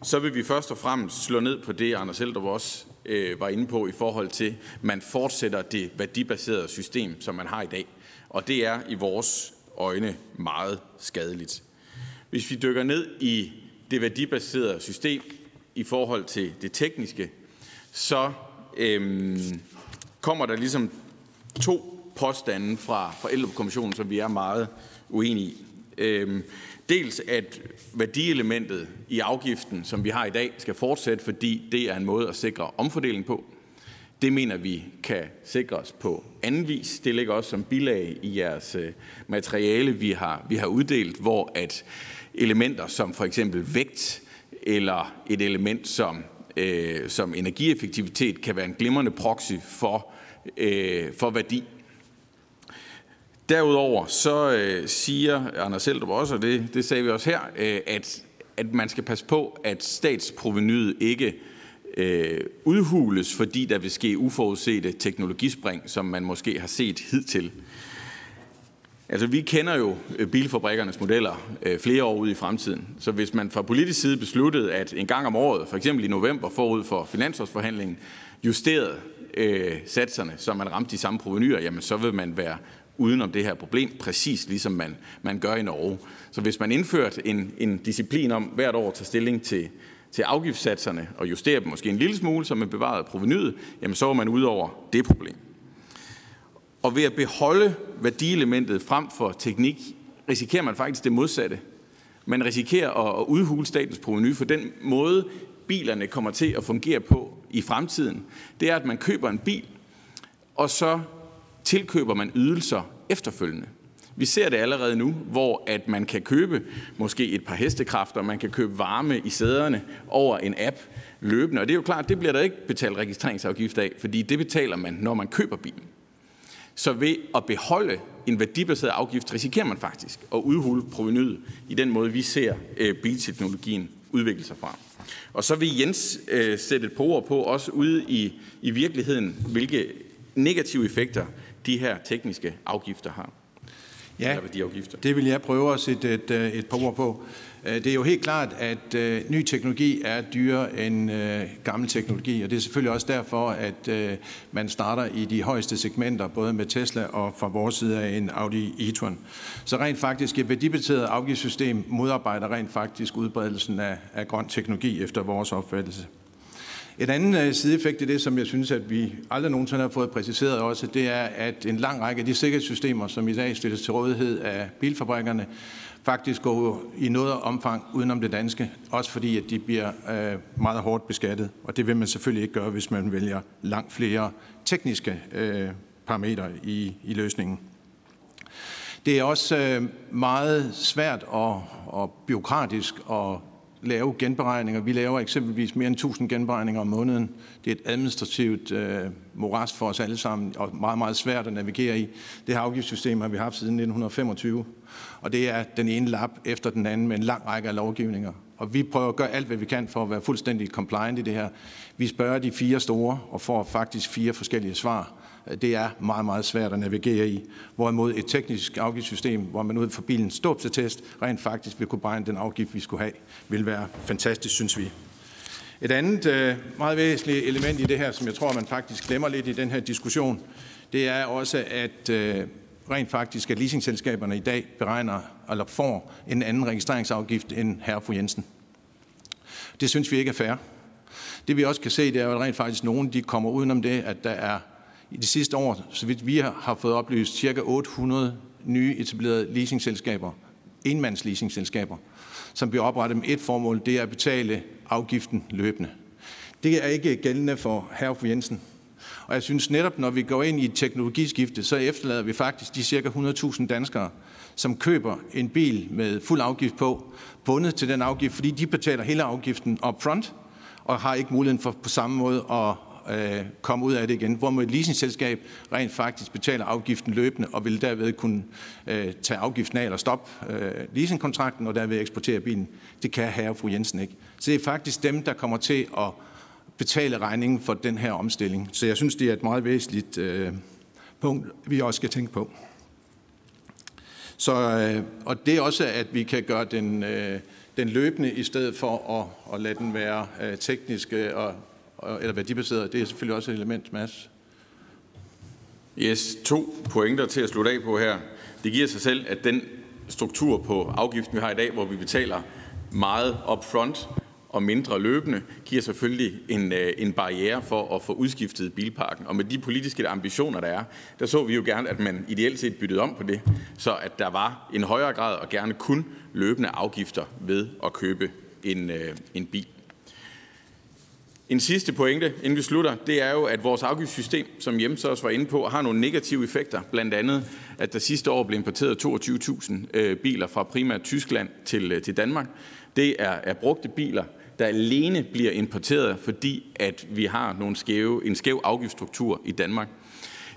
så vil vi først og fremmest slå ned på det, Anders Eldrup også øh, var inde på i forhold til, at man fortsætter det værdibaserede system, som man har i dag. Og det er i vores øjne meget skadeligt. Hvis vi dykker ned i det værdibaserede system i forhold til det tekniske, så øhm, kommer der ligesom to påstande fra, fra kommissionen som vi er meget uenige i. Øhm, dels at værdielementet i afgiften, som vi har i dag, skal fortsætte, fordi det er en måde at sikre omfordeling på. Det mener vi kan sikres på anden vis. Det ligger også som bilag i jeres øh, materiale, vi har, vi har uddelt, hvor at elementer som for eksempel vægt eller et element som, øh, som energieffektivitet kan være en glimrende proxy for, øh, for værdi. Derudover så øh, siger Anders Seldrup også, og det, det sagde vi også her, øh, at, at man skal passe på, at statsprovenyet ikke øh, udhules, fordi der vil ske uforudsete teknologispring, som man måske har set hidtil. Altså, vi kender jo øh, bilfabrikkernes modeller øh, flere år ude i fremtiden. Så hvis man fra politisk side besluttede, at en gang om året, for eksempel i november forud for finansårsforhandlingen, justerede øh, satserne, så man ramte de samme provenyer, jamen så vil man være uden om det her problem, præcis ligesom man, man gør i Norge. Så hvis man indførte en, en disciplin om hvert år at tage stilling til, til afgiftssatserne og justere dem måske en lille smule, så man bevarede provenyet, jamen så var man ud over det problem. Og ved at beholde værdielementet frem for teknik, risikerer man faktisk det modsatte. Man risikerer at udhule statens proveny for den måde, bilerne kommer til at fungere på i fremtiden. Det er, at man køber en bil, og så tilkøber man ydelser efterfølgende. Vi ser det allerede nu, hvor at man kan købe måske et par hestekræfter, man kan købe varme i sæderne over en app løbende. Og det er jo klart, det bliver der ikke betalt registreringsafgift af, fordi det betaler man, når man køber bilen. Så ved at beholde en værdibaseret afgift, risikerer man faktisk at udhule provenyet i den måde, vi ser øh, bilteknologien udvikle sig fra. Og så vil Jens øh, sætte et par ord på, også ude i, i virkeligheden, hvilke negative effekter de her tekniske afgifter har. Ja, det vil jeg prøve at sætte et, øh, et par ord på. Øh, det er jo helt klart, at øh, ny teknologi er dyrere end gammel teknologi, og det er selvfølgelig også derfor, at man starter i de højeste segmenter, både med Tesla og fra vores side af en Audi e-tron. Så rent faktisk et værdibaseret afgiftssystem modarbejder rent faktisk udbredelsen af, af grøn teknologi efter vores opfattelse. En anden øh, sideeffekt i det, som jeg synes, at vi aldrig nogensinde har fået præciseret også, det er, at en lang række af de sikkerhedssystemer, som i dag stilles til rådighed af bilfabrikkerne, faktisk går i noget omfang udenom det danske, også fordi at de bliver øh, meget hårdt beskattet. Og det vil man selvfølgelig ikke gøre, hvis man vælger langt flere tekniske øh, parametre i, i løsningen. Det er også øh, meget svært og, og byråkratisk at lave genberegninger. Vi laver eksempelvis mere end 1000 genberegninger om måneden. Det er et administrativt øh, moras for os alle sammen, og meget, meget svært at navigere i. Det her afgiftssystem har vi haft siden 1925, og det er den ene lap efter den anden med en lang række af lovgivninger. Og vi prøver at gøre alt, hvad vi kan for at være fuldstændig compliant i det her. Vi spørger de fire store og får faktisk fire forskellige svar det er meget, meget svært at navigere i. Hvorimod et teknisk afgiftssystem, hvor man ud for bilens ståbsetest rent faktisk vil kunne beregne den afgift, vi skulle have, vil være fantastisk, synes vi. Et andet øh, meget væsentligt element i det her, som jeg tror, man faktisk glemmer lidt i den her diskussion, det er også, at øh, rent faktisk, at leasingselskaberne i dag beregner eller får en anden registreringsafgift end herre fru Jensen. Det synes vi ikke er fair. Det vi også kan se, det er, at rent faktisk nogen de kommer udenom det, at der er i de sidste år, så vidt vi har fået oplyst, ca. 800 nye etablerede leasingselskaber, enmandsleasingselskaber, som bliver oprettet med et formål, det er at betale afgiften løbende. Det er ikke gældende for herre for Jensen. Og jeg synes netop, når vi går ind i et teknologiskifte, så efterlader vi faktisk de cirka 100.000 danskere, som køber en bil med fuld afgift på, bundet til den afgift, fordi de betaler hele afgiften up front, og har ikke muligheden for på samme måde at øh, komme ud af det igen. Hvor et leasingselskab rent faktisk betaler afgiften løbende og vil derved kunne øh, tage afgiften af eller stoppe øh, leasingkontrakten og derved eksportere bilen. Det kan herre og fru Jensen ikke. Så det er faktisk dem, der kommer til at betale regningen for den her omstilling. Så jeg synes, det er et meget væsentligt øh, punkt, vi også skal tænke på. Så, øh, og det er også, at vi kan gøre den, øh, den løbende, i stedet for at, at lade den være øh, teknisk øh, og, og, eller værdibaseret. Det er selvfølgelig også et element, Mads. Yes, to pointer til at slutte af på her. Det giver sig selv, at den struktur på afgiften, vi har i dag, hvor vi betaler meget upfront, og mindre løbende, giver selvfølgelig en, øh, en barriere for at få udskiftet bilparken. Og med de politiske ambitioner, der er, der så vi jo gerne, at man ideelt set byttede om på det, så at der var en højere grad og gerne kun løbende afgifter ved at købe en, øh, en bil. En sidste pointe, inden vi slutter, det er jo, at vores afgiftssystem, som Jens også var inde på, har nogle negative effekter. Blandt andet, at der sidste år blev importeret 22.000 øh, biler fra primært Tyskland til, øh, til Danmark. Det er, er brugte biler, der alene bliver importeret, fordi at vi har nogle skæve, en skæv afgiftsstruktur i Danmark.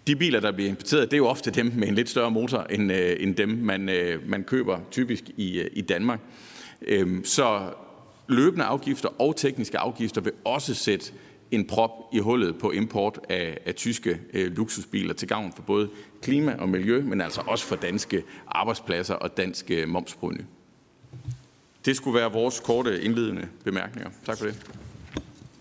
De biler, der bliver importeret, det er jo ofte dem med en lidt større motor, end, øh, end dem, man, øh, man køber typisk i, øh, i Danmark. Øhm, så løbende afgifter og tekniske afgifter vil også sætte en prop i hullet på import af, af tyske øh, luksusbiler til gavn for både klima og miljø, men altså også for danske arbejdspladser og dansk øh, momsproveny. Det skulle være vores korte indledende bemærkninger. Tak for det.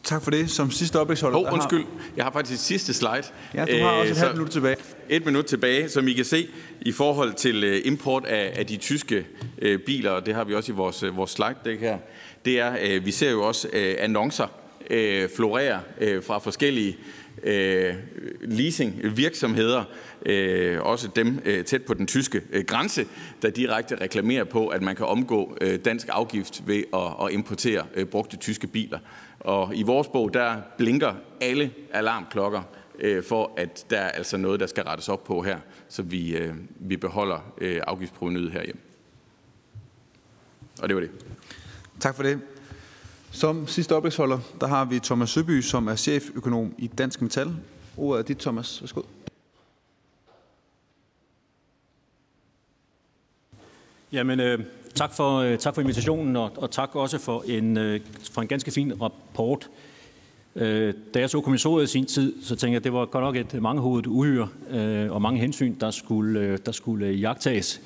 Tak for det. Som sidste oplægsholder... Oh, undskyld. Jeg har faktisk et sidste slide. Ja, du har også et halvt minut tilbage. Et minut tilbage, som I kan se i forhold til øh, import af, af de tyske øh, biler, og det har vi også i vores, øh, vores slide her, det er, øh, vi ser jo også øh, annoncer øh, florere øh, fra forskellige øh, leasingvirksomheder, øh, også dem øh, tæt på den tyske øh, grænse, der direkte reklamerer på, at man kan omgå øh, dansk afgift ved at, at importere øh, brugte tyske biler. Og i vores bog, der blinker alle alarmklokker øh, for, at der er altså noget, der skal rettes op på her, så vi, øh, vi beholder øh, afgiftsprovenyet herhjemme. Og det var det. Tak for det. Som sidste oplægsholder, der har vi Thomas Søby, som er cheføkonom i Dansk Metal. Ordet er dit, Thomas. Værsgo. Jamen, øh, tak, for, øh, tak for invitationen, og, og tak også for en, øh, for en ganske fin rapport. Øh, da jeg så kommissoriet i sin tid, så tænkte jeg, at det var godt nok et mangehovedet uhyre øh, og mange hensyn, der skulle, øh, der skulle øh, jagtages.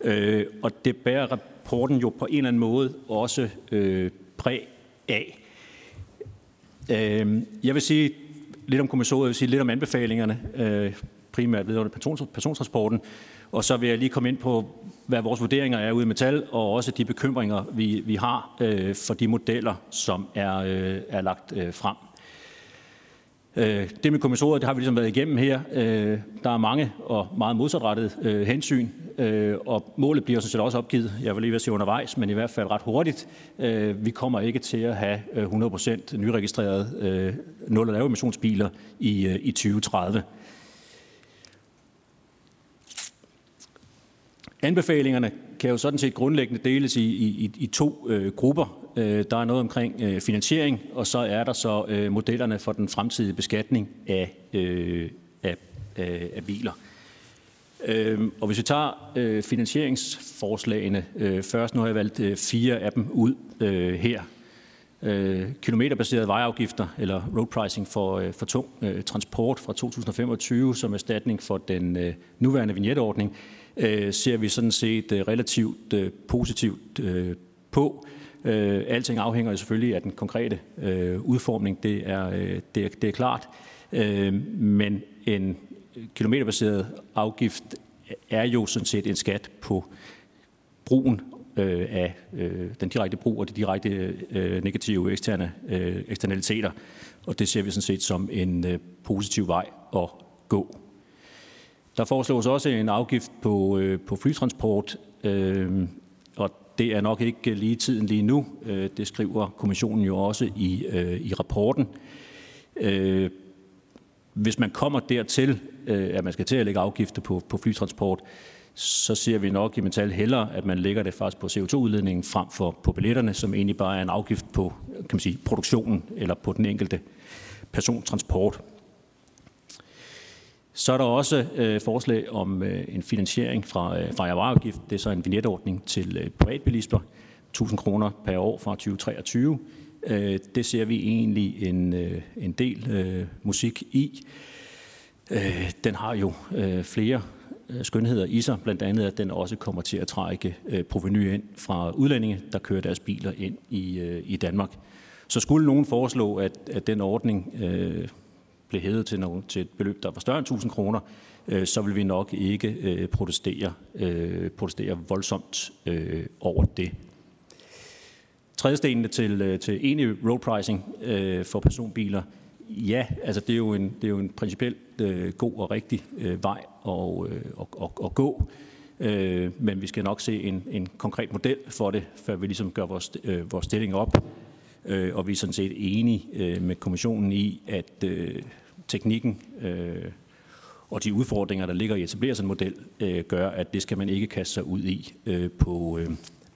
Øh, og det bærer rapporten jo på en eller anden måde også øh, præg af. Øh, jeg vil sige lidt om kommissoriet, jeg vil sige lidt om anbefalingerne, øh, primært vedrørende persontransporten, og så vil jeg lige komme ind på, hvad vores vurderinger er ude i metal, og også de bekymringer, vi, vi har øh, for de modeller, som er, øh, er lagt øh, frem. Øh, det med kommissoriet, det har vi ligesom været igennem her. Øh, der er mange og meget modsatrettede øh, hensyn, og målet bliver sådan set også opgivet. Jeg vil lige ved at sige undervejs, men i hvert fald ret hurtigt. Vi kommer ikke til at have 100% nyregistrerede nul- og emissionsbiler i, i 2030. Anbefalingerne kan jo sådan set grundlæggende deles i, i, i to øh, grupper. Øh, der er noget omkring øh, finansiering, og så er der så øh, modellerne for den fremtidige beskatning af, øh, af, af, af biler. Øh, og hvis vi tager øh, finansieringsforslagene øh, først, nu har jeg valgt øh, fire af dem ud øh, her. Øh, kilometerbaserede vejafgifter, eller road pricing for, øh, for tung øh, transport fra 2025 som erstatning for den øh, nuværende vignetordning, øh, ser vi sådan set øh, relativt øh, positivt øh, på. Øh, alting afhænger selvfølgelig af den konkrete øh, udformning, det er, øh, det, er, det er klart. Øh, men en kilometerbaseret afgift er jo sådan set en skat på brugen øh, af øh, den direkte brug og de direkte øh, negative eksterne øh, eksternaliteter. Og det ser vi sådan set som en øh, positiv vej at gå. Der foreslås også en afgift på, øh, på flytransport, øh, og det er nok ikke lige tiden lige nu. Øh, det skriver kommissionen jo også i, øh, i rapporten. Øh, hvis man kommer dertil, øh, at man skal til at lægge afgifter på, på flytransport, så ser vi nok i Metal hellere, at man lægger det faktisk på CO2-udledningen frem for på billetterne, som egentlig bare er en afgift på kan man sige, produktionen eller på den enkelte persontransport. Så er der også øh, forslag om øh, en finansiering fra, øh, fra. Det er så en vignetordning til øh, privatbilister. 1000 kroner per år fra 2023. Øh, det ser vi egentlig en, øh, en del øh, musik i. Øh, den har jo øh, flere øh, skønheder i sig, blandt andet at den også kommer til at trække øh, proveny ind fra udlændinge, der kører deres biler ind i, øh, i Danmark. Så skulle nogen foreslå, at, at den ordning øh, blev hævet til, nogle, til et beløb, der var større end 1000 kroner, øh, så vil vi nok ikke øh, protestere, øh, protestere voldsomt øh, over det. Tredjestenene til, øh, til enig road pricing øh, for personbiler, ja, altså det er jo en, det er jo en principielt øh, god og rigtig øh, vej at, øh, at, at, at gå. Øh, men vi skal nok se en, en konkret model for det, før vi ligesom gør vores, øh, vores stilling op. Øh, og vi er sådan set enige øh, med kommissionen i, at øh, teknikken øh, og de udfordringer, der ligger i at etablere sådan en model, øh, gør, at det skal man ikke kaste sig ud i øh, på, øh,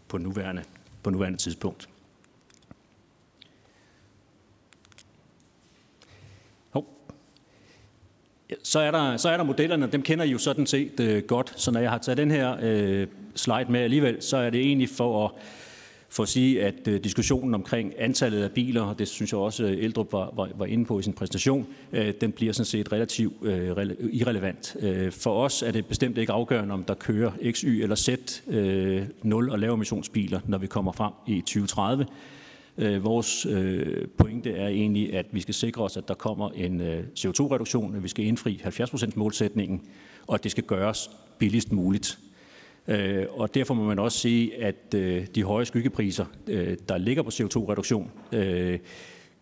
på, nuværende, på nuværende tidspunkt. Så er, der, så er der modellerne, dem kender I jo sådan set øh, godt. Så når jeg har taget den her øh, slide med alligevel, så er det egentlig for at, for at sige, at øh, diskussionen omkring antallet af biler, og det synes jeg også øh, Eldrup var, var, var inde på i sin præsentation, øh, den bliver sådan set relativt øh, rele, irrelevant. Øh, for os er det bestemt ikke afgørende, om der kører X, Y eller Z øh, 0 og lave emissionsbiler, når vi kommer frem i 2030. Øh, vores øh, pointe er egentlig, at vi skal sikre os, at der kommer en øh, CO2-reduktion, at vi skal indfri 70% målsætningen, og at det skal gøres billigst muligt. Øh, og derfor må man også sige, at øh, de høje skyggepriser, øh, der ligger på CO2-reduktion, øh,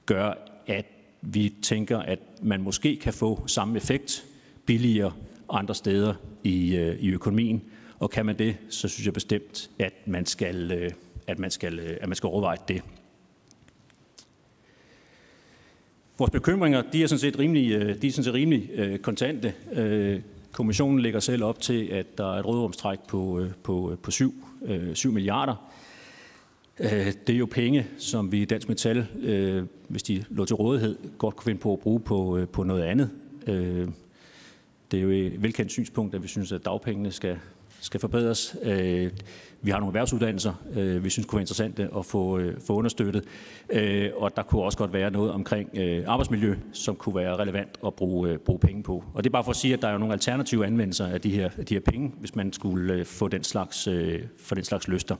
gør, at vi tænker, at man måske kan få samme effekt billigere andre steder i, øh, i økonomien. Og kan man det, så synes jeg bestemt, at man skal, øh, at man skal, øh, at man skal overveje det. Vores bekymringer de er sådan set rimelig, øh, de er sådan set rimelig øh, kontante. Øh, kommissionen lægger selv op til, at der er et rådrumstræk på, øh, på, øh, på 7, 7 øh, milliarder. Det er jo penge, som vi i Dansk Metal, hvis de lå til rådighed, godt kunne finde på at bruge på, på noget andet. Det er jo et velkendt synspunkt, at vi synes, at dagpengene skal, skal forbedres. Vi har nogle erhvervsuddannelser, øh, vi synes kunne være interessante at få, øh, få understøttet. Øh, og der kunne også godt være noget omkring øh, arbejdsmiljø, som kunne være relevant at bruge, øh, bruge penge på. Og det er bare for at sige, at der er nogle alternative anvendelser af de her, af de her penge, hvis man skulle få den slags, for den slags lyster.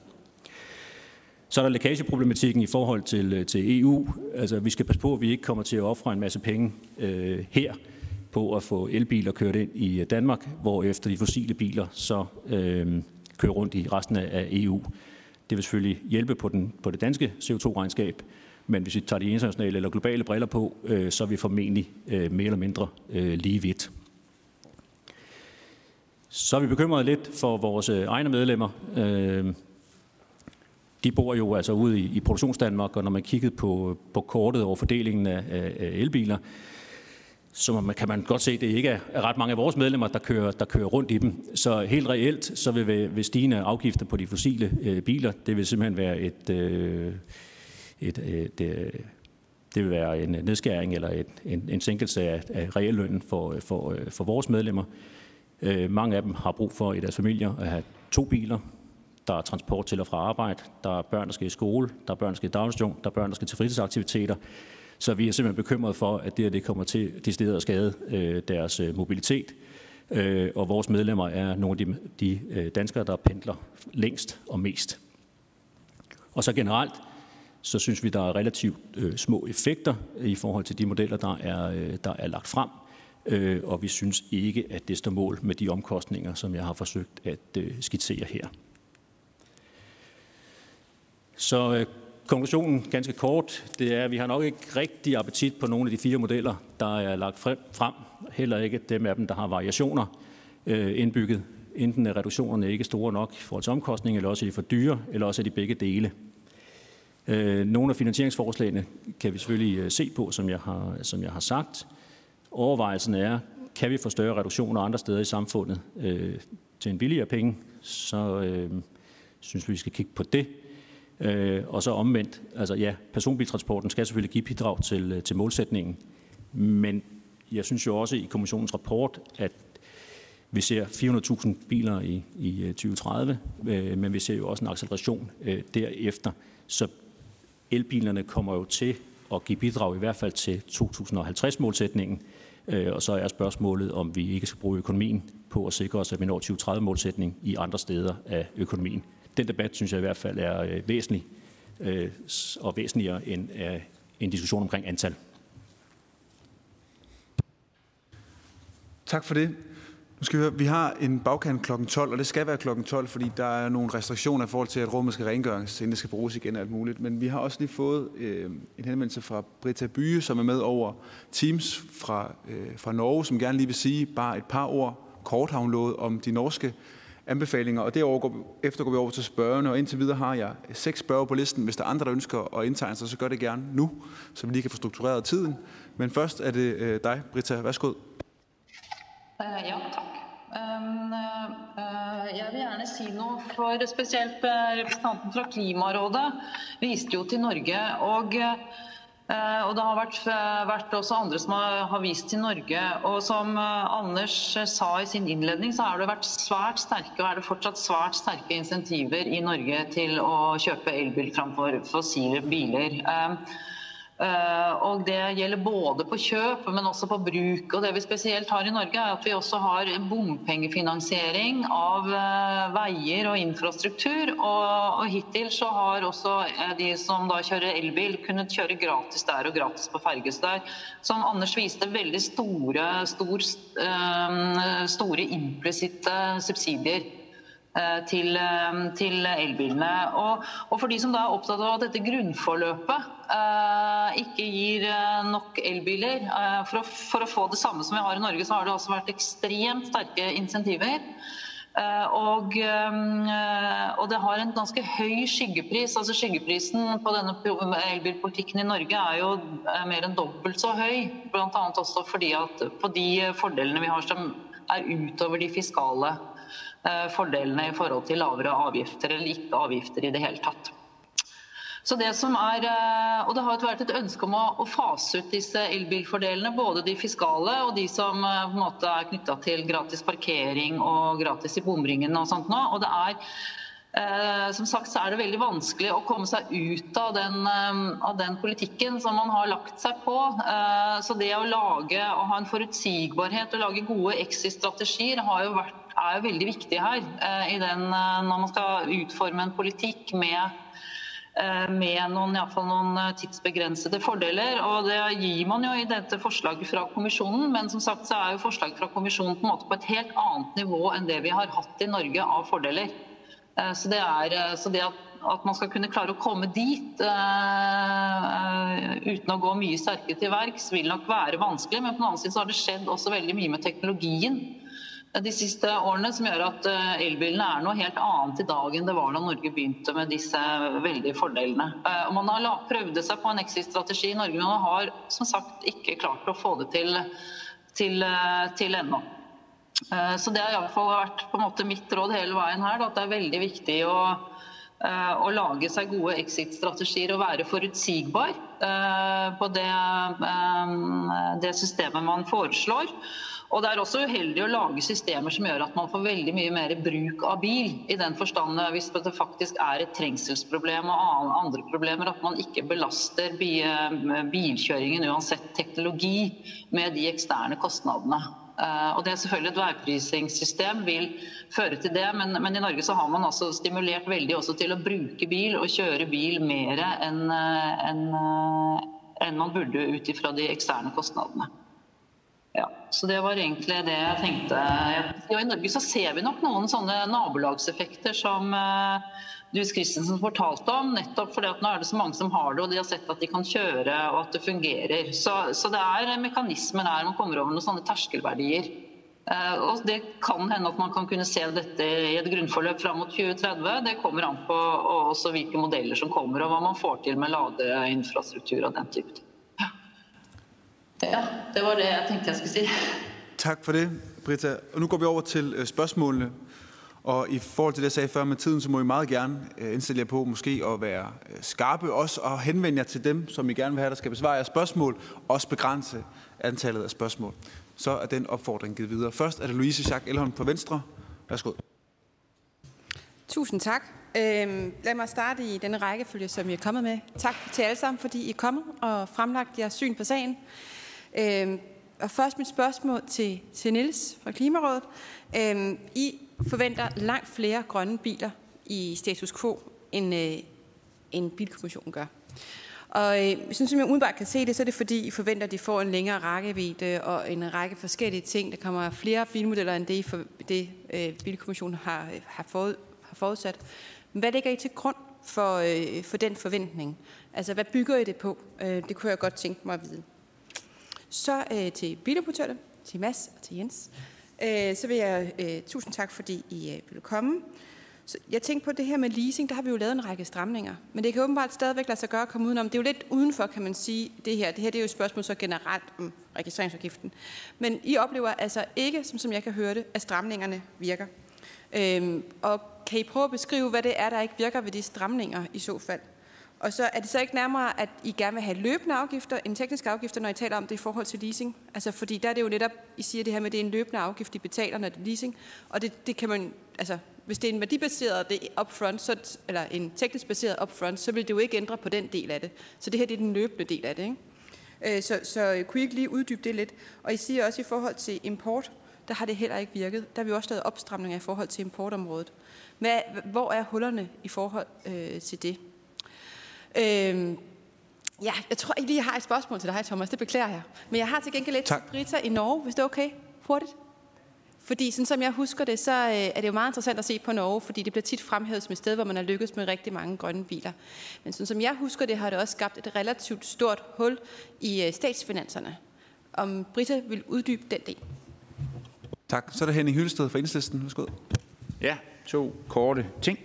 Så er der lækageproblematikken i forhold til, til EU. Altså, vi skal passe på, at vi ikke kommer til at ofre en masse penge øh, her på at få elbiler kørt ind i Danmark, hvor efter de fossile biler så øh, kører rundt i resten af EU. Det vil selvfølgelig hjælpe på, den, på det danske CO2-regnskab, men hvis vi tager de internationale eller globale briller på, øh, så er vi formentlig øh, mere eller mindre øh, lige vidt. Så er vi bekymrede lidt for vores øh, egne medlemmer. Øh, de bor jo altså ude i, i produktionsdanmark, og når man kiggede på, på kortet over fordelingen af, af elbiler, så man, kan man godt se, at det ikke er ret mange af vores medlemmer, der kører, der kører rundt i dem. Så helt reelt, så vil, vil stigende afgifter på de fossile øh, biler, det vil simpelthen være et, øh, et, øh, et, øh, det vil være en nedskæring eller et, en, en sænkelse af, af reallønnen for, øh, for, øh, for vores medlemmer. Øh, mange af dem har brug for i deres familier at have to biler. Der er transport til og fra arbejde, der er børn, der skal i skole, der er børn, der skal i daginstitution, der er børn, der skal til fritidsaktiviteter. Så vi er simpelthen bekymret for, at det her det kommer til de steder at skade øh, deres øh, mobilitet. Øh, og vores medlemmer er nogle af de, de øh, danskere, der pendler længst og mest. Og så generelt, så synes vi, der er relativt øh, små effekter i forhold til de modeller, der er, øh, der er lagt frem. Øh, og vi synes ikke, at det står mål med de omkostninger, som jeg har forsøgt at øh, skitsere her. Så øh, Konklusionen ganske kort, det er, at vi har nok ikke rigtig appetit på nogle af de fire modeller, der er lagt frem. Heller ikke dem af dem, der har variationer øh, indbygget. Enten er reduktionerne ikke store nok i forhold til omkostning, eller også er de for dyre, eller også er de begge dele. Øh, nogle af finansieringsforslagene kan vi selvfølgelig øh, se på, som jeg har, som jeg har sagt. Overvejelsen er, kan vi få større reduktioner andre steder i samfundet øh, til en billigere penge, så øh, synes vi, vi skal kigge på det. Øh, og så omvendt, altså ja, personbiltransporten skal selvfølgelig give bidrag til, øh, til målsætningen, men jeg synes jo også i kommissionens rapport, at vi ser 400.000 biler i, i øh, 2030, øh, men vi ser jo også en acceleration øh, derefter. Så elbilerne kommer jo til at give bidrag i hvert fald til 2050-målsætningen, øh, og så er spørgsmålet, om vi ikke skal bruge økonomien på at sikre os, at vi når 2030-målsætning i andre steder af økonomien. Den debat synes jeg i hvert fald er øh, væsentlig, øh, og væsentligere end øh, en diskussion omkring antal. Tak for det. Nu skal vi, høre, vi har en bagkant kl. 12, og det skal være kl. 12, fordi der er nogle restriktioner i forhold til, at rummet skal rengøres, inden det skal bruges igen og alt muligt. Men vi har også lige fået øh, en henvendelse fra Britta Byge, som er med over Teams fra, øh, fra Norge, som gerne lige vil sige bare et par ord, kort har hun lovet, om de norske anbefalinger, og derover går, efter går vi over til spørgerne, og indtil videre har jeg seks spørger på listen. Hvis der er andre, der ønsker at indtegne sig, så gør det gerne nu, så vi lige kan få struktureret tiden. Men først er det øh, dig, Britta. Værsgo. Uh, ja, takk. Um, øhm, uh, øh, jeg vil gjerne si noe, for spesielt uh, representanten fra Klimarådet viste jo til Norge. og Eh, og det har vært, eh, vært, også andre som har, har, vist til Norge. Og som eh, Anders sa i sin innledning, så har det vært svært sterke og er det fortsatt svært sterke insentiver i Norge til å kjøpe elbil framfor fossile biler. Eh, og Det gjelder både på kjøp, men også på bruk. Og Det vi spesielt har i Norge, er at vi også har bompengefinansiering av eh, veier og infrastruktur. Og, og Hittil så har også eh, de som da kjører elbil, kunnet kjøre gratis der og gratis på ferge. Så som Anders viste, veldig store, stor, eh, store implisitte subsidier Eh, til, eh, til elbilene. Og, og, for de som da er opptatt av at dette grunnforløpet Eh, ikke gir eh, nok elbiler. Eh, for å, for å, få det samme som vi har i Norge, så har det også vært ekstremt sterke insentiver. Og, og, det har en ganske høy skyggepris. altså Skyggeprisen på denne elbilpolitikken i Norge er jo mer enn dobbelt så høy. Bl.a. også fordi at på de fordelene vi har som er utover de fiskale Eh, fordelene i forhold til lavere avgifter eller ikke avgifter i det hele tatt. Så det som er, eh, og det har vært et ønske om å, fase ut disse elbilfordelene, både de fiskale og de som eh, på en måte er knytta til gratis parkering og gratis i bomringen og sånt nå. Og det er Eh, som sagt så er det veldig vanskelig å komme seg ut av den, eh, av den politikken som man har lagt seg på. Eh, så det å lage å ha en forutsigbarhet og lage gode exit-strategier er jo veldig viktig her. Eh, den, eh, når man skal utforme en politikk med Eh, med noen, noen eh, tidsbegrensede fordeler. og Det gir man jo i dette forslaget fra kommisjonen, men som sagt så er jo forslaget fra kommisjonen på, en måte på et helt annet nivå enn det vi har hatt i Norge av fordeler. Eh, så det, er, eh, så det at, at, man skal kunne klare å komme dit uh, uten å gå mye sterkere til verks, vil nok være vanskelig. Men på den annen side så har det skjedd også veldig mye med teknologien de siste årene, som gjør at eh, elbilene er noe helt annet i dag enn det var da Norge begynte med disse veldige fordelene. Eh, og man har prøvd seg på en exit-strategi i Norge, men man har som sagt ikke klart å få det til, til, eh, til ennå. Eh, så det har iallfall vært på en måte mitt råd hele veien her, at det er veldig viktig å, å lage seg gode exit-strategier og være forutsigbar på det, det systemet man foreslår. Og Det er også uheldig å lage systemer som gjør at man får veldig mye mer bruk av bil. I den forstand hvis det faktisk er et trengselsproblem og andre problemer, at man ikke belaster bilkjøringen uansett teknologi med de eksterne kostnadene. Eh, og det er selvfølgelig Et veiprisingssystem vil føre til det, men, men, i Norge så har man altså stimulert veldig også til å bruke bil og kjøre bil mer enn eh, en, en eh, man burde ut ifra de eksterne kostnadene. Ja, så Det var egentlig det jeg tenkte. Ja, I Norge så ser vi nok noen sånne nabolagseffekter som uh, eh, Dues Christensen fortalte om. Nettopp fordi at nå er det så mange som har det, og de har sett at de kan kjøre og at det fungerer. Så, så det er mekanismer der man kommer over noen sånne terskelverdier. Eh, og Det kan hende at man kan kunne se dette i et grunnforløp fram mot 2030. Det kommer an på også hvilke modeller som kommer, og hva man får til med ladeinfrastruktur og den type Ja, det var det jeg tenkte jeg skulle si. Tak for det, Britta. Og nu går vi over til øh, spørgsmålene. Og i forhold til det, jeg sagde før med tiden, så må I meget gerne øh, indstille jer på måske at være øh, skarpe også og henvende jer til dem, som I gerne vil have, der skal besvare jeres spørgsmål, også begrænse antallet af spørgsmål. Så er den opfordring givet videre. Først er det Louise Jacques Elholm på Venstre. Værsgo. Tusind tak. Øhm, lad mig starte i denne rækkefølge, som I er kommet med. Tak til alle sammen, fordi I er kommet og fremlagt jeres syn på sagen. Øhm, og først mit spørgsmål til, til Niels fra Klimarådet. Øh, I forventer langt flere grønne biler i status quo, end, øh, end Bilkommissionen gør. Og øh, sådan som jeg umiddelbart kan se det, så er det fordi, I forventer, at de får en længere rækkevidde og en række forskellige ting. Der kommer flere bilmodeller end det, for det øh, Bilkommissionen har, har, forud, har forudsat. Men hvad ligger I til grund for, øh, for den forventning? Altså, hvad bygger I det på? Øh, det kunne jeg godt tænke mig at vide. Så øh, til bilimportørerne, til Mads og til Jens. Øh, så vil jeg øh, tusind tak, fordi I øh, ville komme. Så jeg tænkte på det her med leasing, der har vi jo lavet en række stramninger. Men det kan åbenbart stadigvæk lade sig gøre at komme udenom. Det er jo lidt udenfor, kan man sige, det her. Det her det er jo et spørgsmål så generelt om registreringsafgiften. Men I oplever altså ikke, som, som jeg kan høre det, at stramningerne virker. Øhm, og kan I prøve at beskrive, hvad det er, der ikke virker ved de stramninger i så fald? Og så er det så ikke nærmere, at I gerne vil have løbende afgifter end tekniske afgifter, når I taler om det i forhold til leasing? Altså, fordi der er det jo netop, I siger det her med, at det er en løbende afgift, I betaler, når det er leasing. Og det, det kan man, altså, hvis det er en værdibaseret det upfront, så, eller en teknisk baseret upfront, så vil det jo ikke ændre på den del af det. Så det her det er den løbende del af det. Ikke? Øh, så, så øh, kunne I ikke lige uddybe det lidt? Og I siger også i forhold til import, der har det heller ikke virket. Der har vi også lavet opstramninger i forhold til importområdet. Hvad, hvor er hullerne i forhold øh, til det? Øh, ja, jeg tror ikke lige, jeg har et spørgsmål til dig, Thomas. Det beklager jeg. Men jeg har til gengæld lidt tak. til Brita i Norge, hvis det er okay. Hurtigt. Fordi sådan som jeg husker det, så øh, er det jo meget interessant at se på Norge, fordi det bliver tit fremhævet som et sted, hvor man har lykkedes med rigtig mange grønne biler. Men sådan som jeg husker det, har det også skabt et relativt stort hul i øh, statsfinanserne. Om Brita vil uddybe den del. Tak. Så er det Henning Hyllested fra Enhedslisten. Værsgo. Ja, to korte ting.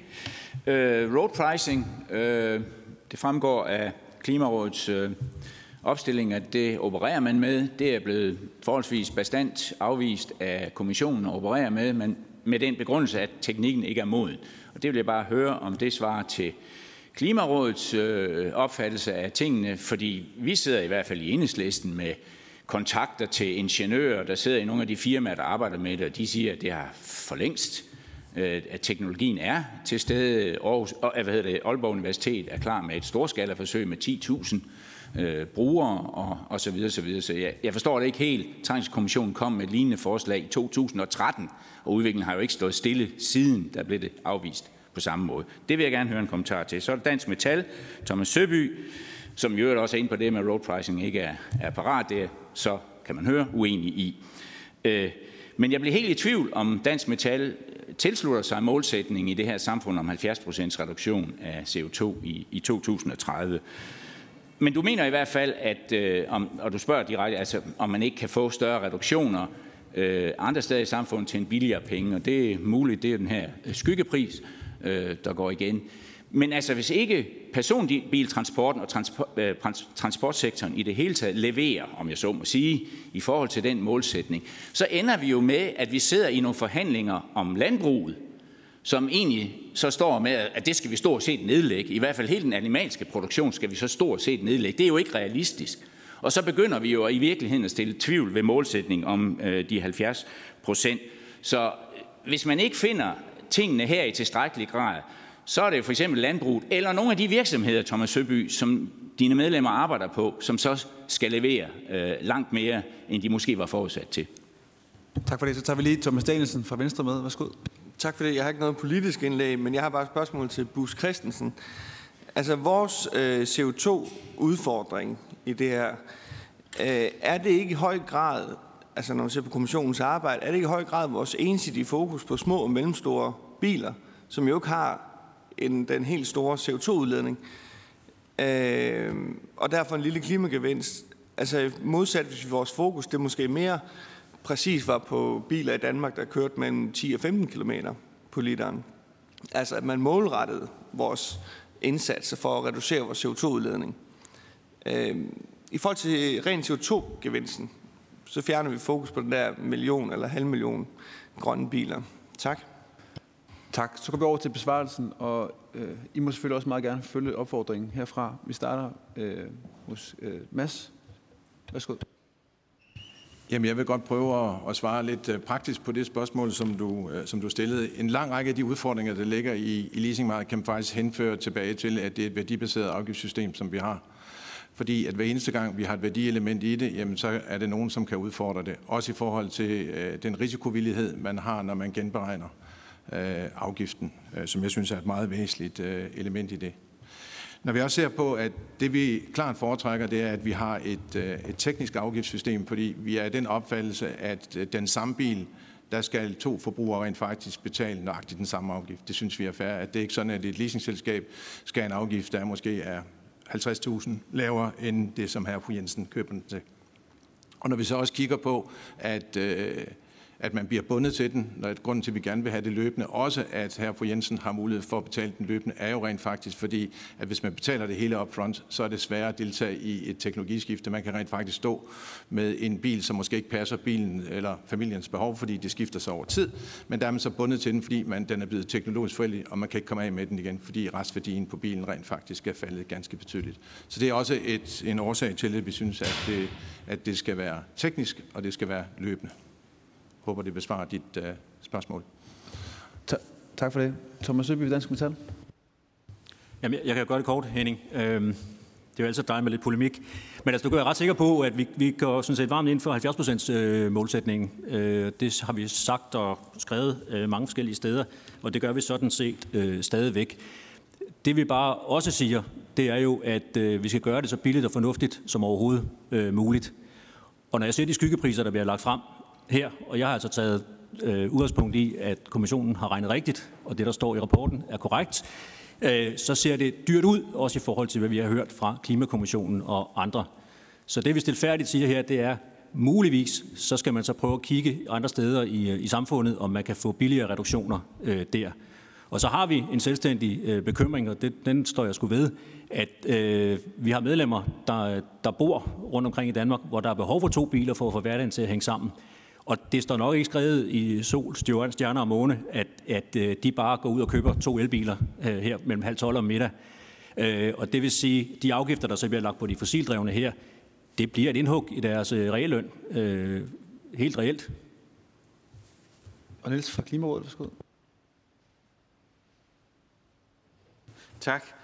Øh, road pricing, øh, det fremgår af Klimarådets øh, opstilling, at det opererer man med. Det er blevet forholdsvis bestandt afvist af kommissionen at operere med, men med den begrundelse, at teknikken ikke er moden. Og det vil jeg bare høre, om det svarer til Klimarådets øh, opfattelse af tingene, fordi vi sidder i hvert fald i enhedslisten med kontakter til ingeniører, der sidder i nogle af de firmaer, der arbejder med det, og de siger, at det har for længst øh, Øh, at teknologien er til stede. Aarhus, øh, hvad hedder det, Aalborg Universitet er klar med et storskalaforsøg med 10.000 øh, brugere og, og så videre, så videre. Så jeg, jeg forstår det ikke helt. Trængselskommissionen kom med et lignende forslag i 2013, og udviklingen har jo ikke stået stille siden, der blev det afvist på samme måde. Det vil jeg gerne høre en kommentar til. Så er det Dansk Metal, Thomas Søby, som jo også er inde på det med, at road pricing ikke er, er parat. Det er så, kan man høre, uenig i. Øh, men jeg bliver helt i tvivl, om Dansk Metal øh, tilslutter sig målsætningen i det her samfund om 70% reduktion af CO2 i, i 2030. Men du mener i hvert fald, at, øh, om, og du spørger direkte, altså, om man ikke kan få større reduktioner øh, andre steder i samfundet til en billigere penge, og det er muligt, det er den her skyggepris, øh, der går igen. Men altså, hvis ikke personbiltransporten og øh, transportsektoren i det hele taget leverer, om jeg så må sige, i forhold til den målsætning, så ender vi jo med, at vi sidder i nogle forhandlinger om landbruget, som egentlig så står med, at det skal vi stort set nedlægge. I hvert fald hele den animalske produktion skal vi så stort set nedlægge. Det er jo ikke realistisk. Og så begynder vi jo i virkeligheden at stille tvivl ved målsætningen om øh, de 70 procent. Så hvis man ikke finder tingene her i tilstrækkelig grad, så er det for eksempel landbruget, eller nogle af de virksomheder, Thomas Søby, som dine medlemmer arbejder på, som så skal levere øh, langt mere, end de måske var forudsat til. Tak for det. Så tager vi lige Thomas Danielsen fra Venstre med. Værsgo. Tak for det. Jeg har ikke noget politisk indlæg, men jeg har bare et spørgsmål til Bus Christensen. Altså vores øh, CO2-udfordring i det her, øh, er det ikke i høj grad, altså når man ser på kommissionens arbejde, er det ikke i høj grad vores ensidige fokus på små og mellemstore biler, som jo ikke har end den helt store CO2-udledning, øh, og derfor en lille klimagevinst. Altså modsat, hvis vores fokus det måske mere præcis var på biler i Danmark, der kørte mellem 10 og 15 km på literen. Altså at man målrettede vores indsatser for at reducere vores CO2-udledning. Øh, I forhold til ren CO2-gevinsten, så fjerner vi fokus på den der million eller halv million grønne biler. Tak. Tak. Så går vi over til besvarelsen, og øh, I må selvfølgelig også meget gerne følge opfordringen herfra. Vi starter øh, hos øh, Mads. Værsgo. Jamen, jeg vil godt prøve at, at svare lidt øh, praktisk på det spørgsmål, som du, øh, som du stillede. En lang række af de udfordringer, der ligger i, i leasingmarkedet, kan faktisk henføre tilbage til, at det er et værdibaseret afgiftssystem, som vi har. Fordi at hver eneste gang, vi har et værdielement i det, jamen, så er det nogen, som kan udfordre det. Også i forhold til øh, den risikovillighed, man har, når man genberegner øh, Øh, afgiften, øh, som jeg synes er et meget væsentligt øh, element i det. Når vi også ser på, at det vi klart foretrækker, det er, at vi har et, øh, et teknisk afgiftssystem, fordi vi er i den opfattelse, at øh, den samme bil, der skal to forbrugere rent faktisk betale nøjagtigt den samme afgift. Det synes vi er fair. At det er ikke sådan, at et leasingselskab skal have en afgift, der måske er 50.000 lavere end det, som her fru Jensen køber den til. Og når vi så også kigger på, at øh, at man bliver bundet til den, når et grunden til, at vi gerne vil have det løbende. Også at her fru Jensen har mulighed for at betale den løbende, er jo rent faktisk fordi, at hvis man betaler det hele upfront, så er det sværere at deltage i et teknologiskifte. Man kan rent faktisk stå med en bil, som måske ikke passer bilen eller familiens behov, fordi det skifter sig over tid. Men der er man så bundet til den, fordi man, den er blevet teknologisk forældig, og man kan ikke komme af med den igen, fordi restværdien på bilen rent faktisk er faldet ganske betydeligt. Så det er også et, en årsag til, at vi synes, at det, at det skal være teknisk, og det skal være løbende håber, det besvarer dit uh, spørgsmål. Ta- tak for det. Thomas Søby, Dansk Metal. Jamen, jeg, jeg kan gøre det kort, Henning. Øhm, det er jo altid dig med lidt polemik. Men altså, du kan være ret sikker på, at vi, vi går sådan set varmt ind for 70 procents øh, målsætningen. Øh, det har vi sagt og skrevet øh, mange forskellige steder, og det gør vi sådan set øh, stadigvæk. Det vi bare også siger, det er jo, at øh, vi skal gøre det så billigt og fornuftigt som overhovedet øh, muligt. Og når jeg ser de skyggepriser, der bliver lagt frem, her, og jeg har altså taget øh, udgangspunkt i, at kommissionen har regnet rigtigt, og det, der står i rapporten, er korrekt, øh, så ser det dyrt ud, også i forhold til, hvad vi har hørt fra Klimakommissionen og andre. Så det, vi stilfærdigt siger her, det er, muligvis, så skal man så prøve at kigge andre steder i, øh, i samfundet, om man kan få billigere reduktioner øh, der. Og så har vi en selvstændig øh, bekymring, og det, den står jeg sgu ved, at øh, vi har medlemmer, der, der bor rundt omkring i Danmark, hvor der er behov for to biler for at få hverdagen til at hænge sammen. Og det står nok ikke skrevet i sol, stjerner og måne, at, at øh, de bare går ud og køber to elbiler øh, her mellem halv 12 og middag. Øh, og det vil sige, de afgifter, der så bliver lagt på de fossildrevne her, det bliver et indhug i deres realløn. Helt reelt. Og Niels fra Klimarådet, værsgo. Tak.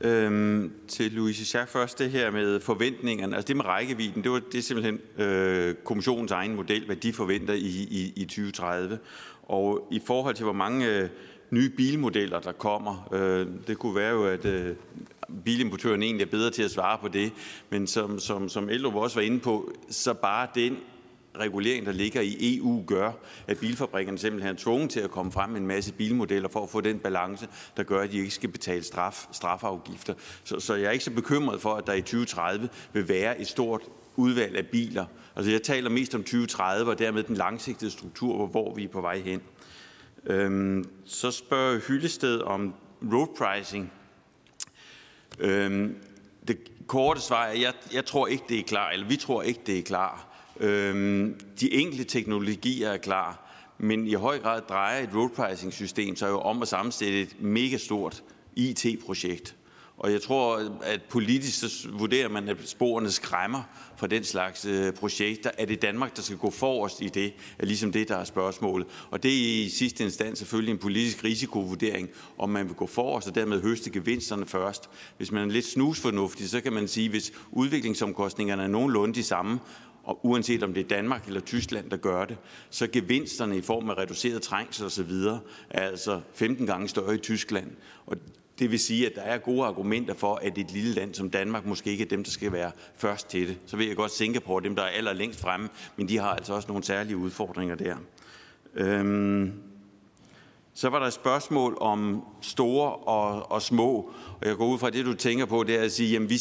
Øhm, til Louise Schack først, det her med forventningerne, altså det med rækkevidden, det, var, det er simpelthen øh, kommissionens egen model, hvad de forventer i, i, i 2030. Og i forhold til, hvor mange øh, nye bilmodeller, der kommer, øh, det kunne være jo, at øh, bilimportøren egentlig er bedre til at svare på det, men som, som, som Eldrup også var inde på, så bare den regulering, der ligger i EU, gør, at bilfabrikkerne simpelthen er tvunget til at komme frem med en masse bilmodeller for at få den balance, der gør, at de ikke skal betale straf, strafafgifter. Så, så jeg er ikke så bekymret for, at der i 2030 vil være et stort udvalg af biler. Altså jeg taler mest om 2030 og dermed den langsigtede struktur, hvor vi er på vej hen. Øhm, så spørger Hyllested om road pricing. Øhm, det korte svar er, at jeg, jeg tror ikke, det er klar, eller vi tror ikke, det er klar. Øhm, de enkelte teknologier er klar, men i høj grad drejer et road pricing system sig jo om at sammensætte et mega stort IT-projekt. Og jeg tror, at politisk så vurderer man, at sporene skræmmer for den slags øh, projekter. Er det Danmark, der skal gå forrest i det? Er ligesom det, der er spørgsmålet. Og det er i sidste instans selvfølgelig en politisk risikovurdering, om man vil gå forrest og dermed høste gevinsterne først. Hvis man er lidt snusfornuftig, så kan man sige, at hvis udviklingsomkostningerne er nogenlunde de samme, og uanset om det er Danmark eller Tyskland, der gør det, så gevinsterne i form af reduceret trængsel osv. er altså 15 gange større i Tyskland. Og det vil sige, at der er gode argumenter for, at et lille land som Danmark måske ikke er dem, der skal være først til det. Så ved jeg godt, Singapore dem, der er allerlængst fremme, men de har altså også nogle særlige udfordringer der. Øhm så var der et spørgsmål om store og, og små. Og jeg går ud fra, at det du tænker på, det er at sige, jamen, vi,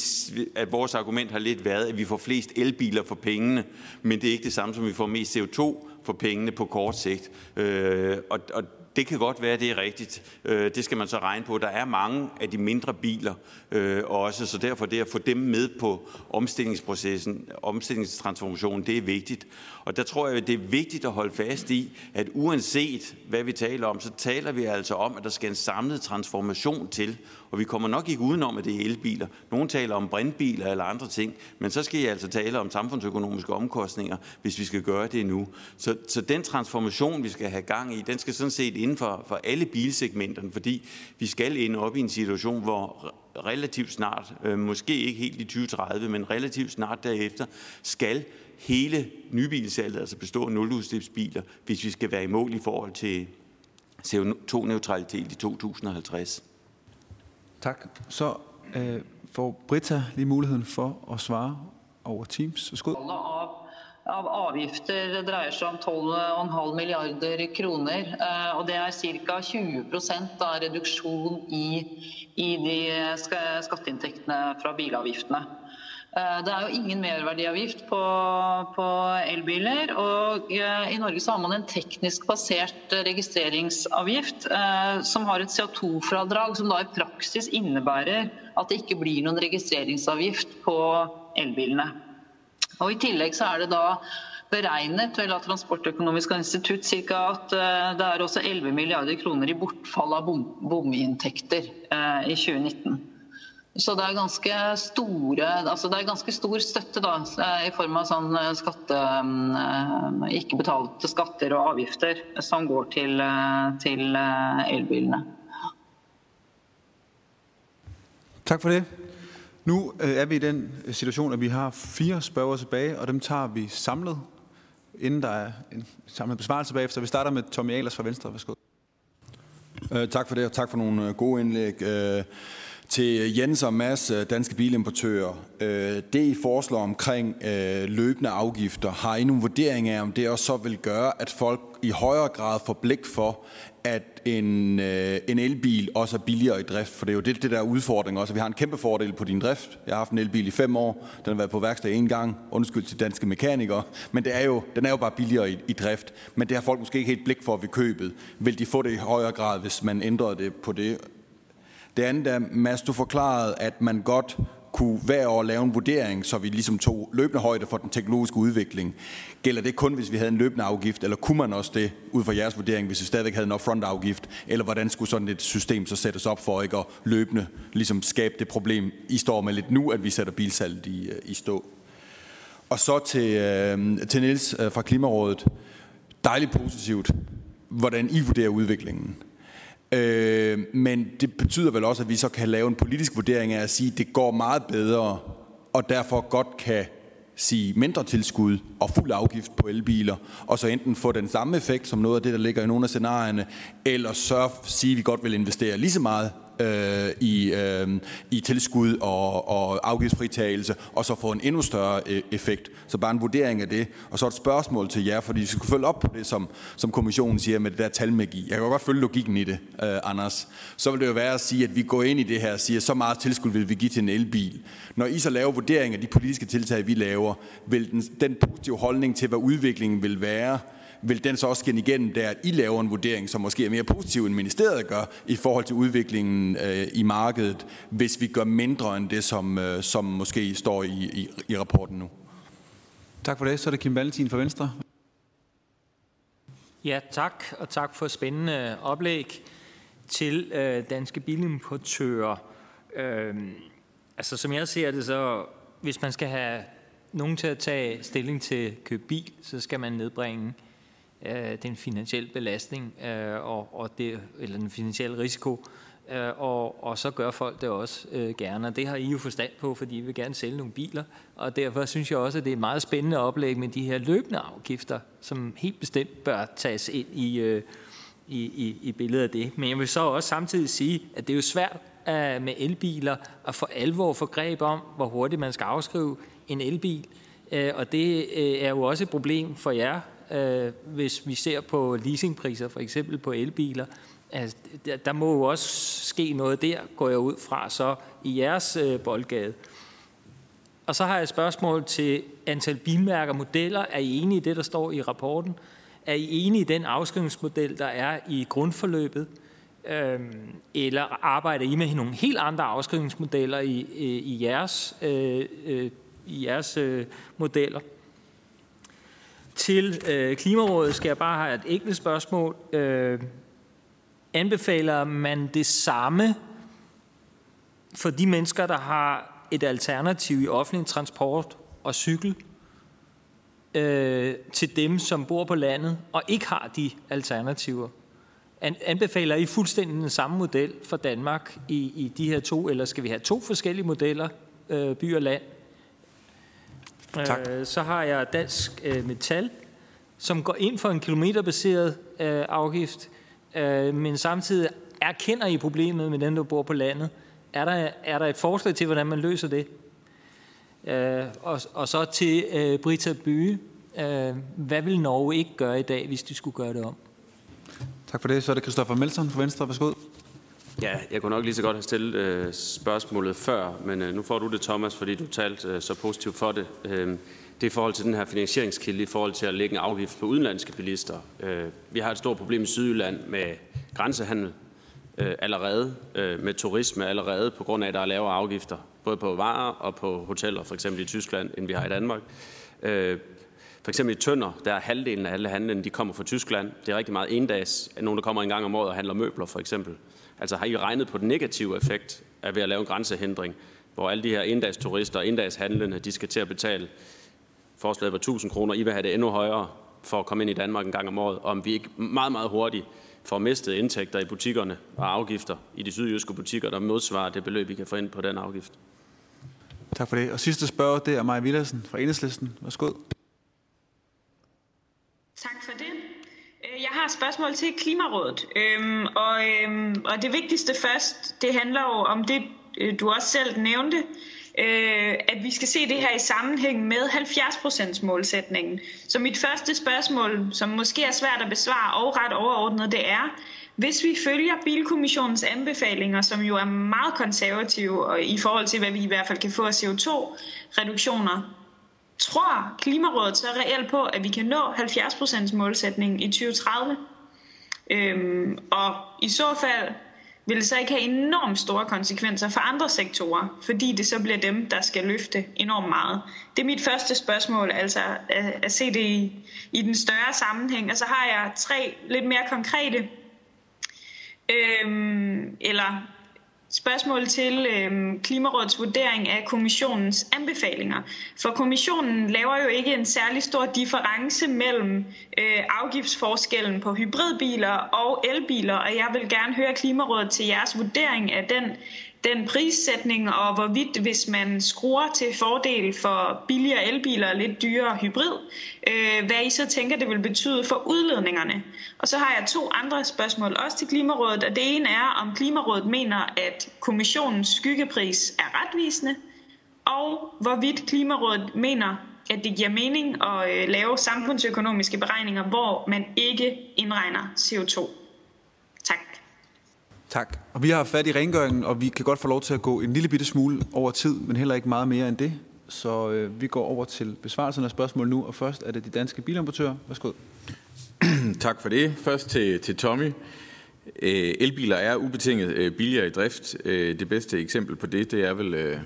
at vores argument har lidt været, at vi får flest elbiler for pengene, men det er ikke det samme som, at vi får mest CO2 for pengene på kort sigt. Øh, og, og det kan godt være, det er rigtigt. Øh, det skal man så regne på. Der er mange af de mindre biler øh, også, så derfor det at få dem med på omstillingsprocessen, omstillingstransformationen, det er vigtigt. Og der tror jeg, det er vigtigt at holde fast i, at uanset hvad vi taler om, så taler vi altså om, at der skal en samlet transformation til. Og vi kommer nok ikke udenom, at det er elbiler. Nogle taler om brintbiler eller andre ting, men så skal I altså tale om samfundsøkonomiske omkostninger, hvis vi skal gøre det nu. Så, så den transformation, vi skal have gang i, den skal sådan set inden for, for alle bilsegmenterne, fordi vi skal ende op i en situation, hvor relativt snart, øh, måske ikke helt i 2030, men relativt snart derefter, skal hele nybilsalget altså bestå af nuludslipsbiler, hvis vi skal være i mål i forhold til CO2-neutralitet i 2050. Tak. Så øh, får Britta lige muligheden for at svare over Teams. Værsgo. Av, av avgifter dreier seg om 12,5 milliarder kroner, eh, og det er ca. 20% av reduksjon i, i de eh, skatteinntektene fra bilavgiftene. Eh, det er jo ingen merverdiavgift på, på elbiler. Og eh, i Norge så har man en teknisk basert eh, registreringsavgift eh, som har et CO2-fradrag som da i praksis innebærer at det ikke blir noen registreringsavgift på elbilene. Og I tillegg så er det da beregnet vel av Transportøkonomisk institutt cirka at det er også 11 milliarder kroner i bortfall av bom, bominntekter i 2019. Så det er ganske store altså det er ganske stor støtte da, i form av sånn eh, skatte, eh, ikke betalte skatter og avgifter som går til, eh, til elbilene. Tak for det. Nu er vi i den situation, at vi har fire spørgere tilbage, og dem tager vi samlet, inden der er en samlet besvarelse bagefter. Vi starter med Tommy Ahlers fra Venstre. Værsgo. Tak for det, og tak for nogle gode indlæg. Til Jens og Mads, øh, danske bilimportører. Øh, det I foreslår omkring øh, løbende afgifter, har I nogle vurdering af, om det også så vil gøre, at folk i højere grad får blik for, at en, en elbil også er billigere i drift? For det er jo det, det der udfordring også. Vi har en kæmpe fordel på din drift. Jeg har haft en elbil i fem år. Den har været på værksted en gang. Undskyld til danske mekanikere. Men det er jo, den er jo bare billigere i, i drift. Men det har folk måske ikke helt blik for ved købet. Vil de få det i højere grad, hvis man ændrede det på det? Det andet er, Mads, du forklarede, at man godt kunne hver år lave en vurdering, så vi ligesom tog løbende højde for den teknologiske udvikling. Gælder det kun, hvis vi havde en løbende afgift, eller kunne man også det, ud fra jeres vurdering, hvis vi stadigvæk havde en upfront afgift, eller hvordan skulle sådan et system så sættes op for ikke at løbende ligesom skabe det problem, I står med lidt nu, at vi sætter bilsalget i, øh, i stå? Og så til, øh, til Niels øh, fra Klimarådet. Dejligt positivt, hvordan I vurderer udviklingen. Øh, men det betyder vel også, at vi så kan lave en politisk vurdering af at sige, at det går meget bedre, og derfor godt kan sige mindre tilskud og fuld afgift på elbiler, og så enten få den samme effekt som noget af det, der ligger i nogle af scenarierne, eller så sige, at vi godt vil investere lige så meget øh, i, øh, i tilskud og, og afgiftsfritagelse, og så få en endnu større øh, effekt. Så bare en vurdering af det. Og så et spørgsmål til jer, fordi vi skal følge op på det, som, som kommissionen siger med det der talmagi. Jeg kan godt følge logikken i det, øh, Anders. Så vil det jo være at sige, at vi går ind i det her og siger, så meget tilskud vil vi give til en elbil. Når I så laver vurdering af de politiske tiltag, vi laver, vil den, den positive holdning til, hvad udviklingen vil være, vil den så også skinne igennem der, at I laver en vurdering, som måske er mere positiv, end ministeriet gør, i forhold til udviklingen øh, i markedet, hvis vi gør mindre end det, som, øh, som måske står i, i, i rapporten nu? Tak for det. Så er det Kim Valentin fra Venstre. Ja, tak, og tak for spændende oplæg til øh, danske bilimportører. Øh, altså, som jeg ser det, så hvis man skal have nogen til at tage stilling til købe bil, så skal man nedbringe øh, Øh, den finansielle belastning øh, og, og det, eller den finansielle risiko, øh, og, og så gør folk det også øh, gerne. Og det har I jo forstand på, fordi I vil gerne sælge nogle biler, og derfor synes jeg også, at det er et meget spændende oplæg med de her løbende afgifter, som helt bestemt bør tages ind i, øh, i, i, i billedet af det. Men jeg vil så også samtidig sige, at det er jo svært uh, med elbiler at få alvor for greb om, hvor hurtigt man skal afskrive en elbil. Øh, og det er jo også et problem for jer, Øh, hvis vi ser på leasingpriser, for eksempel på elbiler. Altså, der, der må jo også ske noget der, går jeg ud fra, så i jeres øh, boldgade. Og så har jeg et spørgsmål til antal bilmærker og modeller. Er I enige i det, der står i rapporten? Er I enige i den afskrivningsmodel, der er i grundforløbet? Øhm, eller arbejder I med nogle helt andre afskrivningsmodeller i, i, i jeres, øh, øh, i jeres øh, modeller? Til øh, Klimarådet skal jeg bare have et enkelt spørgsmål. Øh, anbefaler man det samme for de mennesker, der har et alternativ i offentlig transport og cykel, øh, til dem, som bor på landet og ikke har de alternativer? An, anbefaler I fuldstændig den samme model for Danmark i, i de her to, eller skal vi have to forskellige modeller, øh, by og land? Tak. Øh, så har jeg Dansk øh, Metal, som går ind for en kilometerbaseret øh, afgift, øh, men samtidig erkender I problemet med dem, der bor på landet. Er der, er der et forslag til, hvordan man løser det? Øh, og, og så til øh, Brita Bye. Øh, hvad vil Norge ikke gøre i dag, hvis de skulle gøre det om? Tak for det. Så er det Christoffer Melson fra Venstre. Værsgo. Ja, jeg kunne nok lige så godt have stillet øh, spørgsmålet før, men øh, nu får du det, Thomas, fordi du talte øh, så positivt for det. Øh, det er i forhold til den her finansieringskilde, i forhold til at lægge en afgift på udenlandske bilister. Øh, vi har et stort problem i Sydjylland med grænsehandel øh, allerede, øh, med turisme allerede, på grund af, at der er lavere afgifter, både på varer og på hoteller, for eksempel i Tyskland, end vi har i Danmark. Øh, for eksempel i Tønder, der er halvdelen af alle handlene, de kommer fra Tyskland. Det er rigtig meget endags. Nogen, der kommer en gang om året og handler møbler, for eksempel. Altså har I regnet på den negative effekt af ved at lave en grænsehindring, hvor alle de her endags turister og endags handlende, de skal til at betale forslaget på 1000 kroner. I vil have det endnu højere for at komme ind i Danmark en gang om året. Og om vi ikke meget, meget hurtigt får mistet indtægter i butikkerne og afgifter i de sydjyske butikker, der modsvarer det beløb, vi kan få ind på den afgift. Tak for det. Og sidste spørger, det er Maja Villersen fra Enhedslisten. Værsgo. Tak for det. Øh, jeg har et spørgsmål til Klimarådet, øhm, og, øhm, og det vigtigste først, det handler jo om det, øh, du også selv nævnte, øh, at vi skal se det her i sammenhæng med 70% målsætningen. Så mit første spørgsmål, som måske er svært at besvare og ret overordnet, det er, hvis vi følger Bilkommissionens anbefalinger, som jo er meget konservative og i forhold til, hvad vi i hvert fald kan få af CO2-reduktioner, Tror Klimarådet så reelt på, at vi kan nå 70% målsætningen i 2030? Øhm, og i så fald vil det så ikke have enormt store konsekvenser for andre sektorer, fordi det så bliver dem, der skal løfte enormt meget. Det er mit første spørgsmål, altså at, at se det i, i den større sammenhæng. Og så har jeg tre lidt mere konkrete, øhm, eller spørgsmål til øh, Klimarådets vurdering af kommissionens anbefalinger. For kommissionen laver jo ikke en særlig stor difference mellem øh, afgiftsforskellen på hybridbiler og elbiler, og jeg vil gerne høre Klimarådet til jeres vurdering af den den prissætning, og hvorvidt hvis man skruer til fordel for billigere elbiler og lidt dyrere hybrid, øh, hvad I så tænker, det vil betyde for udledningerne. Og så har jeg to andre spørgsmål også til Klimarådet, og det ene er, om Klimarådet mener, at kommissionens skyggepris er retvisende, og hvorvidt Klimarådet mener, at det giver mening at øh, lave samfundsøkonomiske beregninger, hvor man ikke indregner CO2. Tak. Og vi har fat i rengøringen, og vi kan godt få lov til at gå en lille bitte smule over tid, men heller ikke meget mere end det. Så øh, vi går over til besvarelsen af spørgsmål nu, og først er det de danske bilimportører. Værsgo. tak for det. Først til, til Tommy. Øh, elbiler er ubetinget øh, billigere i drift. Øh, det bedste eksempel på det, det er vel øh,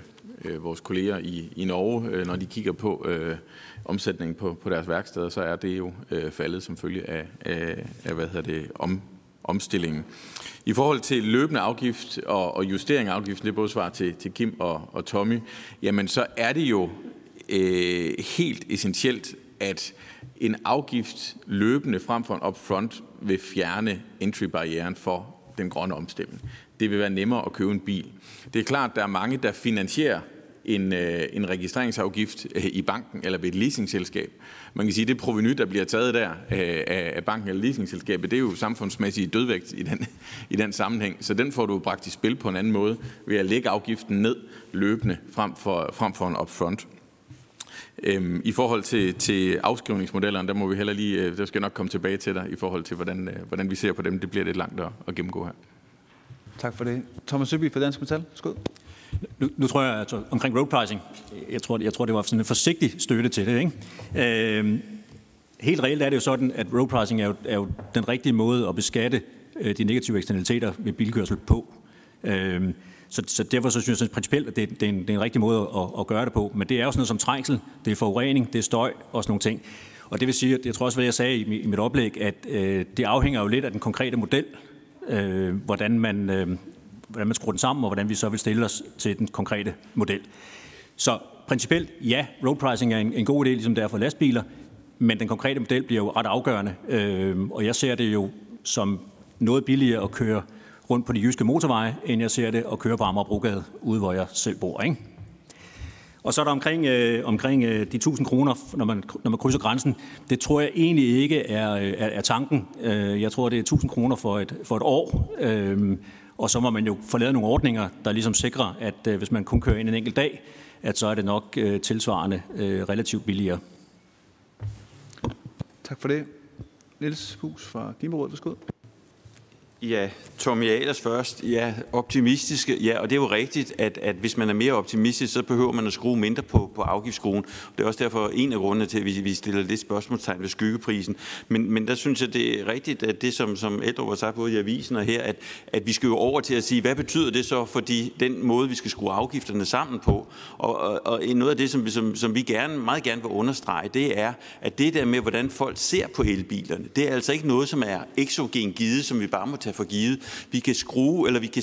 øh, vores kolleger i, i Norge, øh, når de kigger på øh, omsætningen på, på deres værksteder, så er det jo øh, faldet som følge af, af, af hvad hedder det, om, omstillingen. I forhold til løbende afgift og, og justering af afgiften, det er både svar til, til Kim og, og Tommy, jamen så er det jo øh, helt essentielt, at en afgift løbende frem for en upfront vil fjerne entry-barrieren for den grønne omstilling. Det vil være nemmere at købe en bil. Det er klart, at der er mange, der finansierer en, øh, en registreringsafgift øh, i banken eller ved et leasingselskab. Man kan sige, at det proveny, der bliver taget der øh, af, af banken eller leasingselskabet, det er jo samfundsmæssig dødvægt i den, i den sammenhæng. Så den får du bragt i spil på en anden måde ved at lægge afgiften ned løbende frem for, frem for en upfront. Øhm, I forhold til, til afskrivningsmodellerne, der må vi heller lige, øh, der skal nok komme tilbage til dig i forhold til, hvordan, øh, hvordan vi ser på dem. Det bliver lidt langt at, at gennemgå her. Tak for det. Thomas Søby fra Dansk Metal. Skud. Nu, nu tror jeg altså, omkring road pricing, jeg tror, jeg tror, det var sådan en forsigtig støtte til det. Ikke? Øh, helt reelt er det jo sådan, at road pricing er jo, er jo den rigtige måde at beskatte øh, de negative eksternaliteter ved bilkørsel på. Øhm, så, så derfor så synes jeg principielt, at det, det, er en, det er en rigtig måde at, at gøre det på. Men det er jo sådan noget som trængsel, det er forurening, det er støj og sådan nogle ting. Og det vil sige, at jeg tror også, hvad jeg sagde i, i mit oplæg, at øh, det afhænger jo lidt af den konkrete model, øh, hvordan, man, øh, hvordan man skruer den sammen, og hvordan vi så vil stille os til den konkrete model. Så principielt, ja, road pricing er en, en god idé, ligesom det er for lastbiler, men den konkrete model bliver jo ret afgørende. Øh, og jeg ser det jo som noget billigere at køre rundt på de jyske motorveje, end jeg ser det at køre på Amagerbrogade, ude hvor jeg selv bor. Ikke? Og så er der omkring, øh, omkring øh, de 1000 kroner, når man, når man krydser grænsen. Det tror jeg egentlig ikke er, øh, er, er tanken. Øh, jeg tror, det er 1000 kroner for et, for et år. Øh, og så må man jo få lavet nogle ordninger, der ligesom sikrer, at øh, hvis man kun kører ind en enkelt dag, at så er det nok øh, tilsvarende øh, relativt billigere. Tak for det. Niels Hus fra Klimarådet, værsgo. Ja, Tommy Ahlers først. Ja, optimistiske. Ja, og det er jo rigtigt, at, at hvis man er mere optimistisk, så behøver man at skrue mindre på, på afgiftsskruen. Det er også derfor en af grundene til, at vi, vi stiller det spørgsmålstegn ved skyggeprisen. Men, men der synes jeg, det er rigtigt, at det, som, som Eldrup har sagt både i avisen og her, at, at vi skal jo over til at sige, hvad betyder det så for de, den måde, vi skal skrue afgifterne sammen på? Og, og, og noget af det, som, som, som vi gerne, meget gerne vil understrege, det er, at det der med, hvordan folk ser på elbilerne, det er altså ikke noget, som er exogen givet, som vi bare må tage for givet. Vi kan skrue, eller vi kan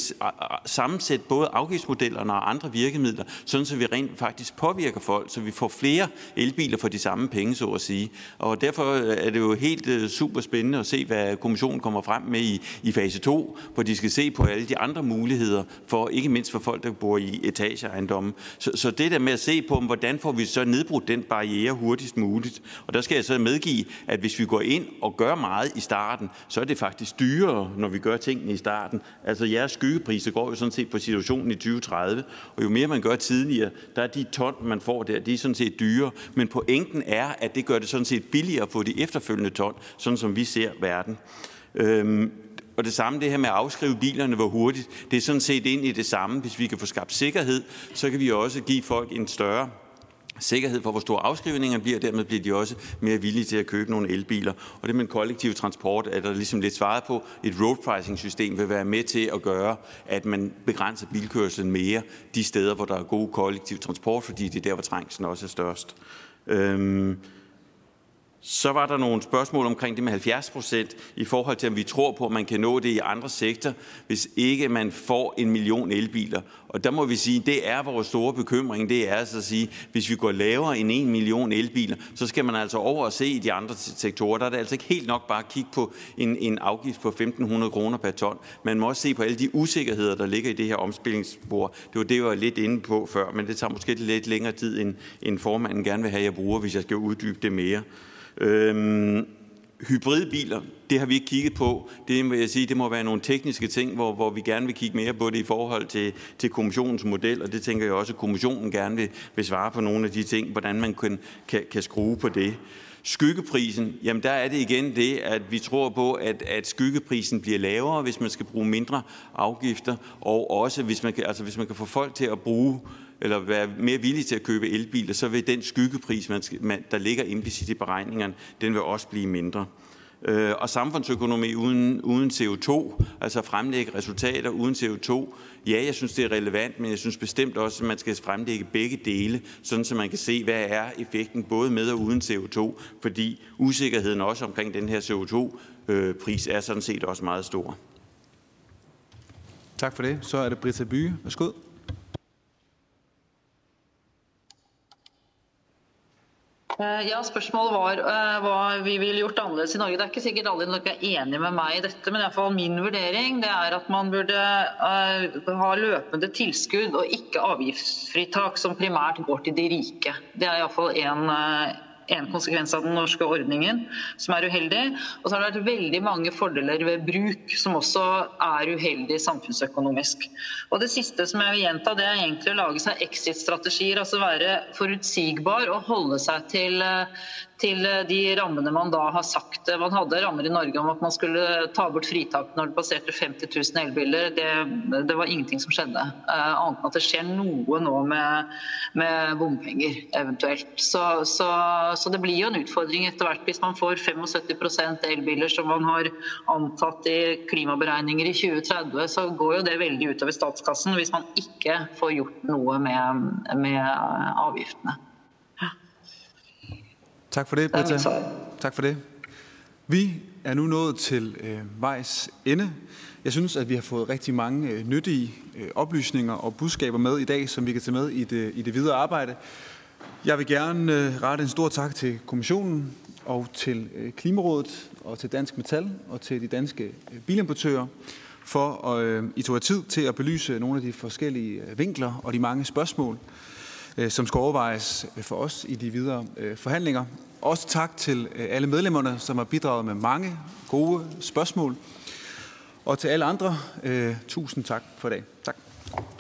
sammensætte både afgiftsmodellerne og andre virkemidler, sådan så vi rent faktisk påvirker folk, så vi får flere elbiler for de samme penge, så at sige. Og derfor øh, er det jo helt øh, super spændende at se, hvad kommissionen kommer frem med i, i fase 2, hvor de skal se på alle de andre muligheder, for ikke mindst for folk, der bor i etageejendomme. Så, så det der med at se på, hvordan får vi så nedbrudt den barriere hurtigst muligt. Og der skal jeg så medgive, at hvis vi går ind og gør meget i starten, så er det faktisk dyrere, når vi gør tingene i starten. Altså jeres skyggepriser går jo sådan set på situationen i 2030, og jo mere man gør tidligere, der er de ton, man får der, de er sådan set dyre. Men pointen er, at det gør det sådan set billigere på de efterfølgende ton, sådan som vi ser verden. Øhm, og det samme det her med at afskrive bilerne, hvor hurtigt, det er sådan set ind i det samme. Hvis vi kan få skabt sikkerhed, så kan vi også give folk en større sikkerhed for, hvor store afskrivningerne bliver, og dermed bliver de også mere villige til at købe nogle elbiler. Og det med kollektiv transport er der ligesom lidt svaret på. Et road pricing system vil være med til at gøre, at man begrænser bilkørselen mere de steder, hvor der er god kollektiv transport, fordi det er der, hvor trængslen også er størst. Øhm, så var der nogle spørgsmål omkring det med 70 procent i forhold til, om vi tror på, at man kan nå det i andre sektorer, hvis ikke man får en million elbiler. Og der må vi sige, det er vores store bekymring. Det er altså at sige, hvis vi går lavere end en million elbiler, så skal man altså over og se i de andre sektorer. Der er det altså ikke helt nok bare at kigge på en, en afgift på 1.500 kroner per ton. Man må også se på alle de usikkerheder, der ligger i det her omspillingsspor. Det var det, jeg var lidt inde på før, men det tager måske lidt længere tid, end, end formanden gerne vil have, at jeg bruger, hvis jeg skal uddybe det mere. Øhm, hybridbiler, det har vi ikke kigget på. Det vil jeg sige, det må være nogle tekniske ting, hvor, hvor vi gerne vil kigge mere på det i forhold til, til kommissionens model, og det tænker jeg også, at kommissionen gerne vil, vil svare på nogle af de ting, hvordan man kan, kan, kan skrue på det. Skyggeprisen, jamen der er det igen det, at vi tror på, at, at skyggeprisen bliver lavere, hvis man skal bruge mindre afgifter, og også hvis man kan, altså hvis man kan få folk til at bruge eller være mere villige til at købe elbiler, så vil den skyggepris, man man, der ligger implicit i beregningerne, den vil også blive mindre. Øh, og samfundsøkonomi uden, uden CO2, altså fremlægge resultater uden CO2, ja, jeg synes, det er relevant, men jeg synes bestemt også, at man skal fremlægge begge dele, sådan så man kan se, hvad er effekten både med og uden CO2, fordi usikkerheden også omkring den her CO2-pris øh, er sådan set også meget stor. Tak for det. Så er det Britta By. Værsgo. Eh, ja, Spørsmålet var uh, hva vi ville gjort annerledes i Norge. Det er ikke sikkert alle i Norge er enig med meg i dette, men i hvert fall min vurdering det er at man burde uh, ha løpende tilskudd og ikke avgiftsfritak som primært går til de rike. Det er iallfall en uh, en konsekvens av den norske ordningen som er uheldig. Og så har det vært veldig mange fordeler ved bruk som også er uheldig samfunnsøkonomisk. Og det siste som jeg vil gjenta, det er egentlig å lage seg exit-strategier. Altså være forutsigbar og holde seg til, eh, til eh, de rammene man da har sagt. Eh, man hadde rammer i Norge om at man skulle ta bort fritak når det passerte 50 000 elbiler. Det, det var ingenting som skjedde. Uh, annet enn at det skjer noe nå med, med bompenger eventuelt. Så, så, så det blir jo en utfordring etter hvert hvis man får 75% elbiler som man har antatt i klimaberegninger i 2030, så går jo det veldig utover statskassen hvis man ikke får gjort noe med, med avgiftene. Tak for det, Britta. Tak for det. Vi er nu nået til øh, vejs ende. Jeg synes, at vi har fået rigtig mange øh, nyttige øh, oplysninger og budskaber med i dag, som vi kan tage med i det, i det videre arbejde. Jeg vil gerne øh, rette en stor tak til kommissionen og til øh, Klimarådet og til Dansk Metal og til de danske øh, bilimportører for at øh, I tog tid til at belyse nogle af de forskellige øh, vinkler og de mange spørgsmål, Øh, som skal overvejes for os i de videre øh, forhandlinger. Også tak til øh, alle medlemmerne, som har bidraget med mange gode spørgsmål. Og til alle andre, tusind tak for i dag. Tak.